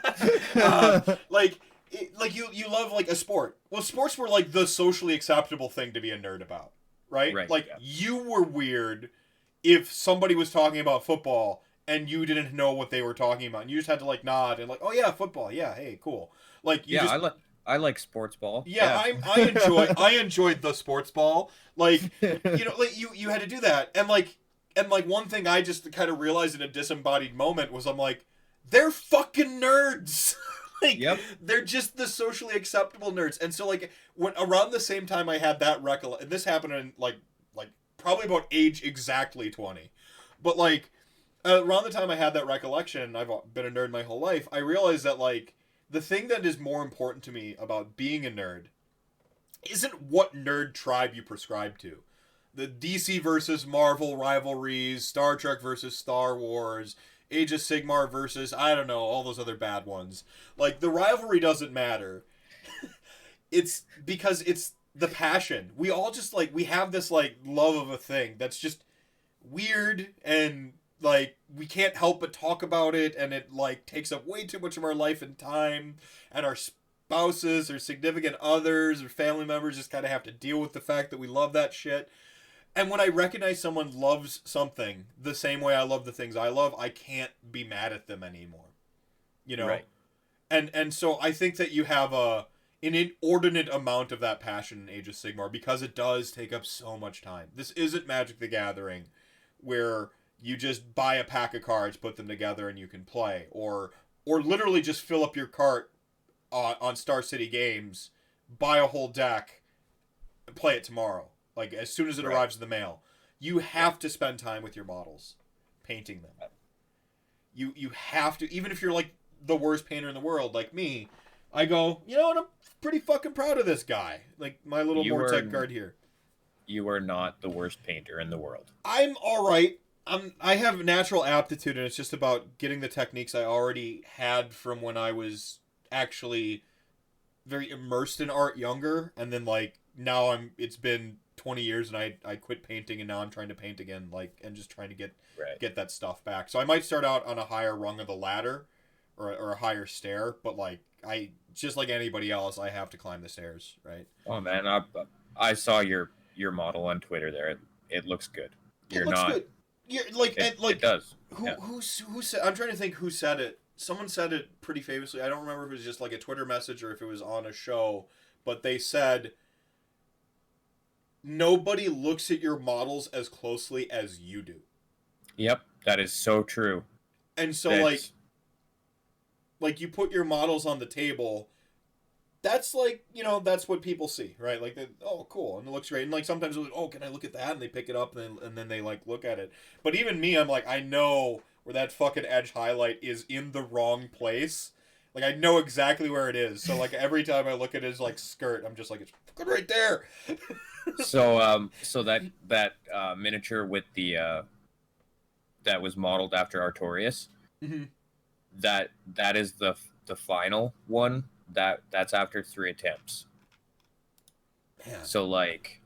[LAUGHS] like, it, like you you love like a sport. Well, sports were like the socially acceptable thing to be a nerd about, right? Right, like yeah. you were weird if somebody was talking about football and you didn't know what they were talking about, and you just had to like nod and like, oh yeah, football, yeah, hey, cool. Like you yeah, just I like I like sports ball. yeah, I, I enjoy [LAUGHS] I enjoyed the sports ball. Like [LAUGHS] you know, like you you had to do that, and like and like one thing I just kind of realized in a disembodied moment was I'm like, they're fucking nerds. [LAUGHS] like Yep. they're just the socially acceptable nerds, and so like when around the same time I had that recollect, and this happened in like like probably about age exactly twenty, but like Uh, around the time I had that recollection, I've uh, been a nerd my whole life. I realized that like the thing that is more important to me about being a nerd isn't what nerd tribe you prescribe to. The DC versus Marvel rivalries, Star Trek versus Star Wars, Age of Sigmar versus I don't know, all those other bad ones. Like the rivalry doesn't matter. [LAUGHS] it's because it's the passion. We all just like we have this like love of a thing that's just weird and like we can't help but talk about it and it like takes up way too much of our life and time and our spouses or significant others or family members just kind of have to deal with the fact that we love that shit. And when i recognize someone loves something the same way i love the things i love i can't be mad at them anymore. You know? Right. and and so i think that you have a an inordinate amount of that passion in age of sigmar because it does take up so much time. This isn't magic the gathering where you just buy a pack of cards, put them together, and you can play, or or literally just fill up your cart on, on Star City Games, buy a whole deck, and play it tomorrow. Like as soon as it Right. arrives in the mail, you have to spend time with your models, painting them. You you have to, even if you're like the worst painter in the world, like me. I go, you know what? I'm pretty fucking proud of this guy. Like my little You Mortek Guard here. You are not the worst painter in the world. I'm all right. I'm I have natural aptitude, and it's just about getting the techniques I already had from when I was actually very immersed in art younger, and then like now I'm. It's been 20 years, and I I quit painting, and now I'm trying to paint again, like and just trying to get Right. get that stuff back. So I might start out on a higher rung of the ladder, or or a higher stair, but like I just like anybody else, I have to climb the stairs, right? Oh man, I I saw your your model on Twitter there. It, it looks good. You're it looks not. good. Yeah, like It, and like it does. Who Yeah. who who said? I'm trying to think who said it. Someone said it pretty famously. I don't remember if it was just like a Twitter message or if it was on a show, but they said nobody looks at your models as closely as you do. Yep, that is so true. And so That's- like like you put your models on the table that's like you know that's what people see right? Like oh cool and it looks great. And like sometimes they're like oh can i look at that? And they pick it up and then, and then they like look at it. But even me i'm like i know where that fucking edge highlight is in the wrong place. Like i know exactly where it is. So like every time i look at his like skirt i'm just like it's fucking right there. [LAUGHS] So um so that that uh, miniature with the uh that was modeled after Artorias, Mhm. that that is the the final one. That that's after three attempts. Man. So like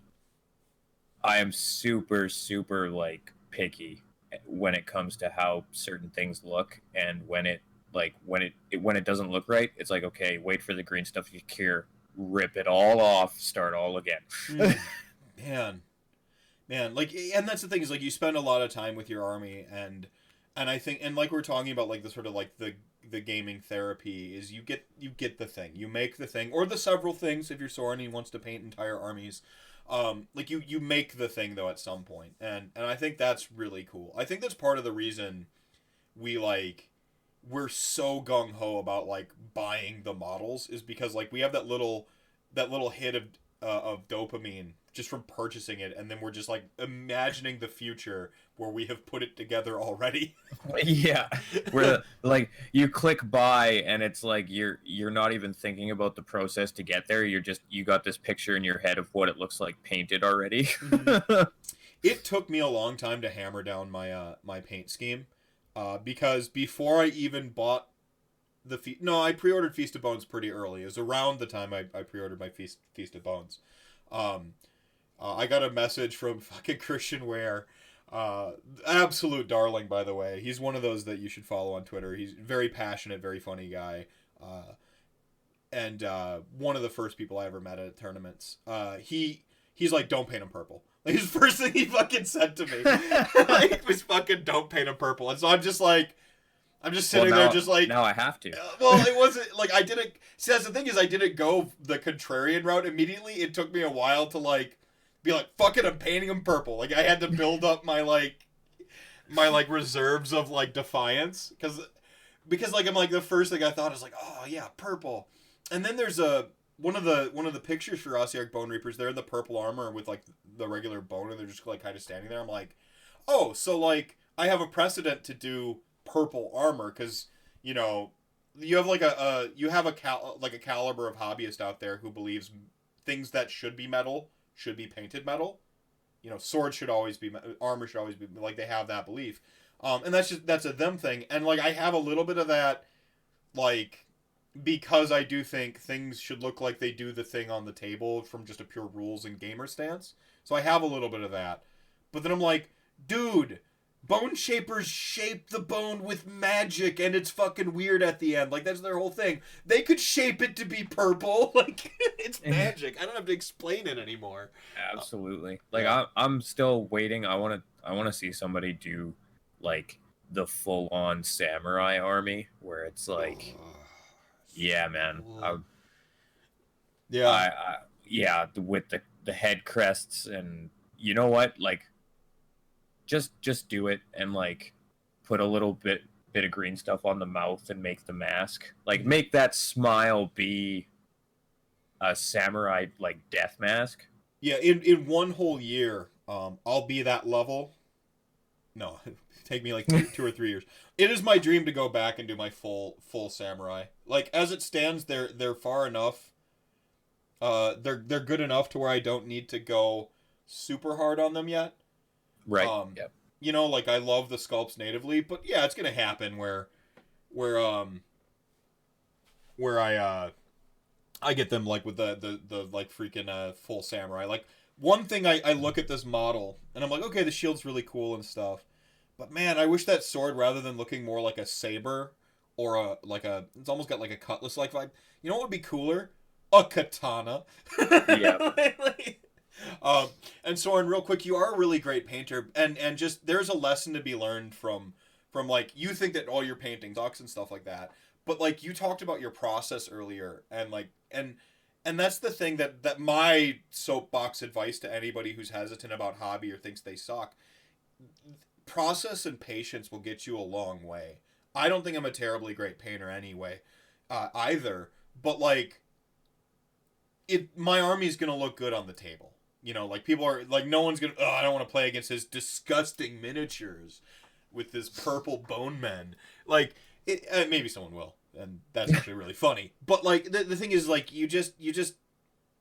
I am super super like picky when it comes to how certain things look and when it like when it, it when it doesn't look right, it's like okay, wait for the green stuff to cure, rip it all off, start all again. Mm. [LAUGHS] man man like and that's the thing is like you spend a lot of time with your army and and i think and like we're talking about like the sort of like the the gaming therapy is you get you get the thing. You make the thing or the several things if you're soren and he wants to paint entire armies. Um like you you make the thing though at some point. And and i think that's really cool. I think that's part of the reason we like we're so gung-ho about like buying the models is because like we have that little that little hit of uh, of dopamine just from purchasing it, and then we're just like imagining the future where we have put it together already. [LAUGHS] yeah, where like you click buy and it's like you're you're not even thinking about the process to get there. You're just you got this picture in your head of what it looks like painted already. Mm-hmm. [LAUGHS] it took me a long time to hammer down my uh my paint scheme, uh, because before I even bought the feast, no, I pre-ordered Feast of Bones pretty early. It was around the time I, I pre-ordered my Feast Feast of Bones. Um, uh, I got a message from [LAUGHS] fucking Christian Ware. Uh, absolute darling, by the way. He's one of those that you should follow on Twitter. He's very passionate, very funny guy. Uh, and uh, one of the first people I ever met at tournaments. Uh, he he's like, don't paint him purple. [LAUGHS] Like his first thing he fucking said to me [LAUGHS] like, was fucking don't paint him purple. And so I'm just like, I'm just sitting well, now, there, just like now I have to. Uh, well, it wasn't like I didn't. See, that's the thing is I didn't go the contrarian route immediately. It took me a while to like be like, fuck it, I'm painting him purple. Like I had to build up my like my like reserves of like defiance because because like I'm like the first thing I thought is like, oh yeah, purple. And then there's a one of the one of the pictures for Ossiarch Bone Reapers. They're in the purple armor with like the regular bone, and they're just like kind of standing there. I'm like, oh, so like I have a precedent to do purple armor because you know you have like a, a you have a cal like a caliber of hobbyist out there who believes things that should be metal should be painted metal. You know, swords should always be armor should always be like they have that belief. Um, and that's just that's a them thing. And like I have a little bit of that, like because I do think things should look like they do the thing on the table from just a pure rules and gamer stance. So I have a little bit of that. But then I'm like, dude, Bone Shapers shape the bone with magic and it's fucking weird at the end. Like that's their whole thing. They could shape it to be purple. [LAUGHS] Like it's magic. I don't have to explain it anymore. Absolutely. Uh, like I I'm still waiting. I want to I want to see somebody do like the full on samurai army where it's like [SIGHS] yeah, man. I, yeah. I, I, yeah, with the the head crests and you know what? Like just just do it and like put a little bit bit of green stuff on the mouth and make the mask. Like mm-hmm. make that smile be a samurai like death mask. Yeah, in in one whole year, um, I'll be that level. No, [LAUGHS] take me like two, [LAUGHS] two or three years. It is my dream to go back and do my full full samurai. Like as it stands, they're they're far enough. Uh, they're they're good enough to where I don't need to go super hard on them yet. Right. Um, yep. You know, like I love the sculpts natively, but yeah, it's gonna happen where, where um, where I uh, I get them like with the the the like freaking uh full samurai. Like one thing I I look at this model and I'm like, okay, the shield's really cool and stuff, but man, I wish that sword rather than looking more like a saber or a like a it's almost got like a cutlass like vibe. You know what would be cooler? A katana. [LAUGHS] Yeah. like, um, and Soren, real quick, you are a really great painter, and and just there's a lesson to be learned from from like you think that all your paintings sucks and stuff like that, but like you talked about your process earlier, and like and and that's the thing that that my soapbox advice to anybody who's hesitant about hobby or thinks they suck process and patience will get you a long way. I don't think i'm a terribly great painter anyway uh, either but like it my army's gonna look good on the table you know, like people are like, no one's gonna. Oh, I don't want to play against his disgusting miniatures with this purple bone men. Like, it, uh, maybe someone will, and that's [LAUGHS] actually really funny. But like, the, the thing is, like, you just you just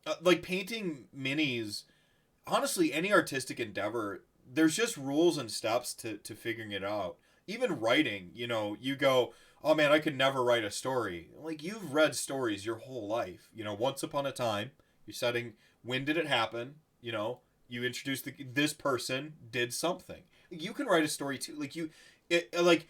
uh, like painting minis. Honestly, any artistic endeavor, there's just rules and steps to to figuring it out. Even writing, you know, you go, oh man, I could never write a story. Like you've read stories your whole life. You know, once upon a time, you're setting when did it happen? You know you introduce the, this person did something. You can write a story too like you it, like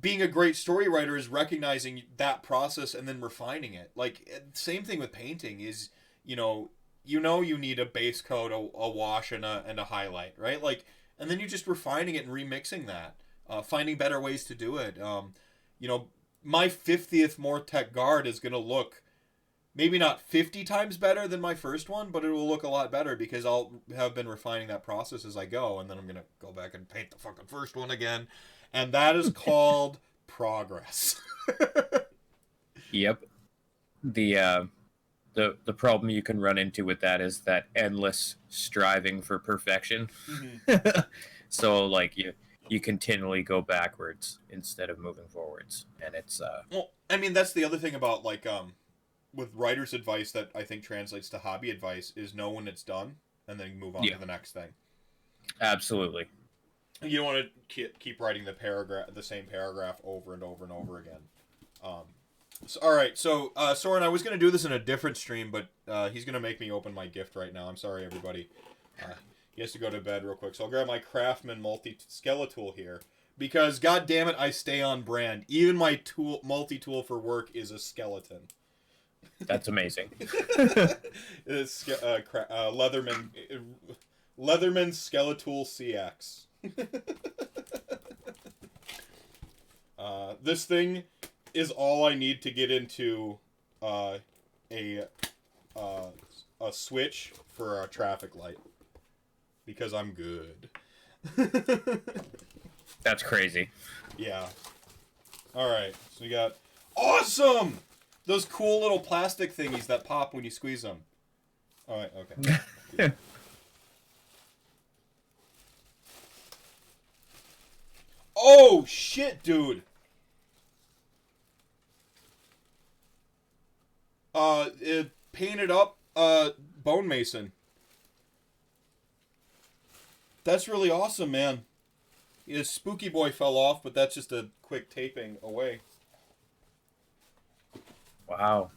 being a great story writer is recognizing that process and then refining it. Like eh, same thing with painting is you know you know you need a base coat a, a wash and a, and a highlight right? Like and then you're just refining it and remixing that uh, finding better ways to do it. Um, you know my 50th Mortek guard is going to look maybe not 50 times better than my first one, but it will look a lot better because I'll have been refining that process as I go, and then I'm gonna go back and paint the fucking first one again, and that is [LAUGHS] called progress. [LAUGHS] yep. The uh, the the problem you can run into with that is that endless striving for perfection. Mm-hmm. [LAUGHS] so like you you continually go backwards instead of moving forwards, and it's uh Well, I mean, that's the other thing about like um, with writer's advice that I think translates to hobby advice is know when it's done and then move on Yeah. to the next thing. absolutely You don't want to keep, keep writing the paragraph, the same paragraph over and over and over again. Um, so, all right, so uh, Soren, I was gonna do this in a different stream, but uh, he's gonna make me open my gift right now. I'm sorry, everybody. Uh, he has to go to bed real quick, so I'll grab my Craftsman multi skeletal here because, god damn it, I stay on brand. Even my tool multi tool for work is a skeleton. That's amazing. [LAUGHS] this uh, cra- uh, Leatherman Leatherman Skeletal CX. [LAUGHS] uh, this thing is all I need to get into uh, a uh, a switch for a traffic light because I'm good. That's crazy. [LAUGHS] Yeah. All right. So we got awesome. Those cool little plastic thingies that pop when you squeeze them. All right. Okay. [LAUGHS] Oh shit, dude. Uh, it painted up uh bone mason. That's really awesome, man. His spooky boy fell off, but that's just a quick taping away. Wow.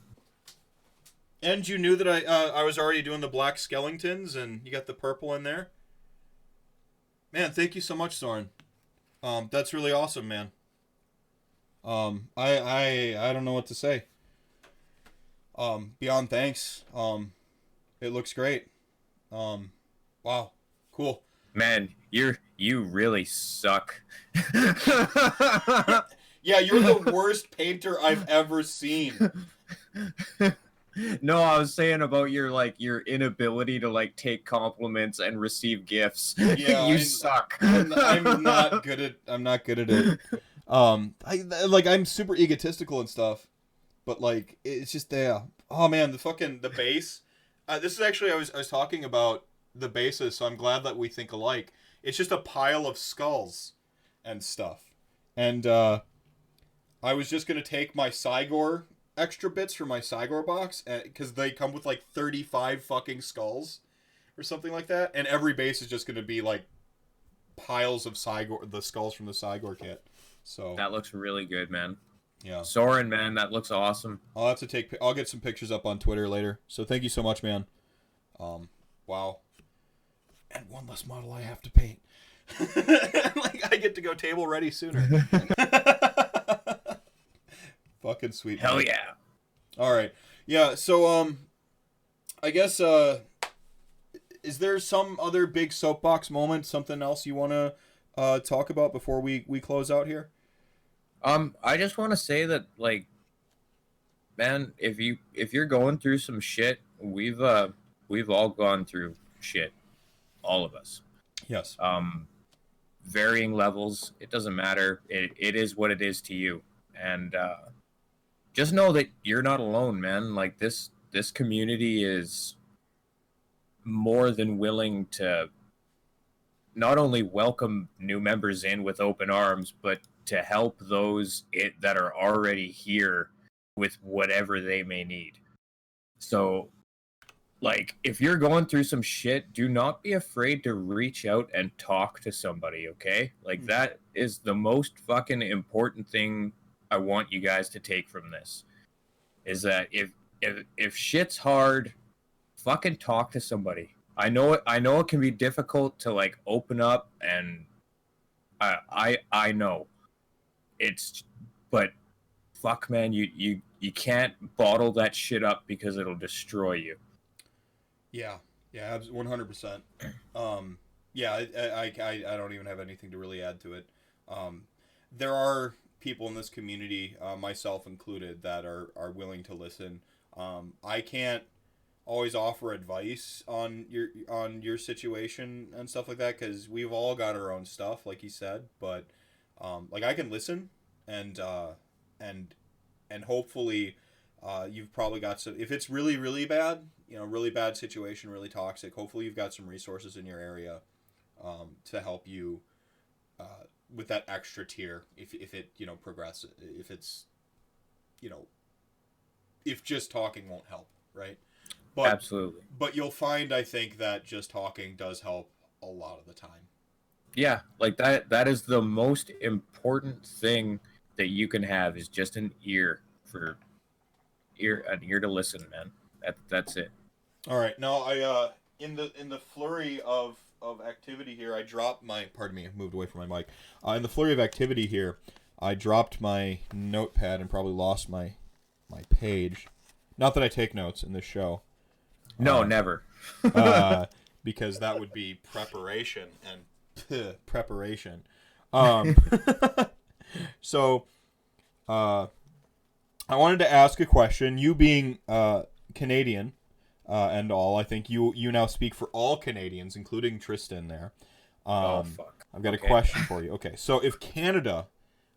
And you knew that I uh, I was already doing the black skeletons, and you got the purple in there. Man, thank you so much, Soren. Um, that's really awesome, man. Um, I I I don't know what to say. Um, beyond thanks. Um, it looks great. Um, wow, cool. Man, you're you really suck. [LAUGHS] Yeah, you're the [LAUGHS] worst painter I've ever seen. no, I was saying about your like your inability to like take compliments and receive gifts. [LAUGHS] Yeah, you I- suck. I'm, I'm not [LAUGHS] good at I'm not good at it. Um, I like I'm super egotistical and stuff, but like it's just there. Oh man, the fucking the bass. Uh, this is actually I was I was talking about the bases, so I'm glad that we think alike. It's just a pile of skulls and stuff, and uh, I was just gonna take my Cygor extra bits from my Cygor box because they come with like 35 fucking skulls or something like that, and every base is just gonna be like piles of Cygor, the skulls from the Cygor kit. So That looks really good, man. yeah, Soren, man, that looks awesome. I'll have to take. I'll get some pictures up on Twitter later. So thank you so much, man. Um, wow. And one less model I have to paint. [LAUGHS] like I get to go table ready sooner. [LAUGHS] [LAUGHS] Fucking sweet. Hell man. yeah. All right. Yeah, so um I guess uh is there some other big soapbox moment, something else you want to uh talk about before we we close out here? Um, I just want to say that, like, man, if you if you're going through some shit, we've uh we've all gone through shit, all of us. Yes. Um, varying levels. It doesn't matter. It it is what it is to you, and uh, just know that you're not alone, man. Like this this community is more than willing to not only welcome new members in with open arms, but to help those it, that are already here with whatever they may need. So, like, if you're going through some shit, do not be afraid to reach out and talk to somebody, okay? Like, Mhm. that is the most fucking important thing I want you guys to take from this. Is that if if if shit's hard, fucking talk to somebody. I know it. I know it can be difficult to like open up, and I I I know it's, but fuck, man, you you you can't bottle that shit up because it'll destroy you. Yeah. Yeah, one hundred percent. Um, yeah, I, I, I, I don't even have anything to really add to it. Um, there are people in this community, uh, myself included, that are are willing to listen. Um, I can't always offer advice on your on your situation and stuff like that because we've all got our own stuff, like you said. But um, like I can listen and uh, and and hopefully uh, you've probably got some. If it's really really bad, you know, really bad situation, really toxic. Hopefully, you've got some resources in your area um, to help you with that extra tier. If if it you know progresses, if it's you know, if just talking won't help, right? But Absolutely. but you'll find, I think, that just talking does help a lot of the time. Yeah, like that that is the most important thing that you can have is just an ear for ear an ear to listen, man. That that's it. All right. Now I uh in the in the flurry of of activity here, I dropped my pardon me, I moved away from my mic. Uh, in the flurry of activity here, I dropped my notepad and probably lost my my page. Not that I take notes in this show, No, Uh, never. uh, [LAUGHS] because that would be preparation and [LAUGHS] preparation. Um, [LAUGHS] so, uh, I wanted to ask a question. You being uh, Canadian uh, and all, I think you you now speak for all Canadians, including Tristan. There, um, oh fuck. I've got Okay. a question for you. [LAUGHS] Okay, so if Canada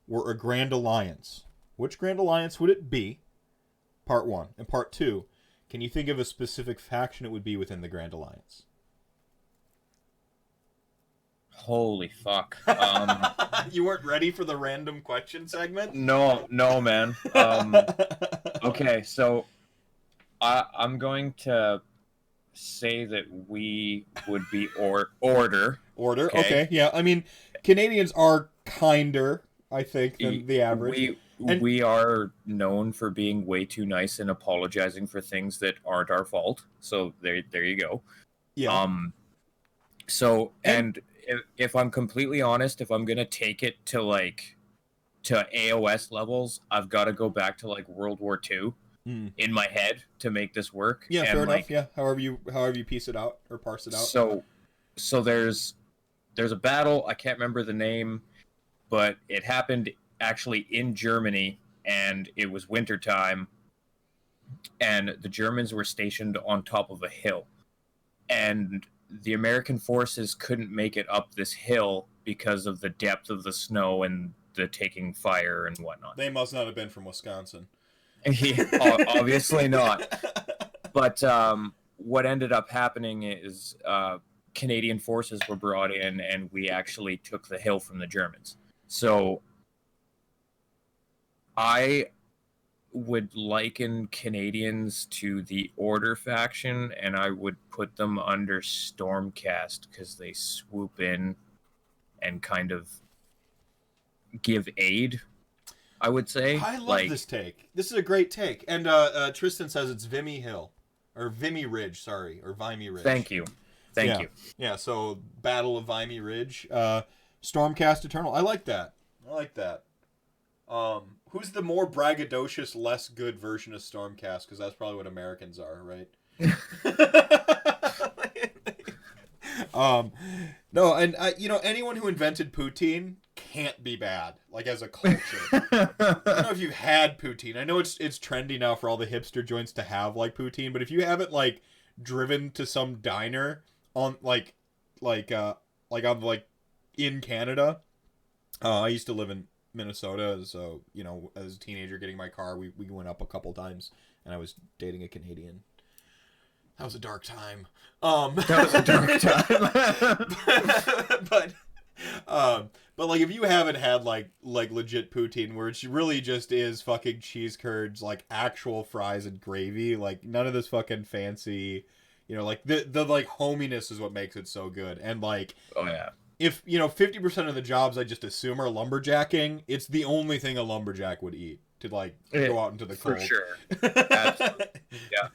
were a Grand Alliance, which Grand Alliance would it be? Part one and part two. Can you think of a specific faction it would be within the Grand Alliance? Holy fuck. [LAUGHS] Um you weren't ready for the random question segment? no, no man. [LAUGHS] Um okay, so I I'm going to say that we would be or order. Order. Okay. Okay. Yeah. I mean, Canadians are kinder, I think, than the average. We And- we are known for being way too nice and apologizing for things that aren't our fault. So there there you go. yeah. Um so And- and if, if I'm completely honest, if I'm going to take it to like to AOS levels, I've got to go back to like World War II Mm. in my head to make this work. yeah. And, Fair like, enough. Yeah. However you however you piece it out or parse it out. So, so there's there's a battle. I can't remember the name, but it happened actually in Germany, and it was wintertime, and the Germans were stationed on top of a hill, and the American forces couldn't make it up this hill because of the depth of the snow and the taking fire and whatnot. they must not have been from Wisconsin. O- Obviously not. But um, what ended up happening is uh, Canadian forces were brought in, and we actually took the hill from the Germans. So I would liken Canadians to the Order faction, and I would put them under Stormcast because they swoop in and kind of give aid. I would say. I love like, this take. This is a great take. And uh, uh, Tristan says it's Vimy Hill, or Vimy Ridge. Sorry, or Vimy Ridge. Thank you, thank Yeah. you. Yeah. So Battle of Vimy Ridge. Uh, Stormcast Eternal. I like that. I like that. Um, who's the more braggadocious, less good version of Stormcast? Because that's probably what Americans are, right? [LAUGHS] [LAUGHS] um, no, and uh, you know anyone who invented poutine can't be bad. Like as a culture. [LAUGHS] I don't know if you've had poutine. I know it's it's trendy now for all the hipster joints to have like poutine, but if you haven't like driven to some diner on like like uh like on like in Canada, uh, I used to live in Minnesota, so you know as a teenager getting my car, we we went up a couple times, and I was dating a Canadian. That was a dark time. Um, That was a dark [LAUGHS] time. [LAUGHS] but um but like if you haven't had like like legit poutine where it really just is fucking cheese curds like actual fries and gravy like none of this fucking fancy you know like the the like hominess is what makes it so good and like oh yeah. if you know 50% of the jobs i just assume are lumberjacking it's the only thing a lumberjack would eat to like go out into the For cold sure. [LAUGHS] Absolutely. Yeah.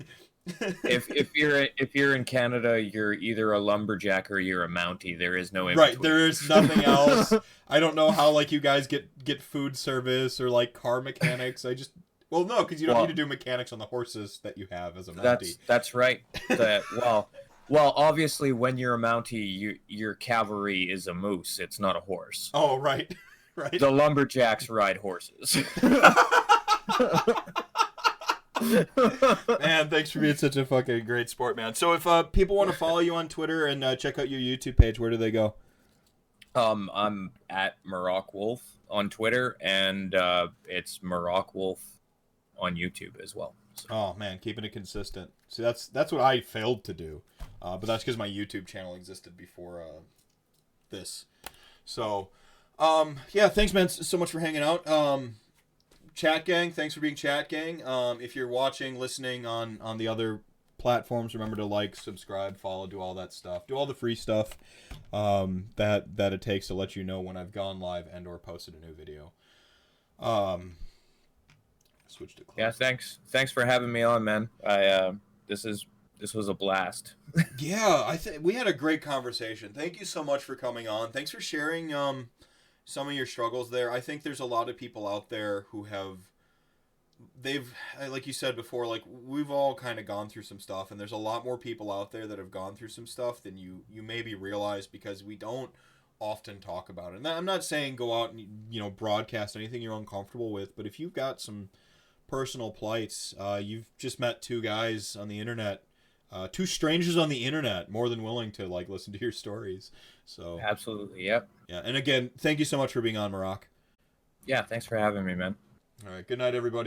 If if you're if you're in Canada, you're either a lumberjack or you're a Mountie. There is no in right between. there is nothing [LAUGHS] else i don't know how like you guys get get food service or like car mechanics i just well no because you don't Well- need to do mechanics on the horses that you have as a That's mountie that's right. That well, well, obviously, when you're a Mountie, you, your cavalry is a moose. It's not a horse. oh right [LAUGHS] right The lumberjacks ride horses. [LAUGHS] [LAUGHS] man thanks for being such a fucking great sport man so if uh, people want to follow you on twitter and uh, check out your youtube page where do they go Um, I'm at Marrok Wolf on Twitter, and uh, it's Marrok Wolf on YouTube as well. So, Oh man, keeping it consistent. See, that's that's what I failed to do, uh, but that's because my YouTube channel existed before uh, this. So, um, yeah, thanks, man, so much for hanging out. Um, chat gang, thanks for being chat gang. Um, if you're watching, listening on on the other platforms, remember to like, subscribe, follow, do all that stuff, do all the free stuff um, that that it takes to let you know when I've gone live and or posted a new video. Um, switch to close. yeah, thanks. Thanks for having me on, man. I uh, this is this was a blast. [LAUGHS] Yeah, I think we had a great conversation. Thank you so much for coming on. Thanks for sharing um some of your struggles there. I think there's a lot of people out there who have they've like you said before like we've all kind of gone through some stuff and there's a lot more people out there that have gone through some stuff than you you maybe realize because we don't often talk about it. And I'm not saying go out and you know broadcast anything you're uncomfortable with, but if you've got some personal plights, uh, you've just met two guys on the internet uh, two strangers on the internet more than willing to like listen to your stories so Absolutely. Yep. Yeah and again thank you so much for being on Marrok. Yeah. Thanks for having me, man. all right good night everybody